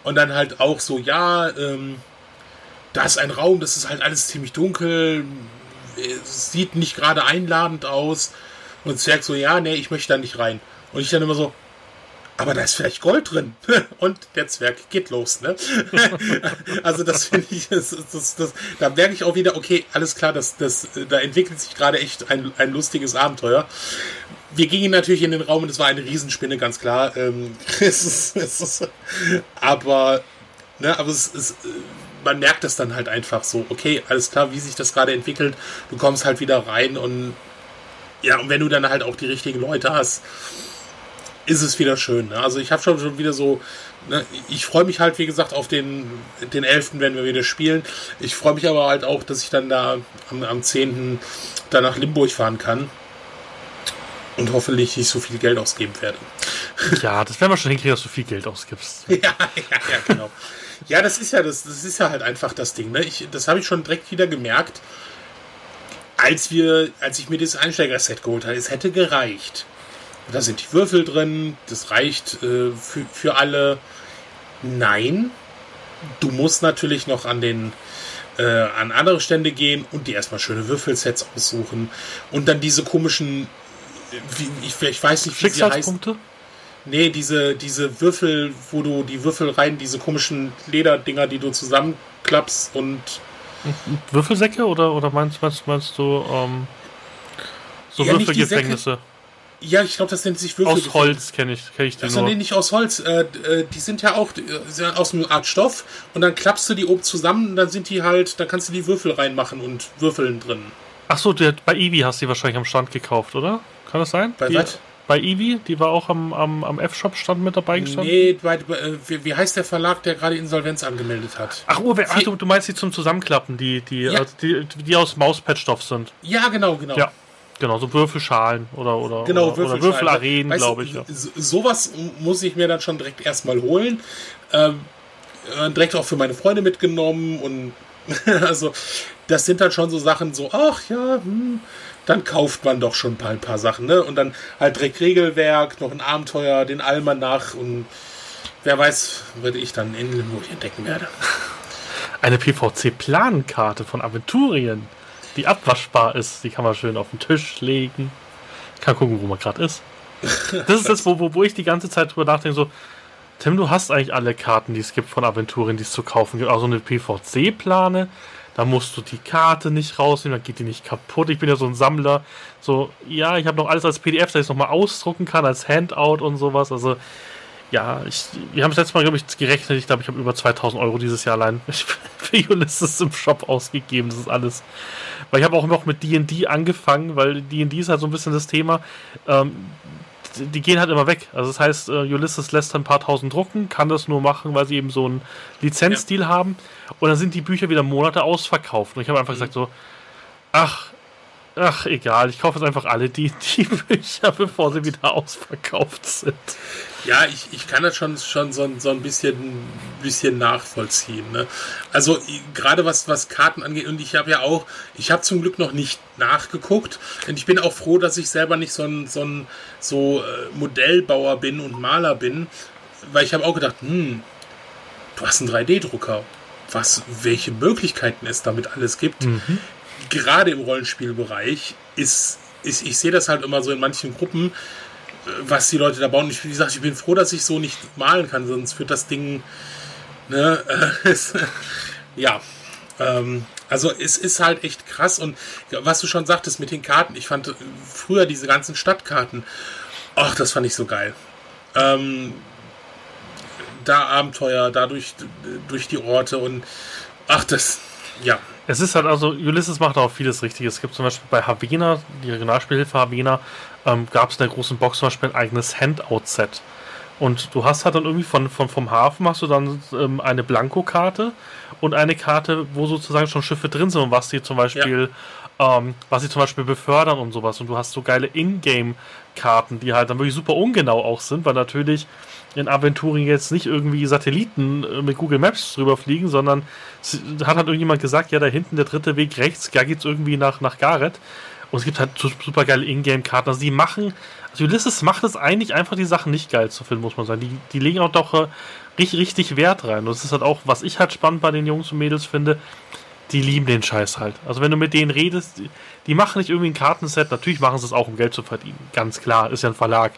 und dann halt auch so, ja, ähm, da ist ein Raum, das ist halt alles ziemlich dunkel, sieht nicht gerade einladend aus. Und Zwerg so, ja, nee, ich möchte da nicht rein. Und ich dann immer so, aber da ist vielleicht Gold drin. Und der Zwerg geht los, ne? also das finde ich, das, das, das, da merke ich auch wieder, okay, alles klar, das, das, da entwickelt sich gerade echt ein, ein lustiges Abenteuer. Wir gingen natürlich in den Raum und es war eine Riesenspinne, ganz klar. Ähm, es ist, es ist, aber, ne, aber es ist, man merkt das dann halt einfach so, okay, alles klar, wie sich das gerade entwickelt, du kommst halt wieder rein und ja, und wenn du dann halt auch die richtigen Leute hast, ist es wieder schön. Ne? Also ich habe schon, schon wieder so, ne, ich freue mich halt, wie gesagt, auf den, den 11., wenn wir wieder spielen. Ich freue mich aber halt auch, dass ich dann da am, am 10. da nach Limburg fahren kann. Und hoffentlich nicht so viel Geld ausgeben werde.
Ja, das werden wir schon hinkriegen, dass du viel Geld ausgibst.
ja, ja, ja, genau. ja, das ist ja das, das ist ja halt einfach das Ding. Ne? Ich, das habe ich schon direkt wieder gemerkt, als wir, als ich mir dieses Einsteiger-Set geholt habe. Es hätte gereicht da sind die Würfel drin, das reicht äh, für, für alle. Nein, du musst natürlich noch an den äh, an andere Stände gehen und die erstmal schöne Würfelsets aussuchen und dann diese komischen wie, ich, ich weiß nicht,
wie sie heißen.
Nee, diese, diese Würfel, wo du die Würfel rein, diese komischen Lederdinger, die du zusammenklappst und.
Würfelsäcke oder, oder meinst, meinst, meinst du ähm, so ja, Würfelgefängnisse?
Ja, ich glaube, das nennt sich Würfel.
Aus Holz kenne ich, kenn ich die
also, nur. Nee, nicht aus Holz. Äh, äh die sind ja auch äh, aus einer Art Stoff und dann klappst du die oben zusammen und dann sind die halt, da kannst du die Würfel reinmachen und Würfeln drin.
Ach so, der, bei Eevee hast du die wahrscheinlich am Stand gekauft, oder? Kann das sein?
Bei was?
Bei Eevee, die war auch am, am, am F-Shop-Stand mit dabei gestanden?
Nee, bei, äh, wie, wie, heißt der Verlag, der gerade Insolvenz angemeldet hat?
Ach, oh, wer, ach du, du, meinst die zum Zusammenklappen, die, die, ja. also die, die aus Mauspad-Stoff sind.
Ja, genau, genau.
Ja. Genau, so Würfelschalen oder, oder,
genau,
oder, oder Würfelarenen, glaube ich. Ja.
Sowas muss ich mir dann schon direkt erstmal holen. Ähm, äh, direkt auch für meine Freunde mitgenommen und also das sind dann schon so Sachen, so, ach ja, hm, dann kauft man doch schon ein paar, ein paar Sachen, ne? Und dann halt direkt Regelwerk, noch ein Abenteuer, den Almanach und wer weiß, würde ich dann in Limburg entdecken werde.
Eine PVC-Plankarte von Aventurien die abwaschbar ist. Die kann man schön auf den Tisch legen. Kann gucken, wo man gerade ist. Das ist das, wo, wo, wo ich die ganze Zeit drüber nachdenke, so, Tim, du hast eigentlich alle Karten, die es gibt von Aventurien, die es zu kaufen gibt. Also eine PVC-Plane, da musst du die Karte nicht rausnehmen, dann geht die nicht kaputt. Ich bin ja so ein Sammler. So, ja, ich habe noch alles als PDF, dass ich es nochmal ausdrucken kann, als Handout und sowas. Also, ja, ich, wir haben es letztes Mal, glaube ich, gerechnet. Ich glaube, ich habe über 2000 Euro dieses Jahr allein für Ulysses im Shop ausgegeben. Das ist alles. Weil ich habe auch noch mit DD angefangen, weil DD ist halt so ein bisschen das Thema. Ähm, die gehen halt immer weg. Also das heißt, uh, Ulysses lässt ein paar tausend drucken, kann das nur machen, weil sie eben so einen Lizenzdeal ja. haben. Und dann sind die Bücher wieder Monate ausverkauft. Und ich habe einfach mhm. gesagt so, ach, Ach, egal, ich kaufe jetzt einfach alle die, die Bücher, bevor sie wieder ausverkauft sind.
Ja, ich, ich kann das schon, schon so, so ein bisschen, bisschen nachvollziehen. Ne? Also gerade was, was Karten angeht, und ich habe ja auch, ich habe zum Glück noch nicht nachgeguckt. Und ich bin auch froh, dass ich selber nicht so ein, so ein so, äh, Modellbauer bin und Maler bin, weil ich habe auch gedacht, hm, du hast einen 3D-Drucker. Was, welche Möglichkeiten es damit alles gibt. Mhm gerade im Rollenspielbereich ist, ist, ich sehe das halt immer so in manchen Gruppen, was die Leute da bauen. Ich, wie gesagt, ich bin froh, dass ich so nicht malen kann, sonst wird das Ding, ne, äh, ja, ähm, also es ist halt echt krass und was du schon sagtest mit den Karten, ich fand früher diese ganzen Stadtkarten, ach, das fand ich so geil. Ähm, da Abenteuer, da durch, durch die Orte und ach, das, ja,
es ist halt also, Ulysses macht auch vieles richtig. Es gibt zum Beispiel bei Havena, die Regionalspielhilfe Havena, ähm, gab es in der großen Box zum Beispiel ein eigenes Handout-Set. Und du hast halt dann irgendwie von, von vom Hafen hast du dann ähm, eine Blankokarte und eine Karte, wo sozusagen schon Schiffe drin sind und was sie zum Beispiel, ja. ähm, was sie zum Beispiel befördern und sowas. Und du hast so geile Ingame-Karten, die halt dann wirklich super ungenau auch sind, weil natürlich in Aventurien jetzt nicht irgendwie Satelliten äh, mit Google Maps drüber fliegen, sondern hat halt irgendjemand gesagt, ja, da hinten der dritte Weg rechts, da geht es irgendwie nach, nach Gareth. Und es gibt halt super geile Ingame-Karten. Also die machen, also Ulysses macht es eigentlich einfach, die Sachen nicht geil zu finden, muss man sagen. Die, die legen auch doch äh, richtig, richtig Wert rein. Und das ist halt auch, was ich halt spannend bei den Jungs und Mädels finde, die lieben den Scheiß halt. Also wenn du mit denen redest, die, die machen nicht irgendwie ein Kartenset, natürlich machen sie es auch, um Geld zu verdienen. Ganz klar, ist ja ein Verlag.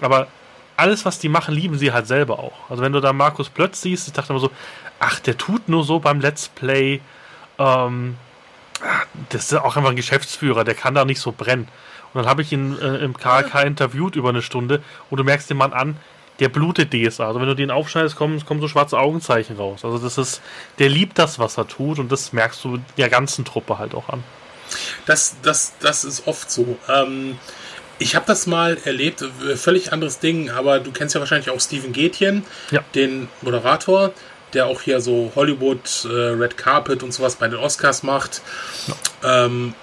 Aber alles, was die machen, lieben sie halt selber auch. Also wenn du da Markus Plötz siehst, ich dachte immer so, ach, der tut nur so beim Let's Play. Ähm, das ist auch einfach ein Geschäftsführer, der kann da nicht so brennen. Und dann habe ich ihn äh, im KK interviewt über eine Stunde und du merkst den Mann an, der blutet DSA. Also wenn du den aufschneidest, kommen, kommen so schwarze Augenzeichen raus. Also das ist, der liebt das, was er tut und das merkst du der ganzen Truppe halt auch an.
Das, das, das ist oft so. Ähm, ich habe das mal erlebt, äh, völlig anderes Ding, aber du kennst ja wahrscheinlich auch Steven Gätjen, ja. den Moderator, der auch hier so Hollywood, äh, Red Carpet und sowas bei den Oscars macht. Ja. Ähm,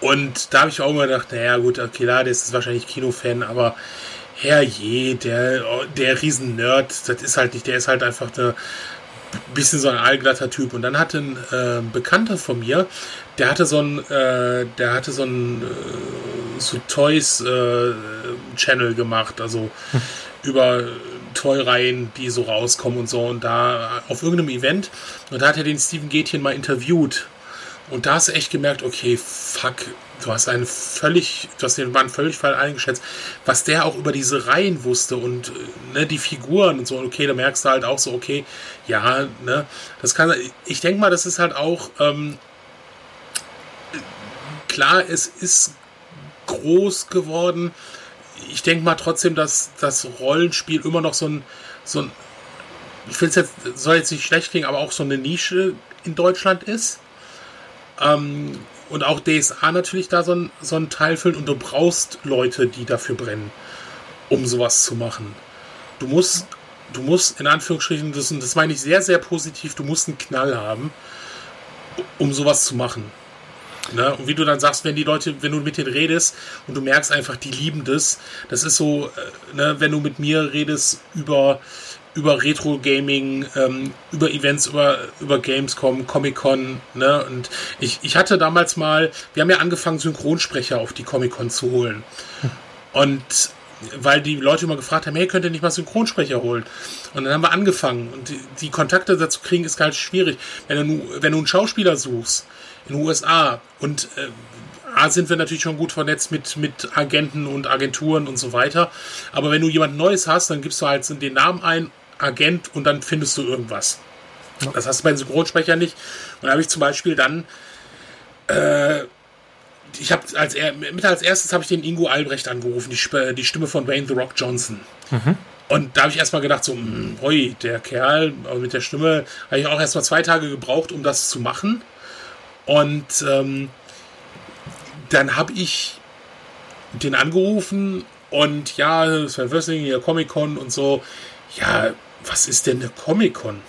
und da habe ich auch immer gedacht, naja gut, okay, klar, der ist wahrscheinlich Kinofan, aber herrje, der, der Riesen-Nerd, das ist halt nicht, der ist halt einfach ein bisschen so ein allglatter Typ. Und dann hatte ein äh, Bekannter von mir, der hatte so ein, äh, der hatte so ein äh, so Toys äh, Channel gemacht, also hm. über Toy-Reihen, die so rauskommen und so. Und da auf irgendeinem Event, und da hat er den Steven Gätchen mal interviewt. Und da hast du echt gemerkt, okay, fuck, du hast einen völlig, du hast den Mann völlig falsch eingeschätzt, was der auch über diese Reihen wusste und ne, die Figuren und so, okay, da merkst du halt auch so, okay, ja, ne, das kann, ich denke mal, das ist halt auch, ähm, klar, es ist groß geworden. Ich denke mal trotzdem, dass das Rollenspiel immer noch so ein, so ein, ich will es jetzt, soll jetzt nicht schlecht klingen, aber auch so eine Nische in Deutschland ist. Ähm, und auch DSA natürlich da so ein, so ein Teil füllt und du brauchst Leute, die dafür brennen, um sowas zu machen. Du musst, du musst in Anführungsstrichen, das, das meine ich sehr, sehr positiv, du musst einen Knall haben, um sowas zu machen. Ne? Und wie du dann sagst, wenn die Leute, wenn du mit denen redest und du merkst einfach, die lieben das, das ist so, äh, ne, wenn du mit mir redest über über Retro-Gaming, ähm, über Events, über, über Gamescom, Comic-Con. Ne? Und ich, ich hatte damals mal, wir haben ja angefangen, Synchronsprecher auf die Comic-Con zu holen. Und weil die Leute immer gefragt haben, hey, könnt ihr nicht mal Synchronsprecher holen? Und dann haben wir angefangen. Und die, die Kontakte dazu kriegen ist halt schwierig. Wenn du, wenn du einen Schauspieler suchst in den USA und äh, A sind wir natürlich schon gut vernetzt mit, mit Agenten und Agenturen und so weiter. Aber wenn du jemand Neues hast, dann gibst du halt den Namen ein Agent und dann findest du irgendwas. Ja. Das hast du bei den Synchronsprechern nicht. Und da habe ich zum Beispiel dann, äh, ich habe als mit als erstes habe ich den Ingo Albrecht angerufen, die, die Stimme von Wayne The Rock Johnson. Mhm. Und da habe ich erstmal gedacht, so, hui, hm, der Kerl mit der Stimme, habe ich auch erstmal zwei Tage gebraucht, um das zu machen. Und ähm, dann habe ich den angerufen und ja, Sven Wrestling, hier Comic-Con und so. Ja, was ist denn eine Comic-Con?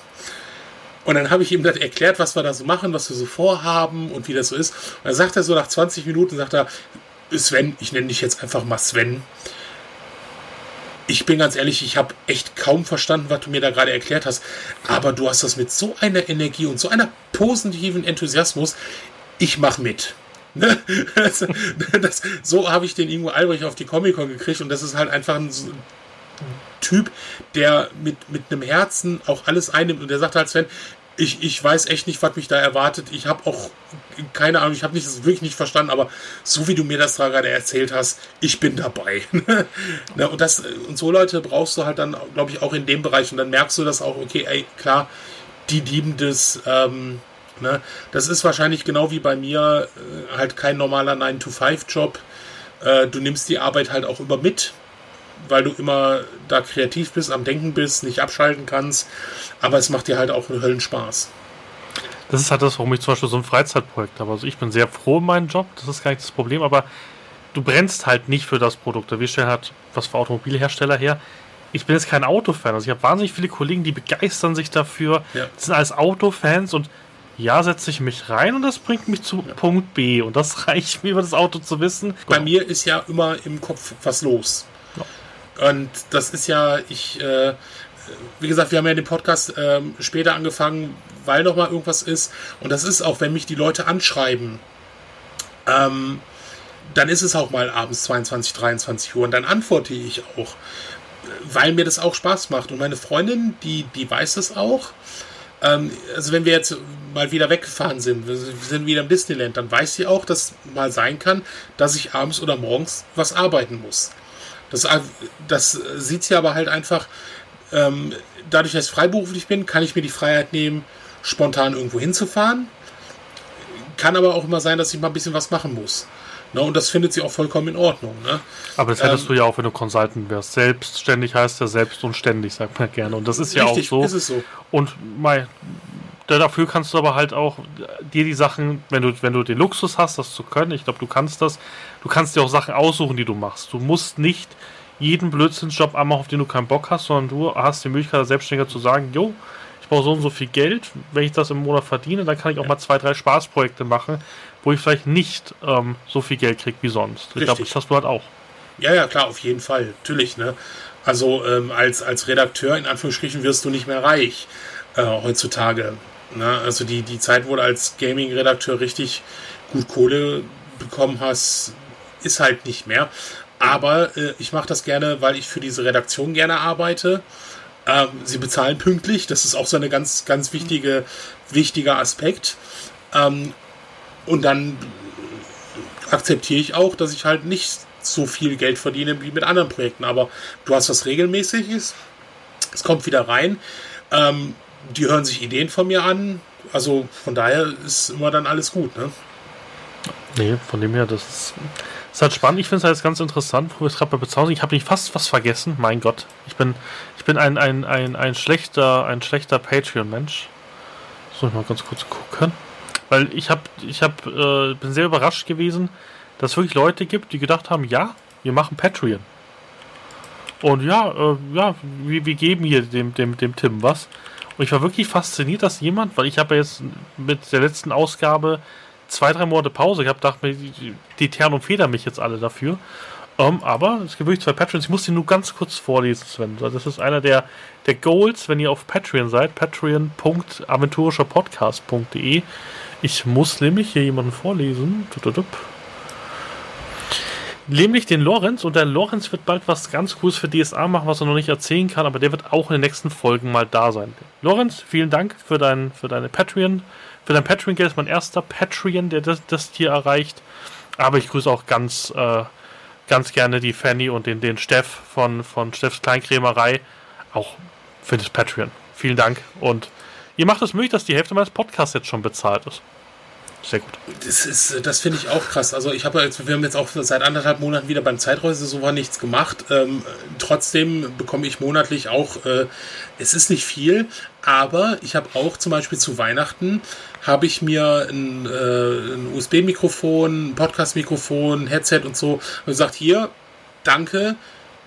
Und dann habe ich ihm das erklärt, was wir da so machen, was wir so vorhaben und wie das so ist. Und dann sagt er so nach 20 Minuten, sagt er, Sven, ich nenne dich jetzt einfach mal Sven. Ich bin ganz ehrlich, ich habe echt kaum verstanden, was du mir da gerade erklärt hast. Aber du hast das mit so einer Energie und so einer positiven Enthusiasmus. Ich mache mit. Ne? Das, das, so habe ich den Ingo Albrecht auf die Comic-Con gekriegt und das ist halt einfach ein, Typ, der mit, mit einem Herzen auch alles einnimmt und der sagt halt, Sven, ich, ich weiß echt nicht, was mich da erwartet. Ich habe auch keine Ahnung, ich habe das wirklich nicht verstanden, aber so wie du mir das da gerade erzählt hast, ich bin dabei. Und, das, und so Leute brauchst du halt dann, glaube ich, auch in dem Bereich. Und dann merkst du das auch, okay, ey, klar, die lieben das. Ähm, ne? Das ist wahrscheinlich genau wie bei mir äh, halt kein normaler 9-to-5-Job. Äh, du nimmst die Arbeit halt auch immer mit weil du immer da kreativ bist, am Denken bist, nicht abschalten kannst. Aber es macht dir halt auch einen Höllenspaß.
Das ist halt das, warum ich zum Beispiel so ein Freizeitprojekt habe. Also ich bin sehr froh in meinem Job, das ist gar nicht das Problem, aber du brennst halt nicht für das Produkt. Wir stellen halt was für Automobilhersteller her. Ich bin jetzt kein Autofan. Also ich habe wahnsinnig viele Kollegen, die begeistern sich dafür. Ja. Das sind alles Autofans und ja, setze ich mich rein und das bringt mich zu ja. Punkt B. Und das reicht mir über das Auto zu wissen.
Bei mir ist ja immer im Kopf was los. Und das ist ja, ich, äh, wie gesagt, wir haben ja den Podcast äh, später angefangen, weil noch mal irgendwas ist. Und das ist auch, wenn mich die Leute anschreiben, ähm, dann ist es auch mal abends 22, 23 Uhr und dann antworte ich auch. weil mir das auch Spaß macht. Und meine Freundin, die, die weiß das auch. Ähm, also wenn wir jetzt mal wieder weggefahren sind, wir sind wieder im Disneyland, dann weiß sie auch, dass mal sein kann, dass ich abends oder morgens was arbeiten muss. Das, das sieht sie aber halt einfach, ähm, dadurch, dass ich freiberuflich bin, kann ich mir die Freiheit nehmen, spontan irgendwo hinzufahren. Kann aber auch immer sein, dass ich mal ein bisschen was machen muss. Ne, und das findet sie auch vollkommen in Ordnung. Ne?
Aber das hättest ähm, du ja auch, wenn du Consultant wärst. Selbstständig heißt ja selbst und ständig, sagt man gerne. Und das ist ja richtig, auch so. Ist es so. Und mein, dafür kannst du aber halt auch dir die Sachen, wenn du, wenn du den Luxus hast, das zu können, ich glaube, du kannst das, du kannst dir auch Sachen aussuchen, die du machst. Du musst nicht jeden Blödsinnsjob anmachen, auf den du keinen Bock hast, sondern du hast die Möglichkeit, als Selbstständiger zu sagen, jo, ich brauche so und so viel Geld, wenn ich das im Monat verdiene, dann kann ich auch mal zwei, drei Spaßprojekte machen, wo ich vielleicht nicht ähm, so viel Geld kriege wie sonst. Ich glaube, das hast du halt auch.
Ja, ja, klar, auf jeden Fall. Natürlich, ne? Also ähm, als, als Redakteur in Anführungsstrichen wirst du nicht mehr reich äh, heutzutage. Ne? Also die, die Zeit, wo du als Gaming-Redakteur richtig gut Kohle bekommen hast, ist halt nicht mehr. Aber äh, ich mache das gerne, weil ich für diese Redaktion gerne arbeite. Ähm, sie bezahlen pünktlich, das ist auch so ein ganz, ganz wichtige, wichtiger Aspekt. Ähm, und dann akzeptiere ich auch, dass ich halt nicht so viel Geld verdiene wie mit anderen Projekten. Aber du hast was Regelmäßiges, es kommt wieder rein. Ähm, die hören sich Ideen von mir an. Also von daher ist immer dann alles gut. Ne?
Nee, von dem her, das ist, ist halt spannend. Ich finde es halt ganz interessant, wo wir es gerade bei Bezahlung Ich habe nicht fast was vergessen. Mein Gott, ich bin, ich bin ein, ein, ein, ein schlechter, ein schlechter Patreon-Mensch. Soll ich mal ganz kurz gucken? Weil ich habe, ich habe, äh, bin sehr überrascht gewesen, dass es wirklich Leute gibt, die gedacht haben, ja, wir machen Patreon. Und ja, äh, ja, wir, wir geben hier dem, dem, dem Tim was. Und ich war wirklich fasziniert, dass jemand, weil ich habe jetzt mit der letzten Ausgabe zwei, drei Monate Pause gehabt, dachte mir, die, Tern und Federn mich jetzt alle dafür. Um, ähm, aber es gibt wirklich zwei Patrons. Ich muss die nur ganz kurz vorlesen, Sven. Das ist einer der, der Goals, wenn ihr auf Patreon seid. Patreon.aventurischerpodcast.de ich muss nämlich hier jemanden vorlesen. Nämlich den Lorenz und der Lorenz wird bald was ganz Cooles für DSA machen, was er noch nicht erzählen kann, aber der wird auch in den nächsten Folgen mal da sein. Lorenz, vielen Dank für dein, für deine Patreon, für dein Patreon-Geld. ist mein erster Patreon, der das, das hier erreicht. Aber ich grüße auch ganz, äh, ganz gerne die Fanny und den, den Steff von, von Steffs Kleinkrämerei. Auch für das Patreon. Vielen Dank und Ihr macht es möglich, dass die Hälfte meines Podcasts jetzt schon bezahlt ist. Sehr gut.
Das, ist, das finde ich auch krass. Also ich habe wir haben jetzt auch seit anderthalb Monaten wieder beim Zeitreise so war nichts gemacht. Ähm, trotzdem bekomme ich monatlich auch, äh, es ist nicht viel, aber ich habe auch zum Beispiel zu Weihnachten habe ich mir ein, äh, ein USB-Mikrofon, Podcast-Mikrofon, Headset und so und gesagt, hier, danke,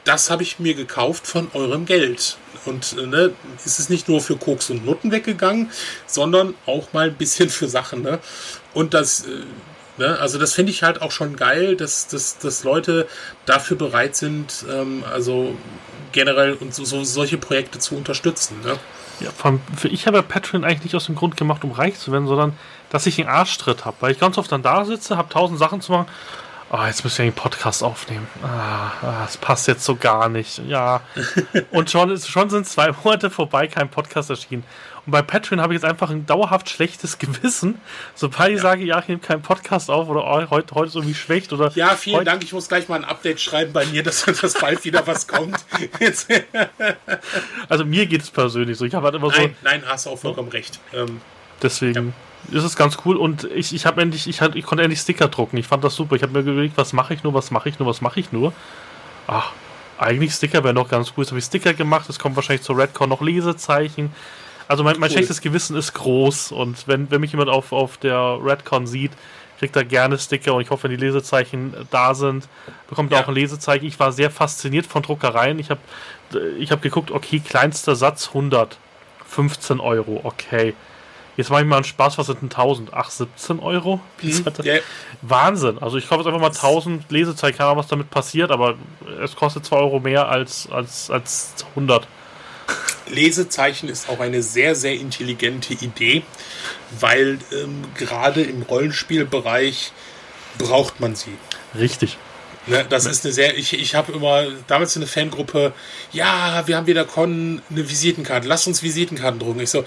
das habe ich mir gekauft von eurem Geld. Und äh, ne, ist es nicht nur für Koks und Nutten weggegangen, sondern auch mal ein bisschen für Sachen. Ne? Und das, äh, ne, also das finde ich halt auch schon geil, dass, dass, dass Leute dafür bereit sind, ähm, also generell und so, so, solche Projekte zu unterstützen. Ne?
Ja, allem, für ich habe Patreon eigentlich nicht aus dem Grund gemacht, um reich zu werden, sondern dass ich einen Arschtritt habe, weil ich ganz oft dann da sitze, habe tausend Sachen zu machen Oh, jetzt müssen wir einen Podcast aufnehmen. Ah, ah, das passt jetzt so gar nicht. Ja. Und schon, schon sind zwei Monate vorbei, kein Podcast erschienen. Und bei Patreon habe ich jetzt einfach ein dauerhaft schlechtes Gewissen. Sobald ich ja. sage, ja, ich nehme keinen Podcast auf oder oh, heute, heute ist irgendwie schlecht oder.
Ja, vielen Dank. Ich muss gleich mal ein Update schreiben bei mir, dass, dass bald wieder was kommt.
also mir geht es persönlich so. Ich habe halt immer so.
Nein, nein, hast du auch vollkommen recht. Ähm,
deswegen. Ja ist es ganz cool und ich, ich habe endlich, ich, halt, ich konnte endlich Sticker drucken. Ich fand das super. Ich habe mir überlegt, was mache ich nur, was mache ich nur, was mache ich nur. Ach, eigentlich Sticker wäre noch ganz cool. Jetzt habe ich Sticker gemacht. Es kommt wahrscheinlich zur Redcon noch Lesezeichen. Also mein, mein cool. schlechtes Gewissen ist groß und wenn, wenn mich jemand auf, auf der Redcon sieht, kriegt er gerne Sticker und ich hoffe, wenn die Lesezeichen da sind, bekommt er ja. auch ein Lesezeichen. Ich war sehr fasziniert von Druckereien. Ich habe ich hab geguckt, okay, kleinster Satz 100, 15 Euro, okay. Jetzt mache ich mal einen Spaß, was sind denn 1000? Ach, 17 Euro? Mhm, yeah. Wahnsinn. Also ich kaufe jetzt einfach mal 1000 Lesezeichen, keine Ahnung, was damit passiert, aber es kostet 2 Euro mehr als, als, als 100.
Lesezeichen ist auch eine sehr, sehr intelligente Idee, weil ähm, gerade im Rollenspielbereich braucht man sie.
Richtig.
Ne, das ist eine sehr, ich, ich habe immer damals eine Fangruppe, ja, wir haben wieder Con eine Visitenkarte, lass uns Visitenkarten drucken. Ich so,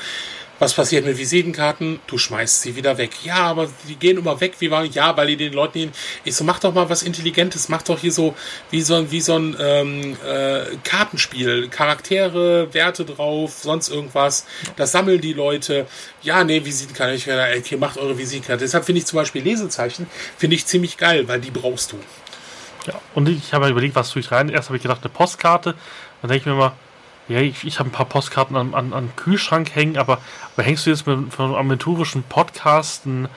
was passiert mit Visitenkarten? Du schmeißt sie wieder weg. Ja, aber die gehen immer weg. Wie war, ja, weil die den Leuten hin. Ich so, mach doch mal was Intelligentes. Mach doch hier so wie so, wie so ein ähm, äh, Kartenspiel. Charaktere, Werte drauf, sonst irgendwas. Das sammeln die Leute. Ja, nee, Visitenkarte. Ich werde, okay, macht eure Visitenkarte. Deshalb finde ich zum Beispiel Lesezeichen, finde ich ziemlich geil, weil die brauchst du.
Ja, und ich habe überlegt, was tue ich rein. Erst habe ich gedacht, eine Postkarte. Dann denke ich mir mal, ja, ich, ich habe ein paar Postkarten an, an, an Kühlschrank hängen, aber, aber hängst du jetzt mit, von einem aventurischen Podcast ein,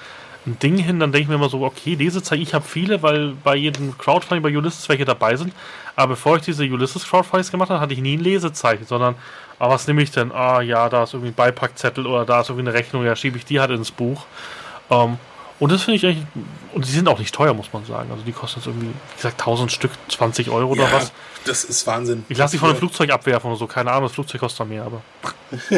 ein Ding hin, dann denke ich mir immer so, okay, Lesezeichen, ich habe viele, weil bei jedem Crowdfunding bei Ulysses welche dabei sind. Aber bevor ich diese Ulysses Crowdfundings gemacht habe, hatte ich nie ein Lesezeichen, sondern, ah, was nehme ich denn? Ah, ja, da ist irgendwie ein Beipackzettel oder da ist irgendwie eine Rechnung, ja, schiebe ich die halt ins Buch. Ähm, und das finde ich eigentlich, und die sind auch nicht teuer, muss man sagen. Also die kosten jetzt irgendwie, wie gesagt, 1000 Stück, 20 Euro ja, oder was.
Das ist Wahnsinn.
Ich lasse die von einem Flugzeug abwerfen oder so, keine Ahnung, das Flugzeug kostet mehr, aber.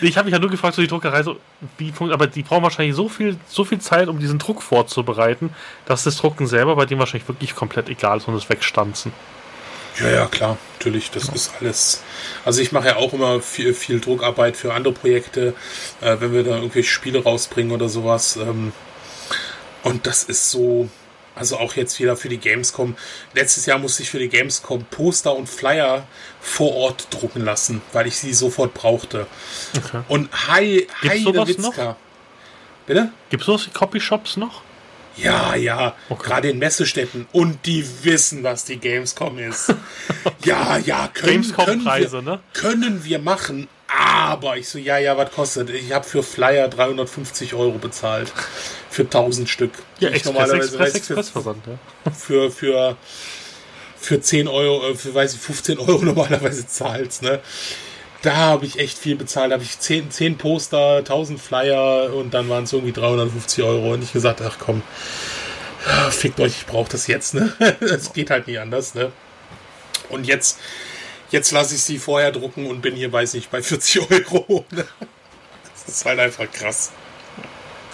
ich habe mich ja nur gefragt, so die Druckerei, so, wie aber die brauchen wahrscheinlich so viel, so viel Zeit, um diesen Druck vorzubereiten, dass das Drucken selber bei dem wahrscheinlich wirklich komplett egal ist und das Wegstanzen.
Ja, ja, klar, natürlich. Das ja. ist alles. Also ich mache ja auch immer viel, viel Druckarbeit für andere Projekte, äh, wenn wir da irgendwelche Spiele rausbringen oder sowas. Ähm, und das ist so. Also auch jetzt wieder für die Gamescom. Letztes Jahr musste ich für die Gamescom Poster und Flyer vor Ort drucken lassen, weil ich sie sofort brauchte. Okay. Und hi,
Heide Witzka. Bitte? Gibt es sowas wie Copyshops noch?
Ja, ja, okay. gerade in Messestätten. Und die wissen, was die Gamescom ist. ja, ja, können, können, wir, ne? können wir machen. Aber ich so, ja, ja, was kostet? Ich habe für Flyer 350 Euro bezahlt. Für 1000 Stück.
Ja, Express, normalerweise Express, Express
Versand, ja. Für, für, für 10 Euro, äh, für, weiß ich, 15 Euro normalerweise zahlst, ne? Da habe ich echt viel bezahlt. Da habe ich 10, 10 Poster, 1000 Flyer und dann waren es irgendwie 350 Euro. Und ich gesagt, ach komm, fickt euch, ich brauche das jetzt. Ne? Es geht halt nicht anders. Ne? Und jetzt, jetzt lasse ich sie vorher drucken und bin hier, weiß nicht, bei 40 Euro. Ne? Das ist halt einfach krass.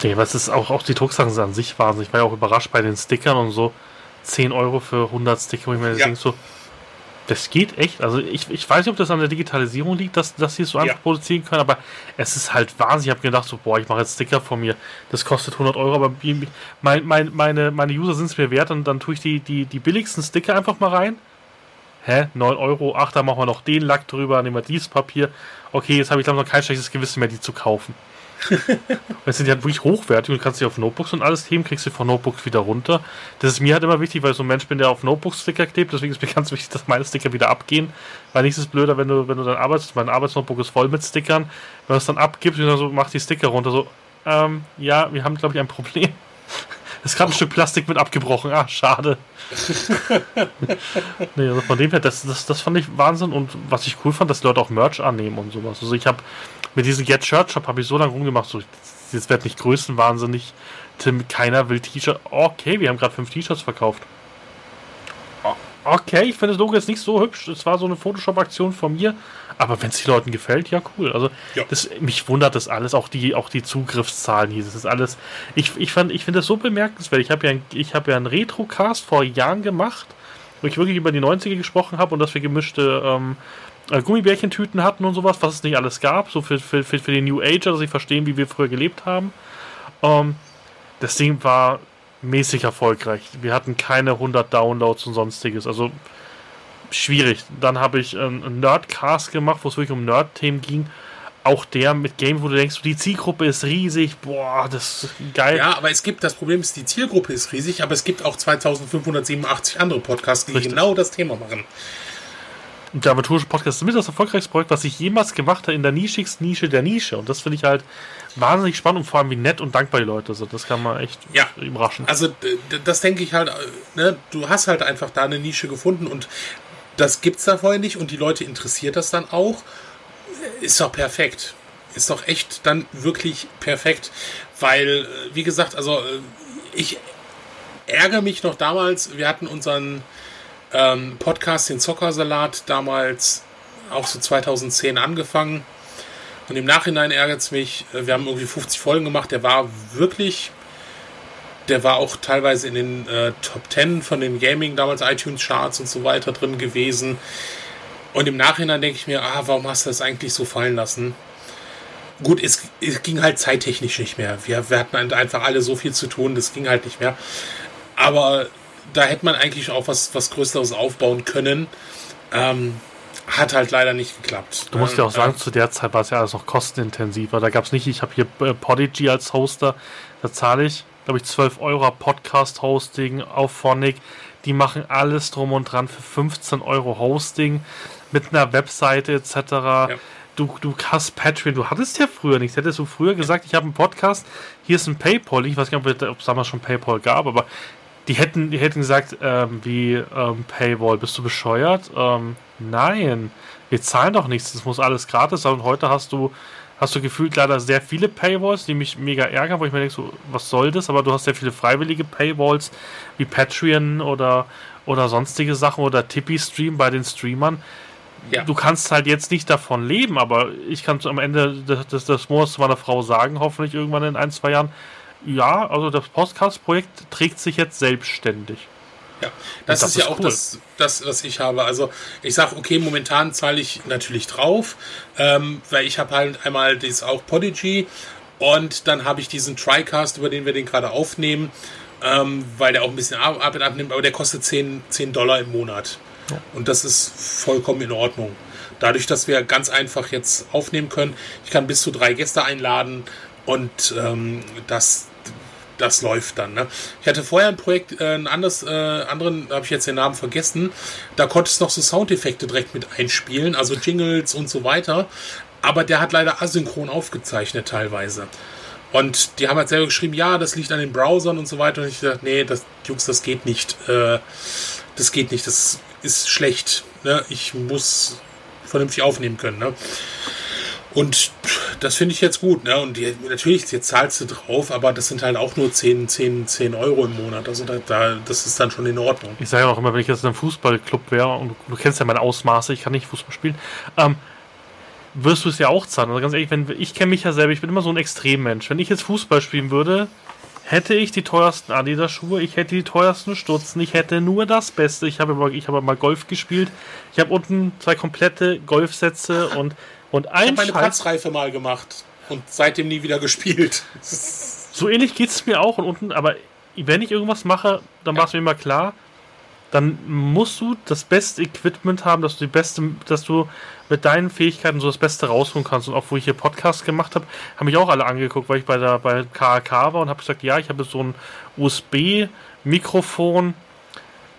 Nee, was ist auch, auch die Drucksachen an sich wahnsinnig. Ich war ja auch überrascht bei den Stickern und so. 10 Euro für 100 Sticker, wo ich mir ja. denke so, das geht echt. Also ich, ich weiß nicht, ob das an der Digitalisierung liegt, dass, dass sie es so einfach ja. produzieren können, aber es ist halt wahnsinnig. Ich habe gedacht, so, boah, ich mache jetzt Sticker von mir. Das kostet 100 Euro, aber mein, mein, meine, meine User sind es mir wert und dann tue ich die, die, die billigsten Sticker einfach mal rein. Hä? 9 Euro, ach, da machen wir noch den Lack drüber, nehmen wir dieses Papier. Okay, jetzt habe ich glaube noch kein schlechtes Gewissen mehr, die zu kaufen. Es sind ja wirklich hochwertig und du kannst sie auf Notebooks und alles heben, kriegst du von Notebooks wieder runter. Das ist mir halt immer wichtig, weil ich so ein Mensch bin, der auf Notebooks Sticker klebt, deswegen ist mir ganz wichtig, dass meine Sticker wieder abgehen. Weil nichts ist blöder, wenn du, wenn du dann arbeitest, mein Arbeitsnotebook ist voll mit Stickern, wenn du es dann abgibst und dann so, mach die Sticker runter, so, ähm, ja, wir haben, glaube ich, ein Problem. Es gerade ein Stück Plastik mit abgebrochen. Ah, schade. nee, also von dem her, das, das, das fand ich Wahnsinn. Und was ich cool fand, dass die Leute auch Merch annehmen und sowas. Also ich habe mit diesem Get Shirt Shop habe ich so lange rumgemacht, so, jetzt wird nicht größenwahnsinnig. Tim, keiner will T-Shirt. Okay, wir haben gerade fünf T-Shirts verkauft. Okay, ich finde das Logo jetzt nicht so hübsch. Es war so eine Photoshop-Aktion von mir. Aber wenn es den Leuten gefällt, ja cool. Also ja. Das, mich wundert das alles, auch die, auch die Zugriffszahlen hier. Das ist alles. Ich, ich, ich finde das so bemerkenswert. Ich habe ja, ich hab ja einen Retro-Cast vor Jahren gemacht, wo ich wirklich über die 90er gesprochen habe und dass wir gemischte ähm, äh, Gummibärchentüten hatten und sowas, was es nicht alles gab, so für, für, für, für die New Ager, dass sie verstehen, wie wir früher gelebt haben. Ähm, das Ding war mäßig erfolgreich. Wir hatten keine 100 Downloads und sonstiges, also schwierig. Dann habe ich einen Nerdcast gemacht, wo es wirklich um Nerd-Themen ging. Auch der mit Game, wo du denkst, die Zielgruppe ist riesig, boah, das ist geil.
Ja, aber es gibt, das Problem ist, die Zielgruppe ist riesig, aber es gibt auch 2587 andere Podcasts, die Richtig. genau das Thema machen
der aventurische Podcast ist mit das erfolgreichste Projekt, was ich jemals gemacht habe in der nischigsten Nische der Nische. Und das finde ich halt wahnsinnig spannend und vor allem wie nett und dankbar die Leute sind. Das kann man echt
ja. überraschen. Also das denke ich halt, äh, ne? du hast halt einfach da eine Nische gefunden und das gibt es da vorher nicht und die Leute interessiert das dann auch. Ist doch perfekt. Ist doch echt dann wirklich perfekt. Weil, äh, wie gesagt, also äh, ich ärgere mich noch damals, wir hatten unseren ähm, Podcast, den Zockersalat, damals auch so 2010 angefangen. Und im Nachhinein ärgert es mich, äh, wir haben irgendwie 50 Folgen gemacht, der war wirklich Der war auch teilweise in den äh, Top 10 von den Gaming, damals iTunes Charts und so weiter drin gewesen. Und im Nachhinein denke ich mir, ah, warum hast du das eigentlich so fallen lassen? Gut, es, es ging halt zeittechnisch nicht mehr. Wir, wir hatten halt einfach alle so viel zu tun, das ging halt nicht mehr. Aber da hätte man eigentlich auch was, was Größeres aufbauen können. Ähm, hat halt leider nicht geklappt.
Du musst ja auch sagen, zu der Zeit war es ja alles noch kostenintensiver. Da gab es nicht, ich habe hier äh, Podigy als Hoster, da zahle ich, glaube ich, 12 Euro Podcast-Hosting auf Phonic. Die machen alles drum und dran für 15 Euro Hosting mit einer Webseite etc. Ja. Du, du hast Patreon, du hattest ja früher nichts. Hättest du früher gesagt, ich habe einen Podcast, hier ist ein PayPal. Ich weiß gar nicht, ob es damals schon PayPal gab, aber die hätten, die hätten gesagt, ähm, wie ähm, Paywall, bist du bescheuert? Ähm, nein, wir zahlen doch nichts, das muss alles gratis sein. Und heute hast du, hast du gefühlt leider sehr viele Paywalls, die mich mega ärgern, wo ich mir denke, so, was soll das? Aber du hast sehr viele freiwillige Paywalls wie Patreon oder, oder sonstige Sachen oder Tippy-Stream bei den Streamern. Ja. Du kannst halt jetzt nicht davon leben, aber ich kann am Ende des, des, des Monats zu meiner Frau sagen, hoffentlich irgendwann in ein, zwei Jahren, ja, also das Podcast-Projekt trägt sich jetzt selbstständig.
Ja, das, das ist, ist, ja auch cool. das, das, was ich habe. Also ich sage, okay, momentan zahle ich natürlich drauf, ähm, weil ich habe halt einmal das auch Podigy und dann habe ich diesen TriCast, über den wir den gerade aufnehmen, ähm, weil der auch ein bisschen Arbeit abnimmt, aber der kostet 10, 10 Dollar im Monat. Ja. Und das ist vollkommen in Ordnung. Dadurch, dass wir ganz einfach jetzt aufnehmen können, ich kann bis zu drei Gäste einladen und ähm, das das läuft dann. Ne? Ich hatte vorher ein Projekt, äh, ein anderes, äh, anderen, habe ich jetzt den Namen vergessen, da konntest du noch so Soundeffekte direkt mit einspielen, also Jingles und so weiter. Aber der hat leider asynchron aufgezeichnet teilweise. Und die haben halt selber geschrieben, ja, das liegt an den Browsern und so weiter. Und ich dachte, nee, das, Jungs, das geht nicht. Äh, das geht nicht, das ist schlecht. Ne? Ich muss vernünftig aufnehmen können. Ne? Und das finde ich jetzt gut. Ne? Und die, natürlich, jetzt zahlst du drauf, aber das sind halt auch nur 10, 10, 10 Euro im Monat. Also da, da, das ist dann schon in Ordnung.
Ich sage ja auch immer, wenn ich jetzt in einem Fußballclub wäre und du, du, kennst ja meine Ausmaße, ich kann nicht Fußball spielen, ähm, wirst du es ja auch zahlen. Also ganz ehrlich, wenn, ich kenne mich ja selber, ich bin immer so ein Extremmensch. Wenn ich jetzt Fußball spielen würde, hätte ich die teuersten Adidas-Schuhe, ich hätte die teuersten Stutzen, ich hätte nur das Beste. Ich habe ich habe mal Golf gespielt. Ich habe unten zwei komplette Golfsätze und und ein ich habe
meine Platzreife mal gemacht und seitdem nie wieder gespielt.
so ähnlich geht es mir auch und unten, aber wenn ich irgendwas mache, dann war es mir immer klar, dann musst du das beste Equipment haben, dass du die beste, dass du mit deinen Fähigkeiten so das Beste rausholen kannst. Und auch wo ich hier Podcast gemacht habe, haben mich auch alle angeguckt, weil ich bei der bei KAK war und habe gesagt, ja, ich habe so ein USB-Mikrofon.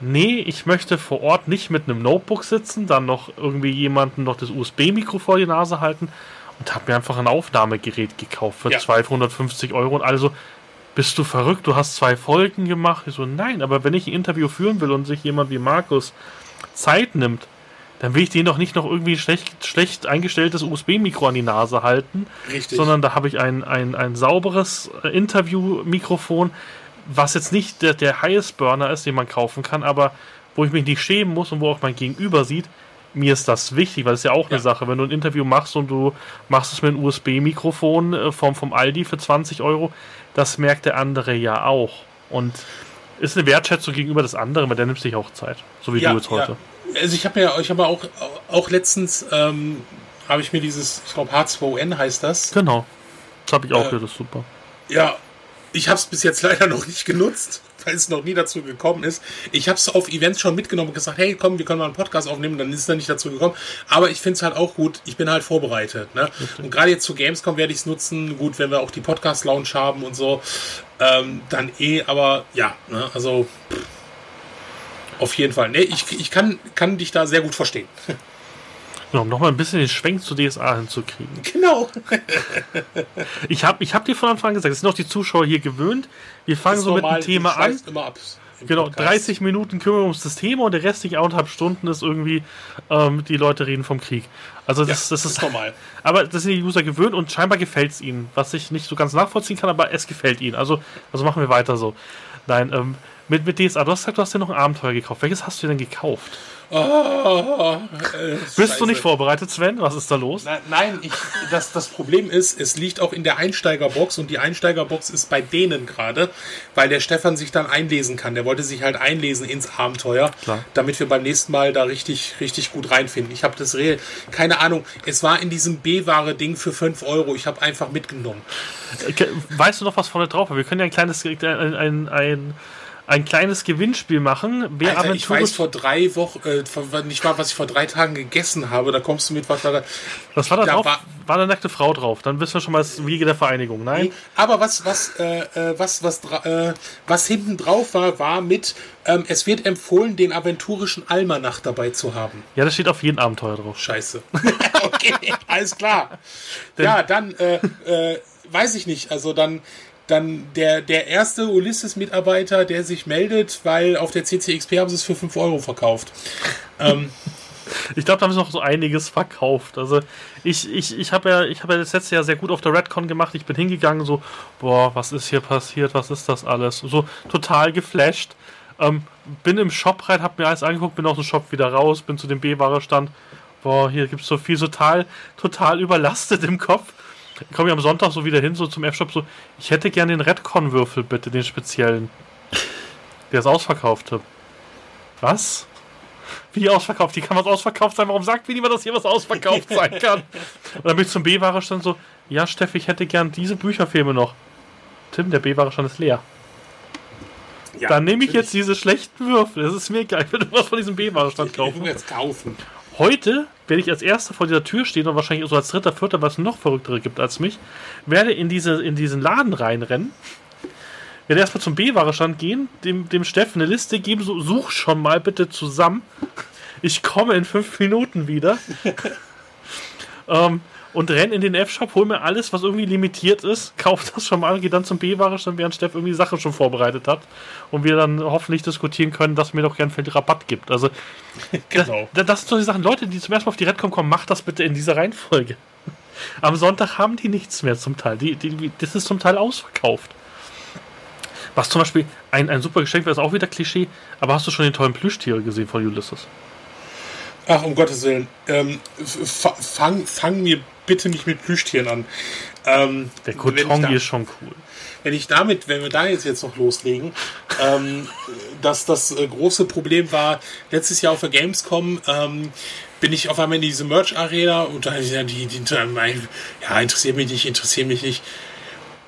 Nee, ich möchte vor Ort nicht mit einem Notebook sitzen, dann noch irgendwie jemanden noch das USB-Mikro vor die Nase halten und habe mir einfach ein Aufnahmegerät gekauft für ja. 250 Euro und also bist du verrückt, du hast zwei Folgen gemacht. Ich so, nein, aber wenn ich ein Interview führen will und sich jemand wie Markus Zeit nimmt, dann will ich den doch nicht noch irgendwie schlecht, schlecht eingestelltes USB-Mikro an die Nase halten, Richtig. sondern da habe ich ein, ein, ein sauberes äh, Interview-Mikrofon, was jetzt nicht der, der Highest Burner ist, den man kaufen kann, aber wo ich mich nicht schämen muss und wo auch mein Gegenüber sieht, mir ist das wichtig, weil es ja auch ja. eine Sache, wenn du ein Interview machst und du machst es mit einem USB-Mikrofon äh, vom, vom Aldi für 20 Euro, das merkt der andere ja auch. Und ist eine Wertschätzung gegenüber des anderen, weil der nimmt sich auch Zeit, so wie ja, du jetzt heute.
Ja. Also ich habe ja, ich habe auch, auch letztens ähm, habe ich mir dieses, ich glaube H2N heißt das.
Genau. Das habe ich auch äh, gehört, das ist super.
Ja, ich habe es bis jetzt leider noch nicht genutzt weil es noch nie dazu gekommen ist. Ich habe es auf Events schon mitgenommen und gesagt, hey, komm, wir können mal einen Podcast aufnehmen, dann ist es dann nicht dazu gekommen. Aber ich finde es halt auch gut, ich bin halt vorbereitet. Ne? Und gerade jetzt zu Gamescom werde ich es nutzen. Gut, wenn wir auch die Podcast-Lounge haben und so, ähm, dann eh, aber ja, ne? also pff, auf jeden Fall. Nee, ich, ich kann, kann dich da sehr gut verstehen.
Genau, um nochmal ein bisschen den Schwenk zu DSA hinzukriegen.
Genau.
ich habe ich hab dir von Anfang an gesagt, es sind auch die Zuschauer hier gewöhnt. Wir fangen so normal, mit dem Thema an. Genau, Podcast. 30 Minuten kümmern wir uns das Thema und der restliche anderthalb Stunden ist irgendwie, ähm, die Leute reden vom Krieg. Also das, ja, das ist normal. Aber das sind die User gewöhnt und scheinbar gefällt es ihnen, was ich nicht so ganz nachvollziehen kann, aber es gefällt ihnen. Also, also machen wir weiter so. Nein, ähm, mit, mit DSA, du hast gesagt, du hast dir noch ein Abenteuer gekauft. Welches hast du denn gekauft? Oh, äh, Bist du nicht vorbereitet, Sven? Was ist da los?
Na, nein, ich, das, das Problem ist, es liegt auch in der Einsteigerbox und die Einsteigerbox ist bei denen gerade, weil der Stefan sich dann einlesen kann. Der wollte sich halt einlesen ins Abenteuer, Klar. damit wir beim nächsten Mal da richtig, richtig gut reinfinden. Ich habe das Real, keine Ahnung, es war in diesem B-Ware-Ding für 5 Euro. Ich habe einfach mitgenommen.
Weißt du noch, was vorne drauf war? Wir können ja ein kleines, ein, ein, ein ein kleines Gewinnspiel machen.
Wer Alter, ich weiß vor drei Wochen, äh, nicht mal, was ich vor drei Tagen gegessen habe. Da kommst du mit, was da.
Was war da, da drauf? War, war eine nackte Frau drauf. Dann wissen wir schon mal das Wiege der Vereinigung. Nein.
Aber was, was, äh, äh was, was, äh, was hinten drauf war, war mit, ähm, es wird empfohlen, den aventurischen Almanach dabei zu haben.
Ja, das steht auf jedem Abenteuer drauf.
Scheiße. okay, alles klar. Denn ja, dann, äh, äh, weiß ich nicht. Also dann dann der, der erste Ulysses-Mitarbeiter, der sich meldet, weil auf der CCXP haben sie es für 5 Euro verkauft. ähm,
ich glaube, da haben sie noch so einiges verkauft. Also ich, ich, ich habe ja, ich ja das letzte Jahr sehr gut auf der Redcon gemacht. Ich bin hingegangen, so, boah, was ist hier passiert? Was ist das alles? So total geflasht. Ähm, bin im Shop rein, habe mir alles angeguckt, bin aus dem Shop wieder raus, bin zu dem B-Ware-Stand. Boah, hier gibt es so viel, total, total überlastet im Kopf komme ich am Sonntag so wieder hin, so zum F-Shop, so, ich hätte gern den Redcon-Würfel, bitte, den speziellen. Der ist ausverkauft. Was? Wie ausverkauft? Wie kann was ausverkauft sein? Warum sagt mir niemand, dass hier was ausverkauft sein kann? Und dann bin ich zum B-Ware stand so, ja, Steffi, ich hätte gern diese Bücherfilme noch. Tim, der B-Ware stand ist leer. Ja, dann nehme ich jetzt diese schlechten Würfel. Das ist mir egal. Ich will was von diesem B-Ware stand kaufen. Ich will jetzt kaufen. Heute werde ich als erster vor dieser Tür stehen und wahrscheinlich so als dritter, vierter, was noch verrücktere gibt als mich, werde in, diese, in diesen Laden reinrennen, werde erstmal zum B-Ware-Stand gehen, dem, dem Steffen eine Liste geben, so, such schon mal bitte zusammen. Ich komme in fünf Minuten wieder. ähm, und renn in den F-Shop, hol mir alles, was irgendwie limitiert ist, kauf das schon mal, geh dann zum B-Ware-Stand, während Steff irgendwie Sachen schon vorbereitet hat und wir dann hoffentlich diskutieren können, dass mir doch gern viel Rabatt gibt. Also, genau. das, das sind so die Sachen, Leute, die zum ersten Mal auf die Redcom kommen, macht das bitte in dieser Reihenfolge. Am Sonntag haben die nichts mehr zum Teil. Die, die, das ist zum Teil ausverkauft. Was zum Beispiel ein, ein super Geschenk wäre, ist auch wieder Klischee, aber hast du schon den tollen Plüschtiere gesehen von Ulysses?
Ach, um Gottes Willen. Ähm, fang, fang mir bitte nicht mit Plüschtieren an. Ähm,
Der Kotongi ist schon cool.
Wenn ich damit, wenn wir da jetzt, jetzt noch loslegen, ähm, dass das äh, große Problem war, letztes Jahr auf der Gamescom, ähm, bin ich auf einmal in diese Merch-Arena und da ja, die, die, ja, interessiert mich nicht, interessiert mich nicht.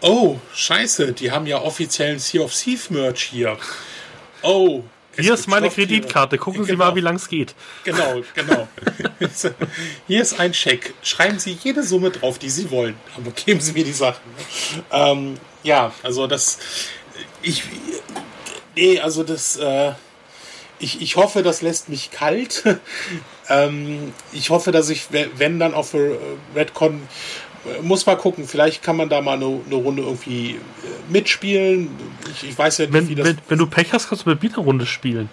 Oh, scheiße, die haben ja offiziellen Sea of Thief Merch hier. Oh,
hier ist meine Kreditkarte. Gucken genau. Sie mal, wie lang es geht.
Genau, genau. Hier ist ein Scheck. Schreiben Sie jede Summe drauf, die Sie wollen. Aber geben Sie mir die Sachen. Ähm, ja, also das. Ich. Nee, also das. Äh, ich, ich hoffe, das lässt mich kalt. ähm, ich hoffe, dass ich, wenn dann auf Redcon muss mal gucken, vielleicht kann man da mal eine, eine Runde irgendwie äh, mitspielen. Ich, ich weiß ja nicht,
wenn, wie das. Wenn, wenn du Pech hast, kannst du mit Bieter Runde spielen.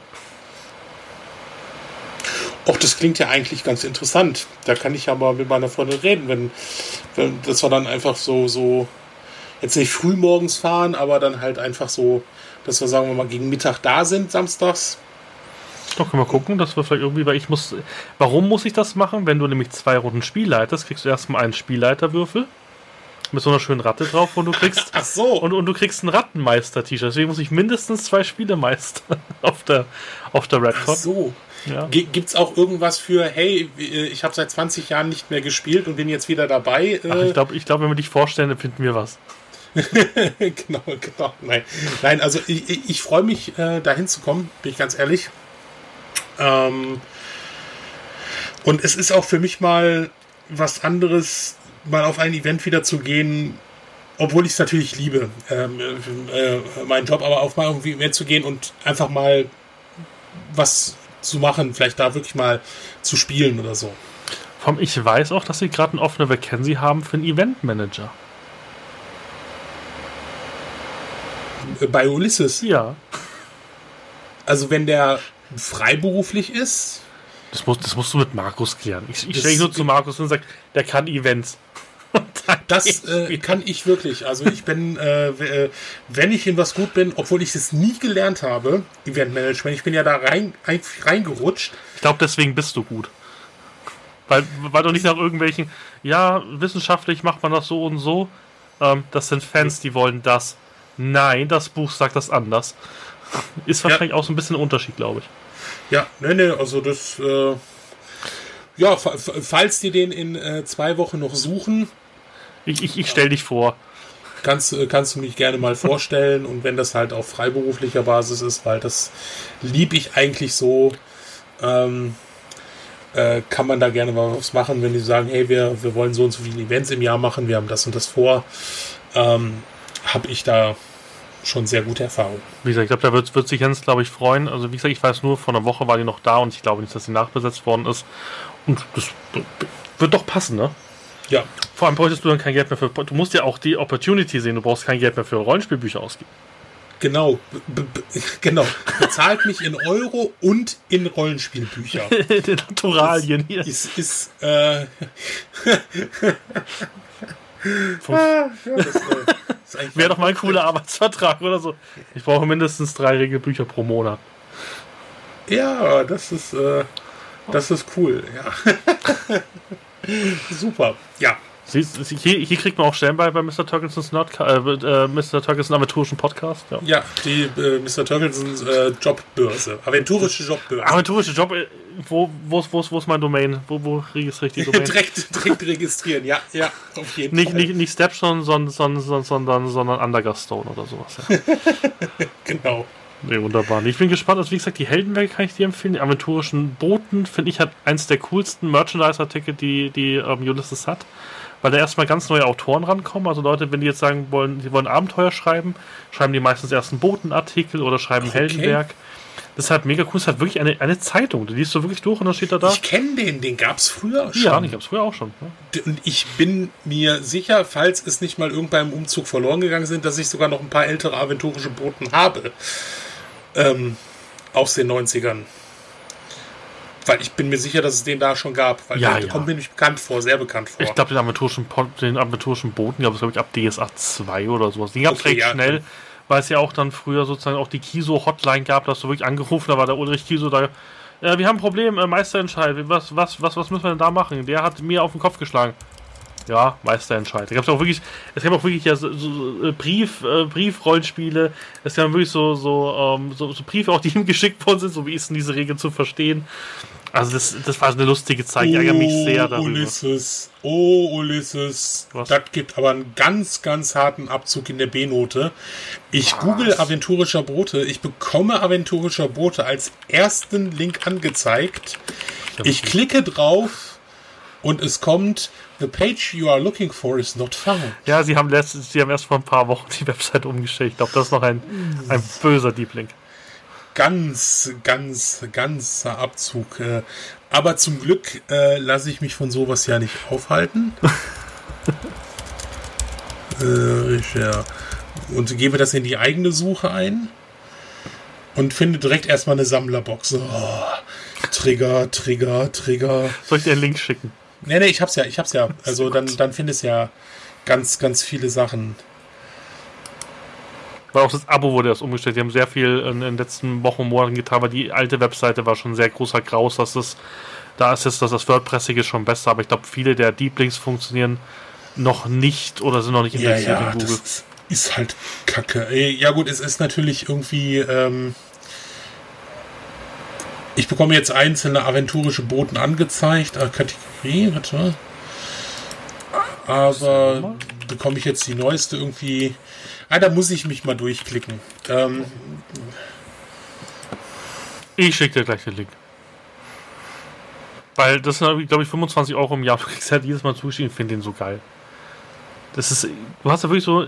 Och, das klingt ja eigentlich ganz interessant. Da kann ich ja mal mit meiner Freundin reden, wenn, wenn das wir dann einfach so, so, jetzt nicht früh morgens fahren, aber dann halt einfach so, dass wir sagen wir mal gegen Mittag da sind, samstags.
Doch, können wir gucken, dass wir vielleicht irgendwie, weil ich muss. Warum muss ich das machen? Wenn du nämlich zwei Runden Spiel leitest, kriegst du erstmal einen Spielleiterwürfel mit so einer schönen Ratte drauf und du kriegst.
Ach so.
Und, und du kriegst ein Rattenmeister-T-Shirt. Deswegen muss ich mindestens zwei Spiele meistern auf der, auf der Redcon. Ach
so. Ja. Gibt es auch irgendwas für, hey, ich habe seit 20 Jahren nicht mehr gespielt und bin jetzt wieder dabei?
Ach, ich glaube, ich glaub, wenn wir dich vorstellen, dann finden wir was.
genau, genau. Nein, Nein also ich, ich freue mich, äh, dahin zu kommen, bin ich ganz ehrlich. Ähm, und es ist auch für mich mal was anderes, mal auf ein Event wieder zu gehen, obwohl ich es natürlich liebe, ähm, äh, meinen Job, aber auf mal irgendwie mehr zu gehen und einfach mal was zu machen, vielleicht da wirklich mal zu spielen oder so.
Vom ich weiß auch, dass sie gerade eine offene Vacancy haben für einen Eventmanager.
Bei Ulysses?
Ja.
Also wenn der freiberuflich ist.
Das, muss, das musst du mit Markus klären. Ich, ich stelle nur zu Markus und sage, der kann Events.
Das äh, kann ich wirklich. Also ich bin, äh, äh, wenn ich in was gut bin, obwohl ich es nie gelernt habe, Eventmanagement, ich bin ja da rein, reingerutscht.
Ich glaube, deswegen bist du gut. Weil, weil du nicht nach irgendwelchen, ja, wissenschaftlich macht man das so und so. Ähm, das sind Fans, die wollen das. Nein, das Buch sagt das anders. Ist wahrscheinlich ja. auch so ein bisschen ein Unterschied, glaube ich.
Ja, ne, ne, also das, äh, ja, falls die den in äh, zwei Wochen noch suchen.
Ich, ich, ich stelle dich vor.
Kannst, äh, kannst du mich gerne mal vorstellen und wenn das halt auf freiberuflicher Basis ist, weil das lieb ich eigentlich so, ähm, äh, kann man da gerne was machen, wenn die sagen, hey, wir, wir wollen so und so viele Events im Jahr machen, wir haben das und das vor, ähm, habe ich da schon sehr gute Erfahrung.
Wie gesagt, ich glaube, da wird, wird sich Jens, glaube ich, freuen. Also wie gesagt, ich weiß nur, vor einer Woche war die noch da und ich glaube nicht, dass sie nachbesetzt worden ist. Und das wird doch passen, ne?
Ja.
Vor allem bräuchtest du dann kein Geld mehr für. Du musst ja auch die Opportunity sehen, du brauchst kein Geld mehr für Rollenspielbücher ausgeben.
Genau, genau. Bezahlt mich in Euro und in Rollenspielbücher.
in Naturalien
hier. Ist, ist, äh
ah, ja, das, Wäre doch mal ein cooler Arbeitsvertrag oder so. Ich brauche mindestens drei Regelbücher pro Monat.
Ja, das ist, äh, das ist cool, ja. Super, ja.
Hier, hier, kriegt man auch Stellen bei, bei Mr. Turkelsons Nerd, äh, äh, Mr. Turkelson Aventurischen Podcast.
Ja, ja die äh, Mr. Turkelsons äh, Jobbörse. Aventurische Jobbörse.
Aventurische Job, äh, wo, wo, wo, wo ist mein Domain? Wo, wo registriere ich die Domain?
direkt, direkt registrieren, ja, ja,
auf jeden nicht, Fall. Nicht, nicht Stepstone, sondern, sondern, sondern, sondern Undergastone oder sowas. Ja.
genau.
Nee, wunderbar. Ich bin gespannt. Also, wie gesagt, die Heldenwerke kann ich dir empfehlen. Die aventurischen Booten finde ich hat eins der coolsten Merchandise-Artikel, die, die ähm, Ulysses hat weil da erstmal ganz neue Autoren rankommen. Also Leute, wenn die jetzt sagen wollen, sie wollen Abenteuer schreiben, schreiben die meistens erst einen Botenartikel oder schreiben okay. Heldenwerk. Das ist halt mega cool. Das ist halt wirklich eine, eine Zeitung. Die liest du wirklich durch und dann steht da da.
Ich kenne den, den gab es früher
schon. Ja, den gab es früher auch schon.
Ja. Und ich bin mir sicher, falls es nicht mal irgendwann im Umzug verloren gegangen sind, dass ich sogar noch ein paar ältere aventurische Boten habe. Ähm, aus den 90ern. Weil ich bin mir sicher, dass es den da schon gab. Weil
ja,
der
ja.
kommt mir nicht bekannt vor, sehr bekannt vor.
Ich glaube, den aventurischen, den aventurischen Boten gab es, glaube ich, ab DSA 2 oder sowas. Den gab es okay, recht ja, schnell, weil es ja auch dann früher sozusagen auch die Kiso-Hotline gab, dass du wirklich angerufen, da war der Ulrich Kiso da. Äh, wir haben ein Problem, äh, Meisterentscheid. Was, was, was, was müssen wir denn da machen? Der hat mir auf den Kopf geschlagen. Ja, Meisterentscheid. Da gab es auch wirklich, es gab auch wirklich ja so, so äh, Brief, äh, Briefrollenspiele. Es gab wirklich so, so, ähm, so, so, Briefe auch, die ihm geschickt worden sind, so wie ist denn diese Regel zu verstehen. Also das, das war eine lustige Zeit. Ich ärgere mich sehr darüber.
Ulysses, oh Ulysses, Was? das gibt aber einen ganz, ganz harten Abzug in der B-Note. Ich Was? google aventurischer Boote. Ich bekomme aventurischer Boote als ersten Link angezeigt. Ich klicke drauf und es kommt The page you are looking for is not found.
Ja, sie haben, letztes, sie haben erst vor ein paar Wochen die Website umgestellt. Ich glaube, das ist noch ein, ein böser Deep Link.
Ganz, ganz, ganz Abzug. Äh, aber zum Glück äh, lasse ich mich von sowas ja nicht aufhalten. äh, ich, ja. Und gebe das in die eigene Suche ein und finde direkt erstmal eine Sammlerbox. Oh, Trigger, Trigger, Trigger.
Soll ich dir einen Link schicken?
Nee, nee, ich hab's ja, ich hab's ja. Also dann, dann findest ja ganz, ganz viele Sachen.
Weil auch das Abo wurde erst umgestellt. Die haben sehr viel in, in den letzten Wochen und Monaten getan, weil die alte Webseite war schon sehr großer Graus, dass das, da ist jetzt dass das WordPressige schon besser, aber ich glaube, viele der Deep Links funktionieren noch nicht oder sind noch nicht
indexiert ja, ja, in Google. Das ist halt kacke. Ja gut, es ist natürlich irgendwie, ähm, ich bekomme jetzt einzelne aventurische Boten angezeigt. Äh, Kategorie, warte. Aber bekomme ich jetzt die neueste irgendwie. Ah, da muss ich mich mal durchklicken. Ähm,
ich schicke dir gleich den Link. Weil das sind, glaube ich, 25 Euro im Jahr. Du kriegst halt jedes Mal zugeschrieben. Ich finde den so geil. Das ist, du hast ja wirklich so,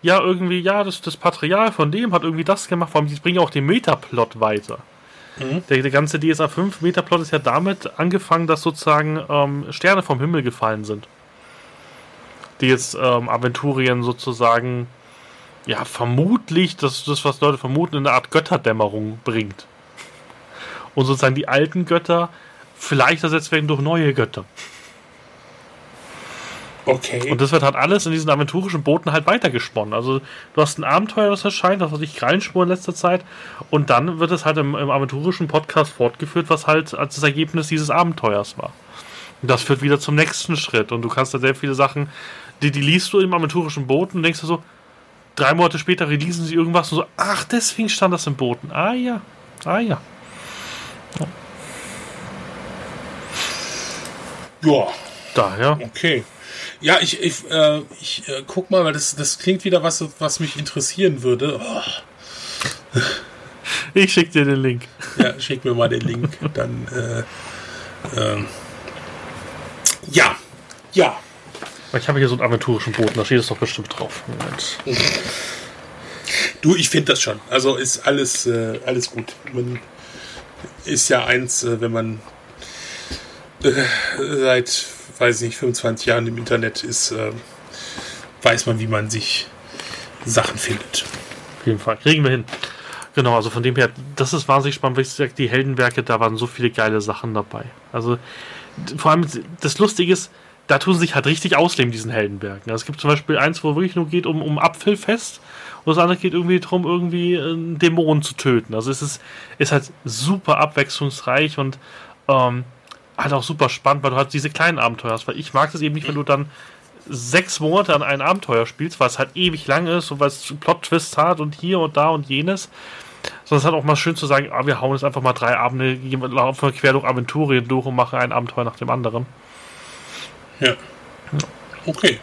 ja, irgendwie, ja, das, das Material von dem hat irgendwie das gemacht. Vor allem, die bringen auch den Metaplot weiter. Mhm. Der, der, ganze DSA 5 Metaplot ist ja damit angefangen, dass sozusagen ähm, Sterne vom Himmel gefallen sind. Die jetzt ähm, Aventurien sozusagen, ja, vermutlich, das, das, was Leute vermuten, in eine Art Götterdämmerung bringt. Und sozusagen die alten Götter vielleicht ersetzt werden durch neue Götter.
Okay.
Und das wird halt alles in diesen aventurischen Booten halt weitergesponnen. Also du hast ein Abenteuer, das erscheint, das hat dich Krallenspur in letzter Zeit. Und dann wird es halt im, im aventurischen Podcast fortgeführt, was halt als das Ergebnis dieses Abenteuers war. Und das führt wieder zum nächsten Schritt. Und du kannst da sehr viele Sachen, die, die liest du im aventurischen Boot und denkst du so, drei Monate später releasen sie irgendwas und so, ach, deswegen stand das im Booten. Ah ja, ah ja.
Ja.
Daher.
Okay. Ja, ich, ich, äh, ich äh, guck mal, weil das, das klingt wieder was, was mich interessieren würde. Oh.
Ich schick dir den Link.
Ja, schick mir mal den Link. Dann, äh, ähm, ja, ja.
Ich habe hier so einen aventurischen Boden, da steht es doch bestimmt drauf. Moment.
Du, ich finde das schon. Also ist alles, äh, alles gut. Man ist ja eins, äh, wenn man äh, seit, weiß ich nicht, 25 Jahren im Internet ist, äh, weiß man, wie man sich Sachen findet.
Auf jeden Fall. Kriegen wir hin. Genau, also von dem her, das ist wahnsinnig spannend, weil ich sage, die Heldenwerke, da waren so viele geile Sachen dabei. Also vor allem das Lustige ist, da tun sie sich halt richtig ausleben, diesen Heldenwerken. Also es gibt zum Beispiel eins, wo wirklich nur geht um, um Apfelfest und das andere geht irgendwie darum, irgendwie einen Dämonen zu töten. Also es ist, ist halt super abwechslungsreich und ähm, halt auch super spannend, weil du halt diese kleinen Abenteuer hast. Weil ich mag das eben nicht, wenn du dann sechs Monate an ein Abenteuer spielst, weil es halt ewig lang ist und weil es Plot-Twists hat und hier und da und jenes. Sondern es ist halt auch mal schön zu sagen, ah, wir hauen jetzt einfach mal drei Abende, laufen quer durch Aventurien durch und machen ein Abenteuer nach dem anderen.
Ja. Okay.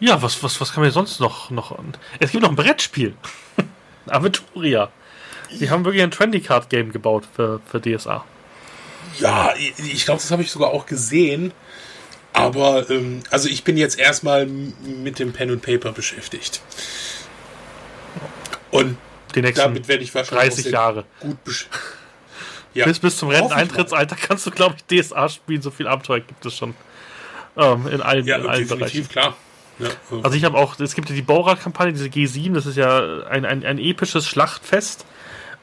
ja, was, was, was kann man sonst noch, noch. Es gibt noch ein Brettspiel. Aventuria. Sie haben wirklich ein Trendy Card Game gebaut für, für DSA.
Ja, ich glaube, das habe ich sogar auch gesehen. Aber, ähm, also ich bin jetzt erstmal mit dem Pen und Paper beschäftigt. Und
Die nächsten
damit werde ich wahrscheinlich
30 Jahre.
gut beschäftigt.
Ja. Bis, bis zum Renteneintrittsalter kannst du, glaube ich, DSA spielen. So viel Abenteuer gibt es schon. Ähm, in allen,
Ja,
in allen
definitiv,
Bereichen.
klar. Ja,
Also ich habe auch, es gibt ja die Baurad-Kampagne, diese G7, das ist ja ein, ein, ein episches Schlachtfest.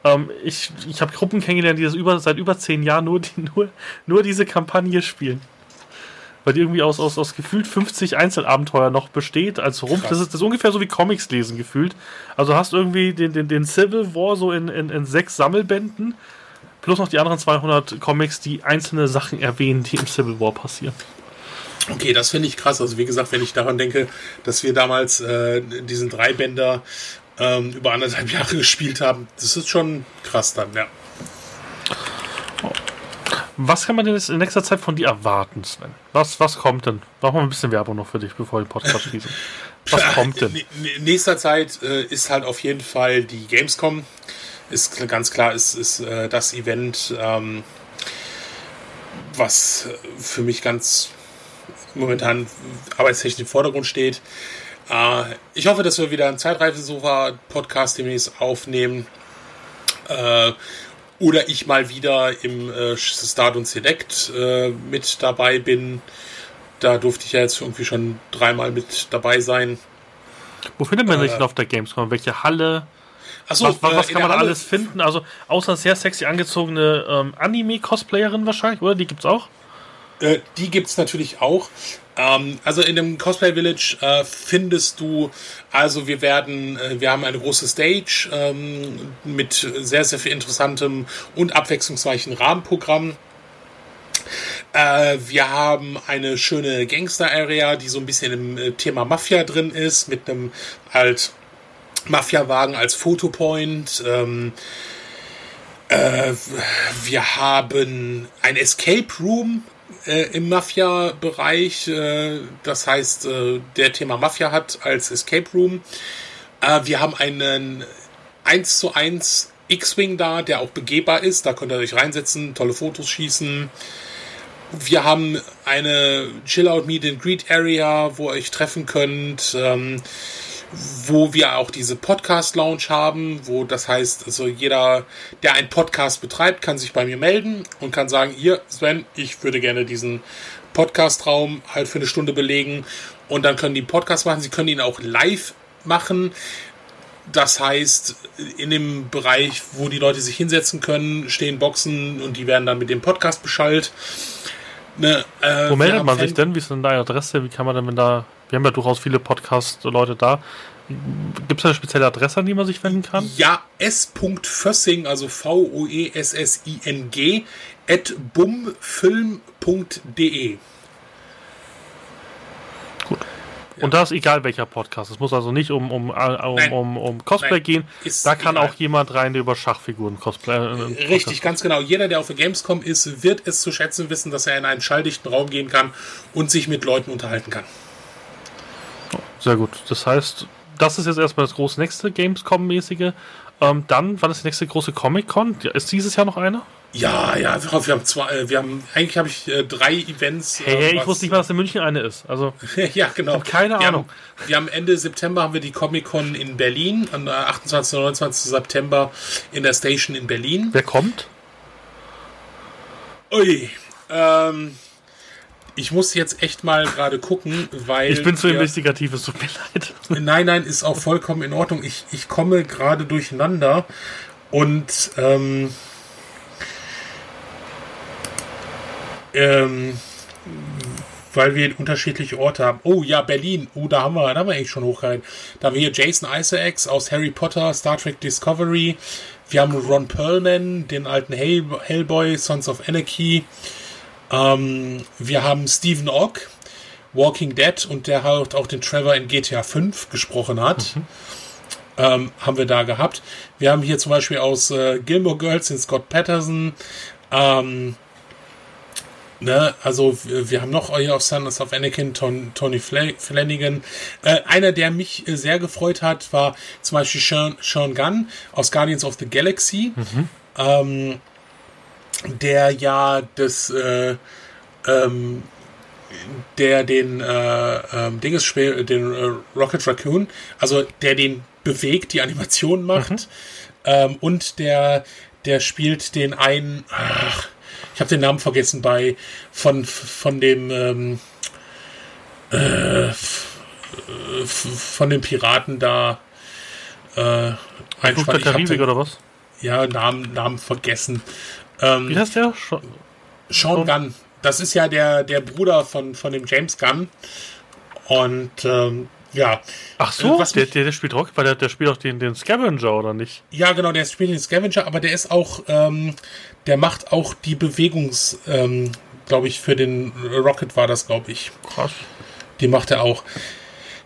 Ähm, ich ich habe Gruppen kennengelernt, die das über, seit über zehn Jahren nur, die, nur, nur diese Kampagne spielen. Weil die irgendwie aus, aus, aus gefühlt 50 Einzelabenteuer noch besteht als Rumpf. Das ist, das ist ungefähr so wie Comics lesen gefühlt. Also hast irgendwie den, den, den Civil War so in, in, in sechs Sammelbänden. Plus noch die anderen 200 Comics, die einzelne Sachen erwähnen, die im Civil War passieren.
Okay, das finde ich krass. Also wie gesagt, wenn ich daran denke, dass wir damals äh, diesen Dreibänder ähm, über anderthalb Jahre gespielt haben, das ist schon krass dann, ja.
Was kann man denn jetzt in nächster Zeit von dir erwarten, Sven? Was, was kommt denn? Machen wir ein bisschen Werbung noch für dich, bevor wir den Podcast schließen. Was kommt denn?
In nächster Zeit äh, ist halt auf jeden Fall die Gamescom. Ist ganz klar, ist, ist äh, das Event, ähm, was für mich ganz momentan arbeitstechnisch im Vordergrund steht. Äh, ich hoffe, dass wir wieder einen Zeitreife-Sofa-Podcast demnächst aufnehmen. Äh, oder ich mal wieder im äh, Start und Select äh, mit dabei bin. Da durfte ich ja jetzt irgendwie schon dreimal mit dabei sein.
Wo findet man sich
Äh,
denn auf der Gamescom? Welche Halle?
Achso,
was was, was
äh,
kann man
Halle-
alles finden? Also, außer sehr sexy angezogene ähm, Anime-Cosplayerin wahrscheinlich, oder? Die gibt's auch?
Äh, die gibt's natürlich auch. Ähm, also in dem Cosplay Village äh, findest du, also wir werden, äh, wir haben eine große Stage ähm, mit sehr, sehr viel interessantem und abwechslungsreichen Rahmenprogramm. Äh, wir haben eine schöne Gangster-Area, die so ein bisschen im äh, Thema Mafia drin ist, mit einem halt Mafia-Wagen als Fotopoint. Ähm, äh, wir haben ein Escape Room äh, im Mafia-Bereich. Äh, das heißt, äh, der Thema Mafia hat als Escape Room. Äh, wir haben einen 1 zu 1 X-Wing da, der auch begehbar ist. Da könnt ihr euch reinsetzen, tolle Fotos schießen. Wir haben eine Chill-Out Meet and Greet Area, wo ihr euch treffen könnt. Ähm, wo wir auch diese Podcast Lounge haben, wo das heißt, also jeder, der einen Podcast betreibt, kann sich bei mir melden und kann sagen, hier, Sven, ich würde gerne diesen Podcast-Raum halt für eine Stunde belegen und dann können die einen Podcast machen. Sie können ihn auch live machen. Das heißt, in dem Bereich, wo die Leute sich hinsetzen können, stehen Boxen und die werden dann mit dem Podcast beschallt. Ne,
äh, Wo meldet man sich denn? Wie ist denn deine Adresse? Wie kann man denn, wenn da. Wir haben ja durchaus viele Podcast-Leute da. Gibt es eine spezielle Adresse, an die man sich wenden kann?
Ja, s.fössing, also V-O-E-S-S-I-N-G, at bumfilm.de.
Gut. Ja. Und da ist egal welcher Podcast. Es muss also nicht um, um, um, um, um Cosplay Nein. gehen. Ist da kann egal. auch jemand rein, der über Schachfiguren Cosplay.
Äh, Richtig, ganz genau. Jeder, der auf der Gamescom ist, wird es zu schätzen wissen, dass er in einen schalldichten Raum gehen kann und sich mit Leuten unterhalten kann.
Sehr gut. Das heißt, das ist jetzt erstmal das große nächste Gamescom-mäßige. Ähm, dann, wann ist die nächste große Comic-Con? Ist dieses Jahr noch eine?
Ja, ja, wir haben zwei, äh, wir haben, eigentlich habe ich äh, drei Events.
Hey, hey ich wusste nicht mal, dass in München eine ist. Also,
ja, genau.
Keine
wir
Ahnung.
Haben, wir haben Ende September haben wir die Comic-Con in Berlin, am 28. und 29. September in der Station in Berlin.
Wer kommt?
Ui, ähm, ich muss jetzt echt mal gerade gucken, weil.
Ich bin zu investigativ, es tut mir leid.
Nein, nein, ist auch vollkommen in Ordnung. Ich, ich komme gerade durcheinander und ähm, Ähm, weil wir unterschiedliche Orte haben. Oh ja, Berlin. Oh, da haben wir, da haben wir eigentlich schon hochgehalten. Da haben wir hier Jason Isaacs aus Harry Potter, Star Trek Discovery. Wir haben Ron Perlman, den alten Hell Hellboy, Sons of Anarchy. Ähm, wir haben Stephen Ogg, Walking Dead, und der halt auch den Trevor in GTA 5 gesprochen hat. Mhm. Ähm, haben wir da gehabt. Wir haben hier zum Beispiel aus äh, Gilmore Girls den Scott Patterson. Ähm, Ne, also wir haben noch hier auf Sons of Anakin Ton, Tony Flanagan. Äh, einer, der mich äh, sehr gefreut hat, war zum Beispiel Sean, Sean Gunn aus Guardians of the Galaxy, mhm. ähm, der ja das äh, ähm, der den äh, ähm, Dinges den äh, Rocket Raccoon, also der den bewegt, die Animation macht, mhm. ähm, und der der spielt den einen ach, ich habe den Namen vergessen bei von von dem ähm, äh, von den Piraten da
äh, ein Flug der Karibik oder was?
Ja, Namen, Namen vergessen.
Ähm, Wie heißt der?
Sean, Sean Gunn. Das ist ja der, der Bruder von, von dem James Gunn. Und ähm, ja.
Ach so, was der, der, der spielt Rock, weil der, der spielt auch den, den Scavenger, oder nicht?
Ja, genau, der spielt den Scavenger, aber der ist auch, ähm, der macht auch die Bewegungs, ähm, glaube ich, für den Rocket war das, glaube ich.
Krass.
Die macht er auch.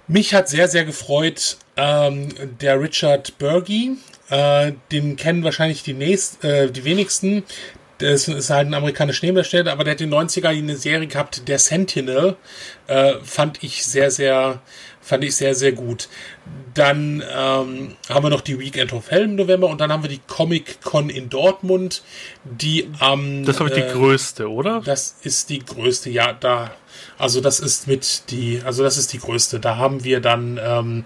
Mich hat sehr, sehr gefreut, ähm, der Richard Bergy. Äh, den kennen wahrscheinlich die, nächst, äh, die wenigsten. Das ist halt ein amerikanischer Nebendarsteller, aber der hat in den 90er eine Serie gehabt, der Sentinel. Äh, fand ich sehr, sehr Fand ich sehr, sehr gut. Dann ähm, haben wir noch die Weekend of Hell im November und dann haben wir die Comic Con in Dortmund, die am.
Ähm, das ist, ich, die äh, größte, oder?
Das ist die größte, ja, da. Also, das ist mit die. Also, das ist die größte. Da haben wir dann. Ähm,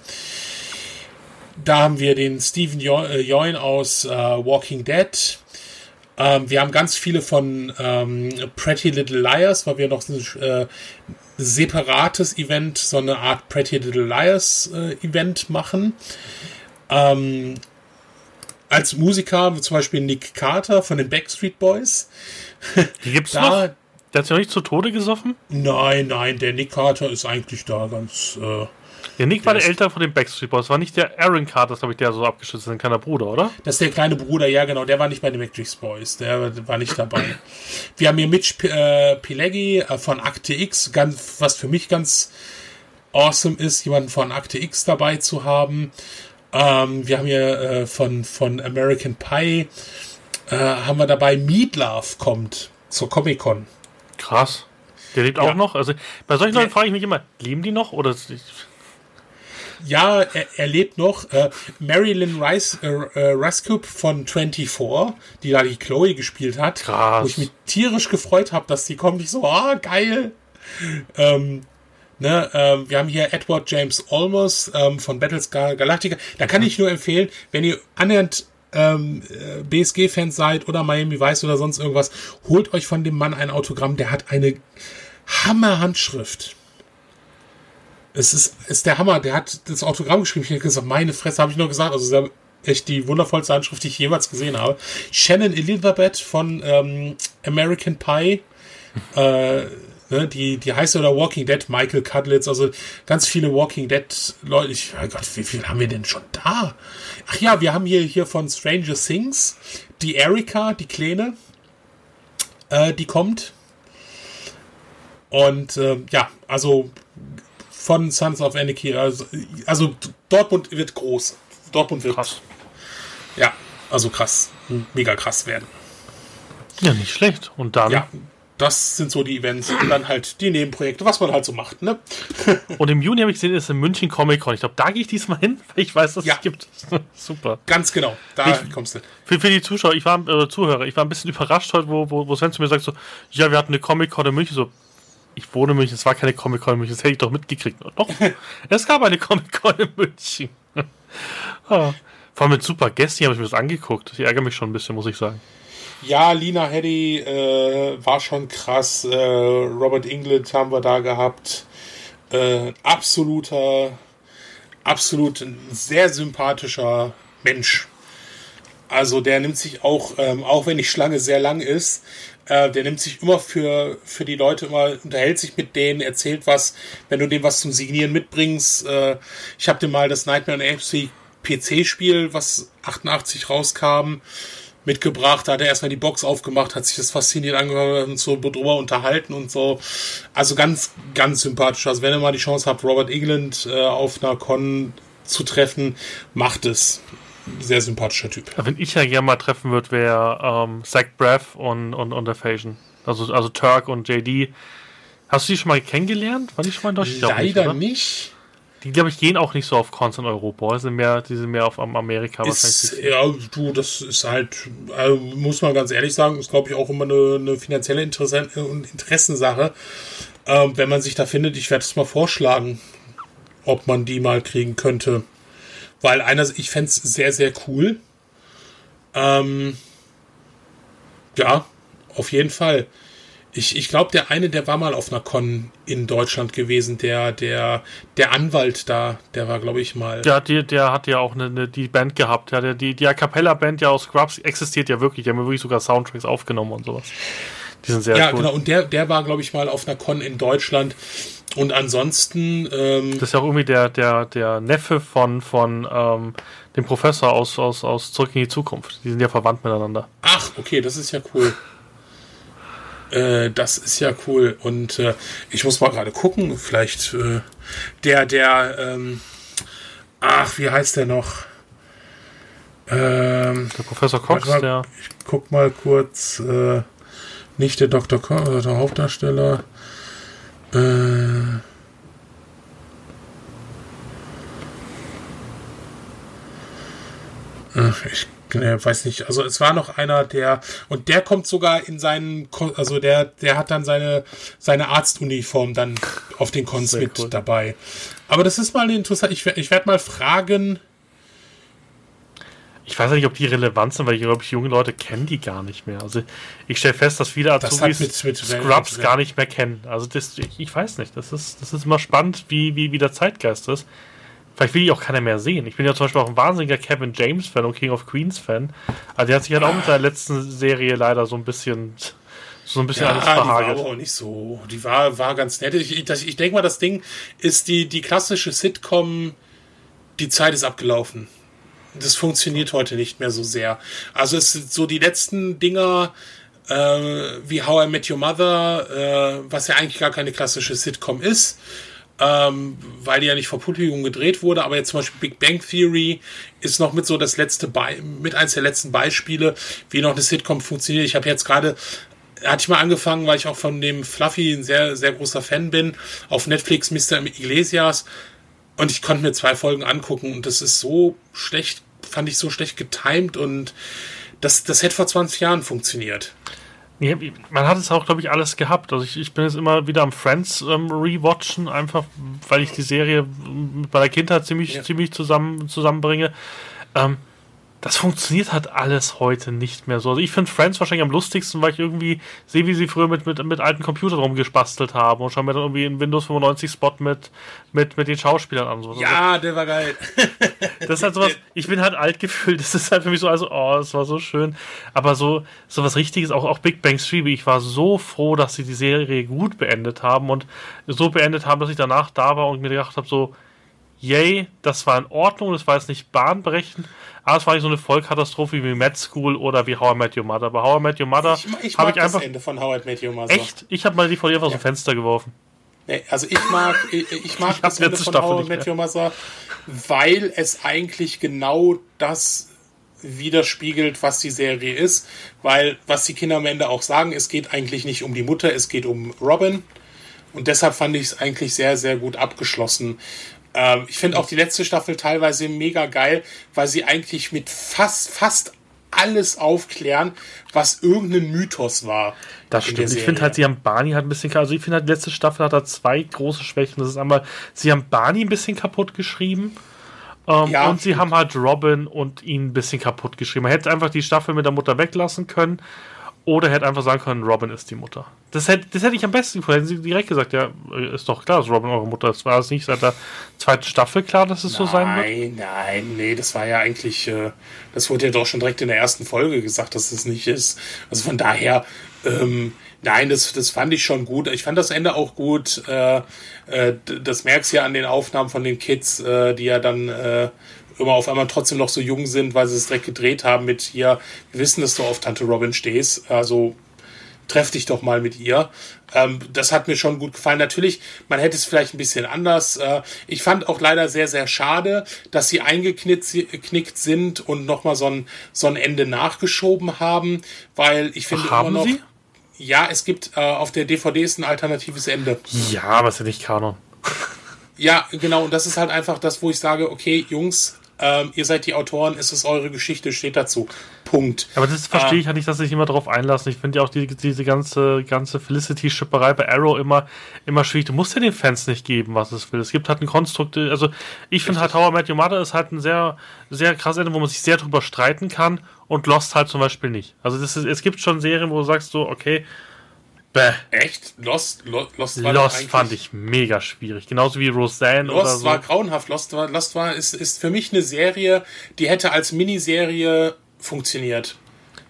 da haben wir den Stephen Join äh, aus äh, Walking Dead. Ähm, wir haben ganz viele von ähm, Pretty Little Liars, weil wir noch äh, separates Event, so eine Art Pretty Little Liars äh, Event machen. Ähm, als Musiker haben wir zum Beispiel Nick Carter von den Backstreet Boys.
Die gibt's da, noch? Der hat sich noch nicht zu Tode gesoffen?
Nein, nein, der Nick Carter ist eigentlich da ganz. Äh,
ja, Nick war der Ältere von den Backstreet Boys. War nicht der Aaron Carter, glaube ich, der so abgeschützt ist, ein kleiner Bruder, oder?
Das ist der kleine Bruder, ja, genau. Der war nicht bei den Backstreet Boys. Der war nicht dabei. Wir haben hier Mitch äh, Pileggi äh, von Akte X, ganz, was für mich ganz awesome ist, jemanden von Akte X dabei zu haben. Ähm, wir haben hier äh, von, von American Pie äh, haben wir dabei Meatloaf kommt zur Comic Con.
Krass. Der lebt ja. auch noch. Also bei solchen Leuten frage ich mich immer, leben die noch oder
ja, er, er lebt noch. Äh, Marilyn Rice, äh, äh, Raskup von 24, die da die Chloe gespielt hat.
Krass.
Wo ich mich tierisch gefreut habe, dass die kommt. Ich so, ah, geil. Ähm, ne, ähm, wir haben hier Edward James Olmos ähm, von Battlestar Galactica. Da kann ich nur empfehlen, wenn ihr annähernd ähm, äh, BSG-Fans seid oder Miami Vice oder sonst irgendwas, holt euch von dem Mann ein Autogramm. Der hat eine Hammer-Handschrift. Es ist, ist der Hammer. Der hat das Autogramm geschrieben. Ich habe gesagt, meine Fresse, habe ich nur gesagt. Also, echt die wundervollste Handschrift, die ich jemals gesehen habe. Shannon Elizabeth von ähm, American Pie. äh, ne, die, die heißt oder Walking Dead, Michael Cudlitz, also ganz viele Walking Dead Leute. Ich, oh Gott, wie viel haben wir denn schon da? Ach ja, wir haben hier, hier von Stranger Things die Erika, die Kleine, äh, die kommt. Und äh, ja, also von Sons of Anarchy, also, also Dortmund wird groß. Dortmund wird krass. Ja, also krass. Mega krass werden.
Ja, nicht schlecht. Und dann.
Ja, das sind so die Events und dann halt die Nebenprojekte, was man halt so macht, ne?
und im Juni habe ich gesehen, ist in München Comic Con. Ich glaube, da gehe ich diesmal hin, weil ich weiß, dass ja. es gibt. Super.
Ganz genau, da
ich, kommst du. Für, für die Zuschauer, ich war, äh, Zuhörer, ich war ein bisschen überrascht heute, wo, wo, wo Sven zu mir sagt so, ja, wir hatten eine Comic Con in München, so, ich wohne in München, es war keine Comic Con in München, das hätte ich doch mitgekriegt. Und doch, es gab eine Comic Con in München. ah. Vor allem mit super Gästen habe ich mir das angeguckt. Ich ärgere mich schon ein bisschen, muss ich sagen.
Ja, Lina Heddy äh, war schon krass. Äh, Robert England haben wir da gehabt. Äh, absoluter, absolut sehr sympathischer Mensch. Also der nimmt sich auch, ähm, auch wenn die Schlange sehr lang ist, äh, der nimmt sich immer für, für die Leute immer, unterhält sich mit denen, erzählt was, wenn du dem was zum Signieren mitbringst. Äh, ich habe dir mal das Nightmare on Elm PC-Spiel, was 88 rauskam, mitgebracht. Da hat er erstmal die Box aufgemacht, hat sich das fasziniert angehört und so drüber unterhalten und so. Also ganz, ganz sympathisch. Also wenn ihr mal die Chance habt, Robert England äh, auf einer Con zu treffen, macht es. Sehr sympathischer Typ.
Wenn ich ja gerne mal treffen würde, wäre ähm, Zach Braff und, und, und der Fasion. Also, also Turk und JD. Hast du die schon mal kennengelernt? War die schon mal in
Deutschland? Leider nicht. nicht.
Die, glaube ich, gehen auch nicht so auf Cons in Europa. Die sind mehr, die sind mehr auf Amerika
ist, Ja, du, das ist halt, also muss man ganz ehrlich sagen, ist, glaube ich, auch immer eine, eine finanzielle Interesse Interessensache. Ähm, wenn man sich da findet, ich werde es mal vorschlagen, ob man die mal kriegen könnte. Weil einer, ich fände es sehr, sehr cool. Ähm, ja, auf jeden Fall. Ich, ich glaube, der eine, der war mal auf einer Con in Deutschland gewesen, der, der, der Anwalt da, der war, glaube ich, mal.
Der, der, der hat ja auch eine, eine, die Band gehabt. Ja, der, die, die A Cappella-Band ja aus Scrubs existiert ja wirklich. Die haben ja wirklich sogar Soundtracks aufgenommen und sowas.
Die sind sehr Ja, cool. genau. Und der, der war, glaube ich, mal auf einer Con in Deutschland. Und ansonsten. Ähm,
das ist ja auch irgendwie der, der, der Neffe von, von ähm, dem Professor aus, aus, aus Zurück in die Zukunft. Die sind ja verwandt miteinander.
Ach, okay, das ist ja cool. Äh, das ist ja cool. Und äh, ich muss mal gerade gucken, vielleicht äh, der, der, ähm, ach, wie heißt der noch?
Ähm, der Professor Cox,
mal,
der.
Ich guck mal kurz, äh, nicht der Dr. Cox, also der Hauptdarsteller. Äh, ich äh, weiß nicht, also es war noch einer, der, und der kommt sogar in seinen, also der, der hat dann seine, seine Arztuniform dann auf den Cons mit cool. dabei. Aber das ist mal interessant, ich, ich werde mal fragen.
Ich weiß nicht, ob die relevant sind, weil ich glaube, junge Leute kennen die gar nicht mehr. Also ich stelle fest, dass viele Azubis mit, mit Scrubs mit, gar nicht mehr kennen. Also das, ich, ich, weiß nicht, das ist, das ist immer spannend, wie, wie, wie der Zeitgeist ist. Vielleicht will ich auch keiner mehr sehen. Ich bin ja zum Beispiel auch ein wahnsinniger Kevin James-Fan und King of Queens-Fan. Also der hat sich halt auch mit seiner letzten Serie leider so ein bisschen so ein bisschen ja, alles
verhagelt. Die war aber auch nicht so. Die war, war ganz nett. Ich, ich, ich denke mal, das Ding ist die, die klassische Sitcom, die Zeit ist abgelaufen. Das funktioniert heute nicht mehr so sehr. Also es sind so die letzten Dinger, äh, wie How I Met Your Mother, äh, was ja eigentlich gar keine klassische Sitcom ist ähm, weil die ja nicht vor Publikum gedreht wurde, aber jetzt zum Beispiel Big Bang Theory ist noch mit so das letzte Be mit eins der letzten Beispiele, wie noch eine Sitcom funktioniert. Ich habe jetzt gerade hatte ich mal angefangen, weil ich auch von dem Fluffy ein sehr, sehr großer Fan bin, auf Netflix Mr. Iglesias und ich konnte mir zwei Folgen angucken und das ist so schlecht, fand ich so schlecht getimed und das, das hätte vor 20 Jahren funktioniert.
Nee, man hat es auch, glaube ich, alles gehabt. Also ich, ich bin jetzt immer wieder am Friends ähm, rewatchen, einfach weil ich die Serie bei der Kindheit ziemlich, ja. ziemlich zusammen, zusammenbringe. Ähm, das funktioniert halt alles heute nicht mehr so. Also ich finde Friends wahrscheinlich am lustigsten, weil ich irgendwie sehe, wie sie früher mit, mit, mit alten Computern rumgespastelt haben und schon mit irgendwie einen Windows 95 Spot mit, mit, mit den Schauspielern an. So.
Ja, der war geil.
das ist halt sowas, ich bin halt alt gefühlt, das ist halt für mich so, also, oh, das war so schön. Aber so, so was Richtiges, auch, auch Big Bang Theory, ich war so froh, dass sie die Serie gut beendet haben und so beendet haben, dass ich danach da war und mir gedacht habe, so, yay, das war in Ordnung, das war jetzt nicht bahnbrechend, aber es war nicht so eine Vollkatastrophe wie Mad School oder wie How I Met Your Mother. Bei How I Met Your Mother
ich, ich habe ich einfach. Ende von How I Met Your Mother.
Echt? Ich habe mal die von ihr aus ja. dem Fenster geworfen.
Nee, also ich mag, ich, ich mag ich das Ende von How I Met Your Mother, weil es eigentlich genau das widerspiegelt, was die Serie ist. Weil, was die Kinder am Ende auch sagen, es geht eigentlich nicht um die Mutter, es geht um Robin. Und deshalb fand ich es eigentlich sehr, sehr gut abgeschlossen. Ähm, ich finde auch die letzte Staffel teilweise mega geil, weil sie eigentlich mit fast, fast alles aufklären, was irgendein Mythos war.
Das stimmt. Ich finde halt, sie haben Barney halt ein bisschen, also ich finde halt, die letzte Staffel hat da zwei große Schwächen. Das ist einmal, sie haben Barney ein bisschen kaputt geschrieben. Ähm, ja, und sie haben halt Robin und ihn ein bisschen kaputt geschrieben. Man hätte einfach die Staffel mit der Mutter weglassen können oder hätte einfach sagen können, Robin ist die Mutter. Das hätte, das hätte ich am besten gefunden. Hätten sie direkt gesagt, ja, ist doch klar, dass Robin eure Mutter ist. War es nicht seit der zweiten Staffel klar, dass es
nein,
so sein wird?
Nein, nein, nee, das war ja eigentlich, äh, das wurde ja doch schon direkt in der ersten Folge gesagt, dass es nicht ist. Also von daher, ähm, nein, das, das fand ich schon gut. Ich fand das Ende auch gut. Äh, äh, das merkst du ja an den Aufnahmen von den Kids, äh, die ja dann immer auf einmal trotzdem noch so jung sind, weil sie es direkt gedreht haben mit hier, wir wissen, dass du auf Tante Robin stehst, also treff dich doch mal mit ihr. Ähm, das hat mir schon gut gefallen. Natürlich, man hätte es vielleicht ein bisschen anders. Äh, ich fand auch leider sehr, sehr schade, dass sie eingeknickt sind und nochmal so ein, so ein Ende nachgeschoben haben, weil ich finde
Ach, immer noch. Sie?
Ja, es gibt äh, auf der DVD ist ein alternatives Ende.
Ja, aber es ist ja nicht Kanon.
Ja, genau. Und das ist halt einfach das, wo ich sage, okay, Jungs, ähm, ihr seid die Autoren, es ist eure Geschichte, steht dazu. Punkt.
Aber das verstehe ich ja nicht, dass sich immer darauf einlassen. Ich finde ja auch die, diese ganze, ganze Felicity-Schipperei bei Arrow immer, immer schwierig. Du musst ja den Fans nicht geben, was es will. Es gibt halt ein Konstrukt, also ich finde halt How I Met Your Mother ist halt ein sehr, sehr krasses Ende, wo man sich sehr drüber streiten kann und Lost halt zum Beispiel nicht. Also das ist, es gibt schon Serien, wo du sagst so, okay,
Bäh. Echt? Lost, Lost,
Lost, war Lost fand ich mega schwierig. Genauso wie Roseanne
Lost
oder so.
war grauenhaft. Lost war, Lost war ist, ist für mich eine Serie, die hätte als Miniserie funktioniert.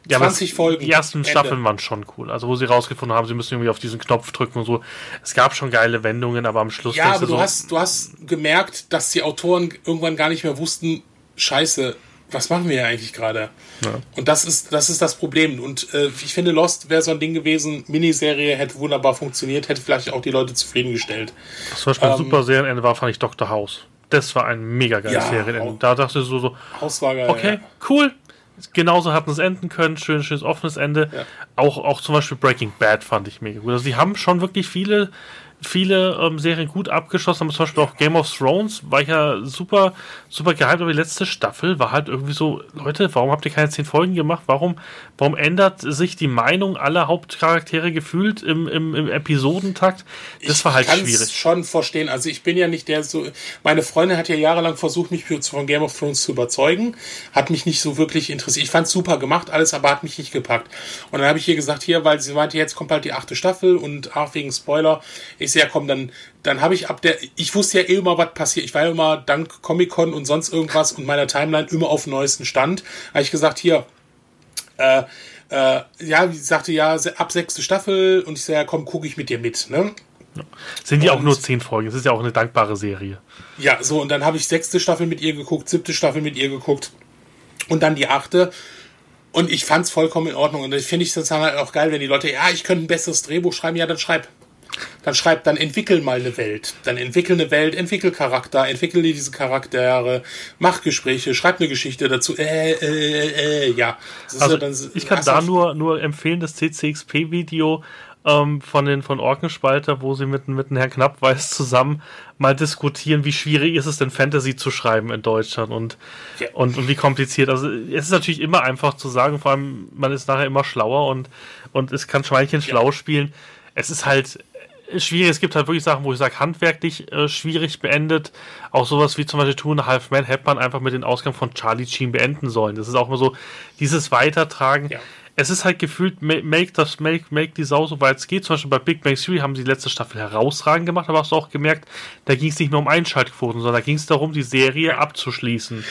Ja, 20 Folgen. Die ersten Ende. Staffeln waren schon cool. Also, wo sie rausgefunden haben, sie müssen irgendwie auf diesen Knopf drücken und so. Es gab schon geile Wendungen, aber am Schluss.
Ja, aber du, so, hast, du hast gemerkt, dass die Autoren irgendwann gar nicht mehr wussten, Scheiße, was machen wir hier eigentlich gerade? Ja. Und das ist, das ist das Problem. Und äh, ich finde, Lost wäre so ein Ding gewesen, Miniserie hätte wunderbar funktioniert, hätte vielleicht auch die Leute zufriedengestellt.
Was zum Beispiel ähm, ein super Serienende war, fand ich Dr. House. Das war ein mega geiles ja, Serienende. Da dachte ich so, so
geil,
okay, ja. cool. Genauso hatten es enden können, schön, schönes offenes Ende. Ja. Auch, auch zum Beispiel Breaking Bad fand ich mega gut. Also, sie haben schon wirklich viele viele ähm, Serien gut abgeschlossen haben. Zum Beispiel auch Game of Thrones war ich ja super, super gehypt, aber die letzte Staffel war halt irgendwie so, Leute, warum habt ihr keine zehn Folgen gemacht? Warum, warum ändert sich die Meinung aller Hauptcharaktere gefühlt im, im, im Episodentakt? Das
ich
war halt schwierig. Ich
schon verstehen. Also ich bin ja nicht der so, meine Freundin hat ja jahrelang versucht, mich von Game of Thrones zu überzeugen, hat mich nicht so wirklich interessiert. Ich fand es super gemacht, alles, aber hat mich nicht gepackt. Und dann habe ich ihr gesagt, hier, weil sie meinte, jetzt kommt halt die achte Staffel und ach, wegen Spoiler, ich sehe, ja komm, dann, dann habe ich ab der, ich wusste ja eh immer, was passiert. Ich war ja immer dank Comic-Con und sonst irgendwas und meiner Timeline immer auf dem neuesten Stand. Habe ich gesagt, hier, äh, äh, ja, sie sagte ja, ab sechste Staffel und ich sage, ja, komm, gucke ich mit dir mit, ne?
Sind ja auch nur zehn Folgen, es ist ja auch eine dankbare Serie.
Ja, so, und dann habe ich sechste Staffel mit ihr geguckt, siebte Staffel mit ihr geguckt und dann die achte. Und ich fand es vollkommen in Ordnung. Und das finde ich sozusagen halt auch geil, wenn die Leute, ja, ich könnte ein besseres Drehbuch schreiben, ja, dann schreib. Dann schreib, dann entwickel mal eine Welt. Dann entwickel eine Welt, entwickel Charakter, entwickel dir diese Charaktere, mach Gespräche, schreib eine Geschichte dazu. Äh, äh, äh, ja.
Also, dann, ich kann da nur, nur empfehlen, das CCXP-Video ähm, von den von Orkenspalter, wo sie mit, mit Herrn Knappweiß zusammen mal diskutieren, wie schwierig ist es denn, Fantasy zu schreiben in Deutschland und, ja. und, und wie kompliziert. Also es ist natürlich immer einfach zu sagen, vor allem man ist nachher immer schlauer und, und es kann Schweinchen ja. schlau spielen. Es ist halt schwierig. Es gibt halt wirklich Sachen, wo ich sage, handwerklich äh, schwierig beendet. Auch sowas wie zum Beispiel Two and a Half Man hätte man einfach mit dem Ausgang von Charlie Sheen beenden sollen. Das ist auch immer so, dieses Weitertragen. Ja. Es ist halt gefühlt, make das, make, make die Sau so weit es geht. Zum Beispiel bei Big Bang Theory haben sie die letzte Staffel herausragend gemacht, aber hast du auch gemerkt, da ging es nicht mehr um Einschaltquoten, sondern da ging es darum, die Serie abzuschließen.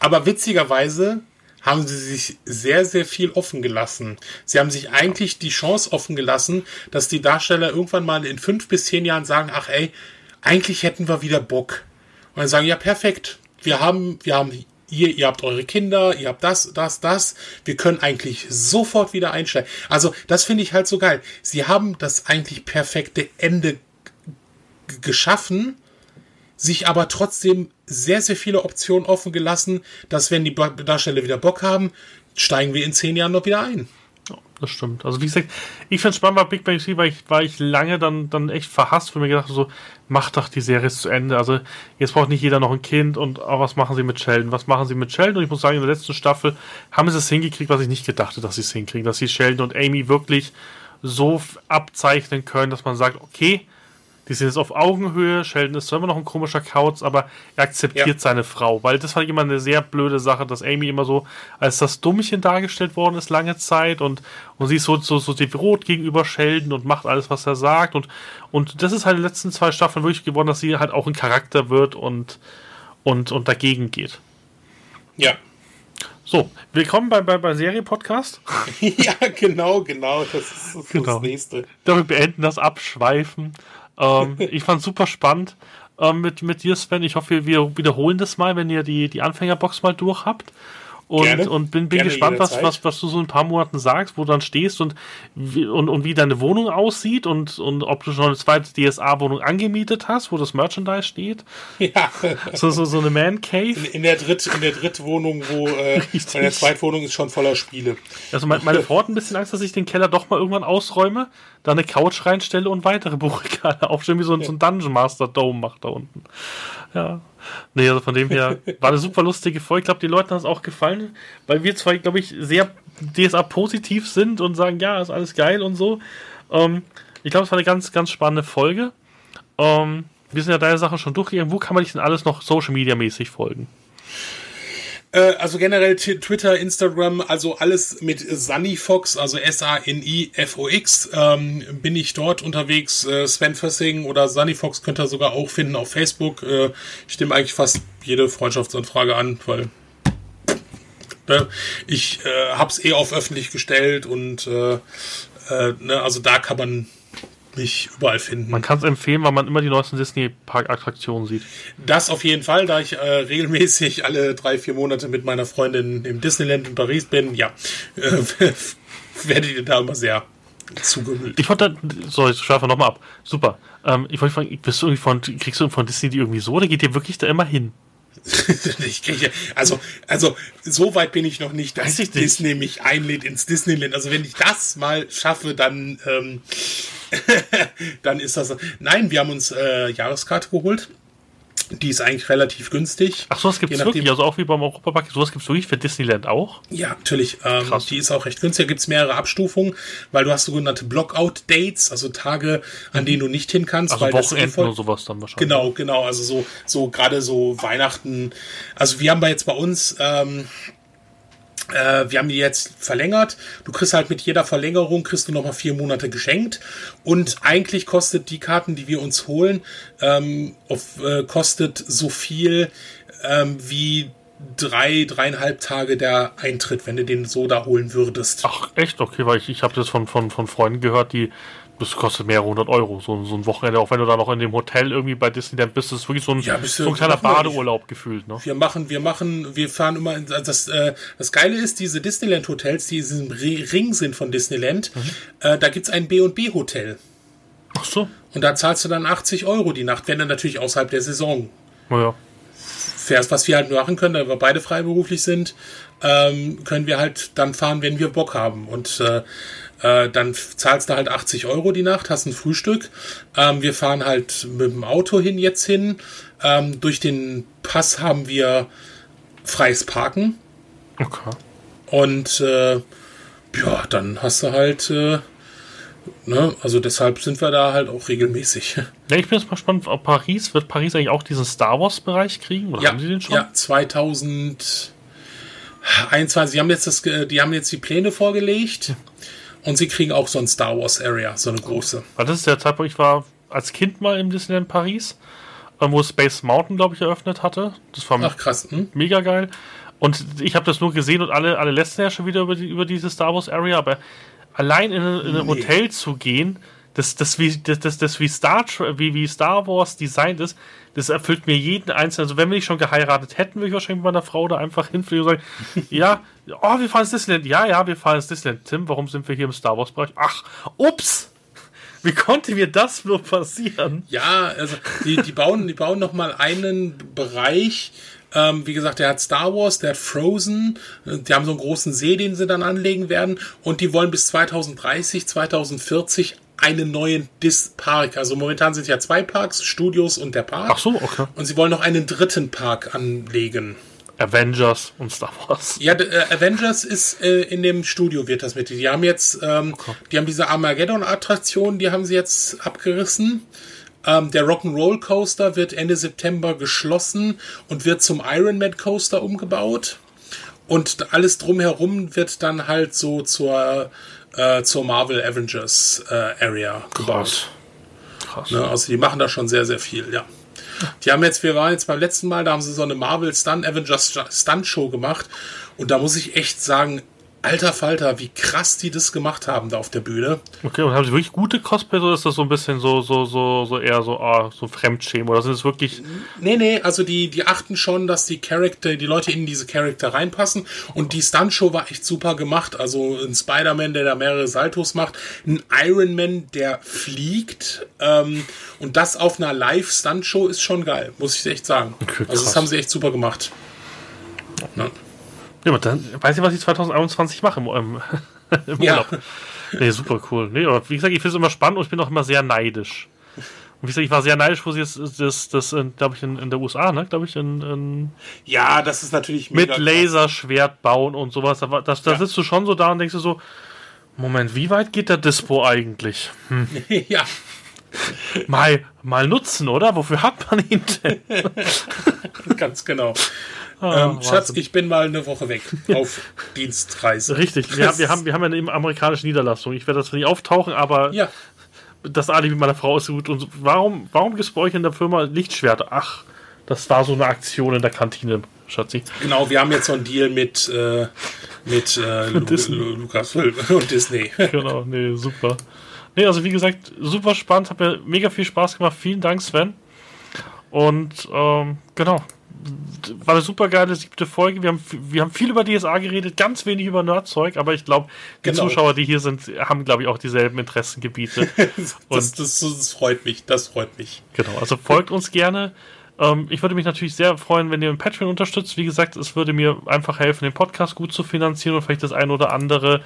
Aber witzigerweise haben sie sich sehr, sehr viel offen gelassen. Sie haben sich eigentlich die Chance offen gelassen, dass die Darsteller irgendwann mal in fünf bis zehn Jahren sagen, ach ey, eigentlich hätten wir wieder Bock. Und dann sagen, ja, perfekt. Wir haben, wir haben ihr, ihr habt eure Kinder, ihr habt das, das, das. Wir können eigentlich sofort wieder einsteigen. Also, das finde ich halt so geil. Sie haben das eigentlich perfekte Ende geschaffen, sich aber trotzdem sehr, sehr viele Optionen offen gelassen, dass wenn die Darsteller wieder Bock haben, steigen wir in zehn Jahren noch wieder ein.
Ja, das stimmt. Also wie gesagt, ich es spannend bei Big Bang Theory, weil ich, war ich lange dann, dann echt verhasst, weil mir gedacht so, mach doch die Serie zu Ende. Also jetzt braucht nicht jeder noch ein Kind und auch was machen sie mit Sheldon? Was machen sie mit Sheldon? Und ich muss sagen, in der letzten Staffel haben sie es hingekriegt, was ich nicht gedacht hätte, dass sie es hinkriegen, dass sie Sheldon und Amy wirklich so abzeichnen können, dass man sagt, okay, die sind jetzt auf Augenhöhe. Sheldon ist zwar immer noch ein komischer Kauz, aber er akzeptiert ja. seine Frau. Weil das war immer eine sehr blöde Sache, dass Amy immer so als das Dummchen dargestellt worden ist lange Zeit und, und sie ist so, so, so devot gegenüber Sheldon und macht alles, was er sagt. Und, und das ist halt in den letzten zwei Staffeln wirklich geworden, dass sie halt auch ein Charakter wird und, und, und dagegen geht.
Ja.
So, willkommen bei, bei, bei Serie-Podcast.
ja, genau, genau. Das ist, das, genau. das nächste.
Damit beenden das Abschweifen. Ähm, ich fand super spannend ähm, mit, mit dir, Sven. Ich hoffe, wir wiederholen das mal, wenn ihr die, die Anfängerbox mal durch habt. Und, Gerne. und bin, bin gespannt, was, was, was du so in ein paar Monaten sagst, wo du dann stehst und wie, und, und wie deine Wohnung aussieht und, und ob du schon eine zweite DSA-Wohnung angemietet hast, wo das Merchandise steht. Ja. So, so, so eine Man Cave.
In, in der Dritt, in der Drittwohnung, wo äh, meine Zweitwohnung ist schon voller Spiele.
Also meine, meine Frau hat ein bisschen Angst, dass ich den Keller doch mal irgendwann ausräume, da eine Couch reinstelle und weitere Buchregale aufstelle, wie so, ja. so ein Dungeon Master Dome macht da unten. Ja. Nee, also von dem her war eine super lustige Folge. Ich glaube, die Leuten hat es auch gefallen, weil wir zwei, glaube ich, sehr DSA-positiv sind und sagen, ja, ist alles geil und so. Ähm, ich glaube, es war eine ganz, ganz spannende Folge. Ähm, wir sind ja deine Sachen schon durchgegangen. Wo kann man dich denn alles noch Social Media mäßig folgen?
Äh, also generell Twitter, Instagram, also alles mit Sunny Fox, also S-A-N-I-F-O-X, ähm, bin ich dort unterwegs. Äh, Sven Fössing oder Sunny Fox könnt ihr sogar auch finden auf Facebook. Äh, ich nehme eigentlich fast jede Freundschaftsanfrage an, weil ne, ich äh, hab's eh auf öffentlich gestellt und äh, äh, ne, also da kann man mich überall finden.
Man kann es empfehlen, weil man immer die neuesten Disney-Park-Attraktionen sieht.
Das auf jeden Fall, da ich äh, regelmäßig alle drei, vier Monate mit meiner Freundin im Disneyland in Paris bin, ja, äh, werdet ihr da immer sehr zugemüllt.
Ich wollte, sorry, ich schaffe nochmal ab. Super. Ähm, ich wollte fragen, bist du irgendwie von, kriegst du von Disney die irgendwie so oder geht ihr wirklich da immer hin?
ich kriege, also, also, so weit bin ich noch nicht, dass ich Disney mich einlädt ins Disneyland. Also, wenn ich das mal schaffe, dann, ähm, dann ist das. Nein, wir haben uns äh, Jahreskarte geholt. Die ist eigentlich relativ günstig.
Ach, sowas gibt es wirklich, also auch wie beim Europapark, sowas gibt es wirklich für Disneyland auch?
Ja, natürlich. Ähm, die ist auch recht günstig. Da gibt es mehrere Abstufungen, weil du hast sogenannte Blockout-Dates, also Tage, an mhm. denen du nicht hin kannst.
Also
weil
Wochenenden oder sowas dann wahrscheinlich.
Genau, genau. Also so, so gerade so Weihnachten. Also wir haben bei jetzt bei uns ähm, äh, wir haben die jetzt verlängert. Du kriegst halt mit jeder Verlängerung kriegst du nochmal vier Monate geschenkt. Und eigentlich kostet die Karten, die wir uns holen, ähm, auf, äh, kostet so viel ähm, wie drei, dreieinhalb Tage der Eintritt, wenn du den so da holen würdest.
Ach, echt? Okay, weil ich, ich habe das von, von, von Freunden gehört, die das kostet mehrere hundert Euro, so, so ein Wochenende, auch wenn du da noch in dem Hotel irgendwie bei Disneyland bist, das ist wirklich so ein, ja, so ein kleiner Badeurlaub gefühlt. Ne?
Wir machen, wir machen, wir fahren immer, in, also das, äh, das Geile ist, diese Disneyland-Hotels, die in diesem Ring sind von Disneyland, mhm. äh, da gibt's ein B&B-Hotel.
Ach so.
Und da zahlst du dann 80 Euro die Nacht, wenn du natürlich außerhalb der Saison
ja.
fährst. Was wir halt machen können, da wir beide freiberuflich sind, ähm, können wir halt dann fahren, wenn wir Bock haben. Und äh, äh, dann zahlst du halt 80 Euro die Nacht, hast ein Frühstück. Ähm, wir fahren halt mit dem Auto hin jetzt hin. Ähm, durch den Pass haben wir freies Parken.
Okay.
Und äh, ja, dann hast du halt äh, Ne? Also deshalb sind wir da halt auch regelmäßig.
Ja, ich bin jetzt mal gespannt, ob Paris, wird Paris eigentlich auch diesen Star Wars-Bereich kriegen? Oder
ja,
haben sie den schon?
Ja, 2021. Sie haben jetzt das, die haben jetzt die Pläne vorgelegt und sie kriegen auch so ein Star Wars Area, so eine große.
Weil das ist der Zeitpunkt, ich war als Kind mal im Disneyland Paris, äh, wo Space Mountain, glaube ich, eröffnet hatte. Das war
Ach, krass. Hm?
mega geil. Und ich habe das nur gesehen und alle, alle lästern ja schon wieder über, die, über diese Star Wars Area, aber allein in, in ein nee. Hotel zu gehen, das, das, wie, das, das, das wie, Star, wie, wie Star Wars designt ist, das erfüllt mir jeden einzelnen. Also, wenn wir nicht schon geheiratet hätten, würde ich wahrscheinlich mit meiner Frau da einfach hinfliegen und sagen: Ja, oh, wir fahren ins Disneyland. Ja, ja, wir fahren ins Disneyland. Tim, warum sind wir hier im Star Wars-Bereich? Ach, ups! Wie konnte mir das nur passieren?
Ja, also, die, die bauen, die bauen nochmal einen Bereich. Ähm, wie gesagt, der hat Star Wars, der hat Frozen, die haben so einen großen See, den sie dann anlegen werden und die wollen bis 2030, 2040 einen neuen Dis-Park. Also momentan sind ja zwei Parks, Studios und der Park.
Ach so, okay.
Und sie wollen noch einen dritten Park anlegen.
Avengers und Star Wars.
Ja, äh, Avengers ist äh, in dem Studio wird das mit. Die haben jetzt, ähm, okay. die haben diese Armageddon-Attraktion, die haben sie jetzt abgerissen. Ähm, der Rock'n'Roll Coaster wird Ende September geschlossen und wird zum Ironman Coaster umgebaut. Und alles drumherum wird dann halt so zur äh, zur Marvel Avengers äh, Area gebaut. Krass. Ne, also die machen da schon sehr, sehr viel, ja. Die haben jetzt, wir waren jetzt beim letzten Mal, da haben sie so eine Marvel Stunt Avengers Stunt Show gemacht und da muss ich echt sagen, Alter Falter, wie krass die das gemacht haben da auf der Bühne.
Okay, und haben sie wirklich gute Cosplays oder ist das so ein bisschen so, so, so, so eher so, ah, so Fremdschämen oder sind es wirklich.
Nee, nee, also die, die achten schon, dass die Charakter, die Leute in diese Charakter reinpassen und die Stuntshow war echt super gemacht. Also ein Spider-Man, der da mehrere Saltos macht, ein Iron Man, der fliegt ähm, und das auf einer Live-Stuntshow ist schon geil, muss ich echt sagen. Okay, also das haben sie echt super gemacht.
Ja. Ja, dann weiß ich, was ich 2021 mache im, im, im Urlaub. Ja. Nee, super cool. Nee, aber wie gesagt, ich finde es immer spannend und ich bin auch immer sehr neidisch. Und wie gesagt, ich war sehr neidisch, wo sie jetzt das, das, das glaube ich, in, in der USA, ne? Glaube ich, in, in,
Ja, das ist natürlich
Mit Laserschwert bauen und sowas. Da, das, da ja. sitzt du schon so da und denkst du so, Moment, wie weit geht der Dispo eigentlich? Hm.
ja.
Mal, mal nutzen, oder? Wofür hat man ihn denn?
Ganz genau. Ah, ähm, Schatz, ich bin mal eine Woche weg auf Dienstreise.
Richtig, wir, haben, wir, haben, wir haben ja eine amerikanische Niederlassung. Ich werde das nicht auftauchen, aber
ja.
das Alibi meiner Frau ist gut. Und warum, warum gibt es bei euch in der Firma Lichtschwerter? Ach, das war so eine Aktion in der Kantine, Schatzi.
Genau, wir haben jetzt so einen Deal mit, äh, mit äh, Lu Lu Lucasfilm und Disney.
genau, nee, super. Nee, also wie gesagt, super spannend, hat mir mega viel Spaß gemacht. Vielen Dank, Sven. Und ähm, genau, war eine super geile siebte Folge. Wir haben, wir haben viel über DSA geredet, ganz wenig über Nerdzeug, aber ich glaube, die genau. Zuschauer, die hier sind, haben, glaube ich, auch dieselben Interessengebiete.
das, das, das, freut mich, das freut mich.
Genau, also folgt uns gerne. Ähm, ich würde mich natürlich sehr freuen, wenn ihr im Patreon unterstützt. Wie gesagt, es würde mir einfach helfen, den Podcast gut zu finanzieren und vielleicht das ein oder andere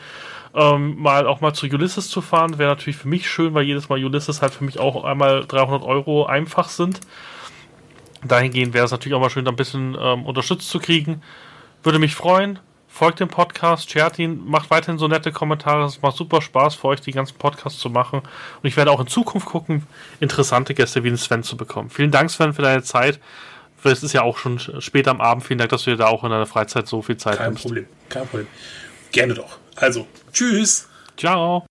ähm, mal auch mal zu Ulysses zu fahren. Wäre natürlich für mich schön, weil jedes Mal Ulysses halt für mich auch einmal 300 Euro einfach sind dahingehend wäre es natürlich auch mal schön, da ein bisschen ähm, unterstützt zu kriegen. Würde mich freuen. Folgt dem Podcast, shared ihn, macht weiterhin so nette Kommentare. Es macht super Spaß für euch, die ganzen Podcasts zu machen. Und ich werde auch in Zukunft gucken, interessante Gäste wie den Sven zu bekommen. Vielen Dank, Sven, für deine Zeit. Es ist ja auch schon später am Abend. Vielen Dank, dass du dir da auch in deiner Freizeit so viel Zeit
Kein nimmst. Problem, kein Problem. Gerne doch. Also, tschüss.
Ciao.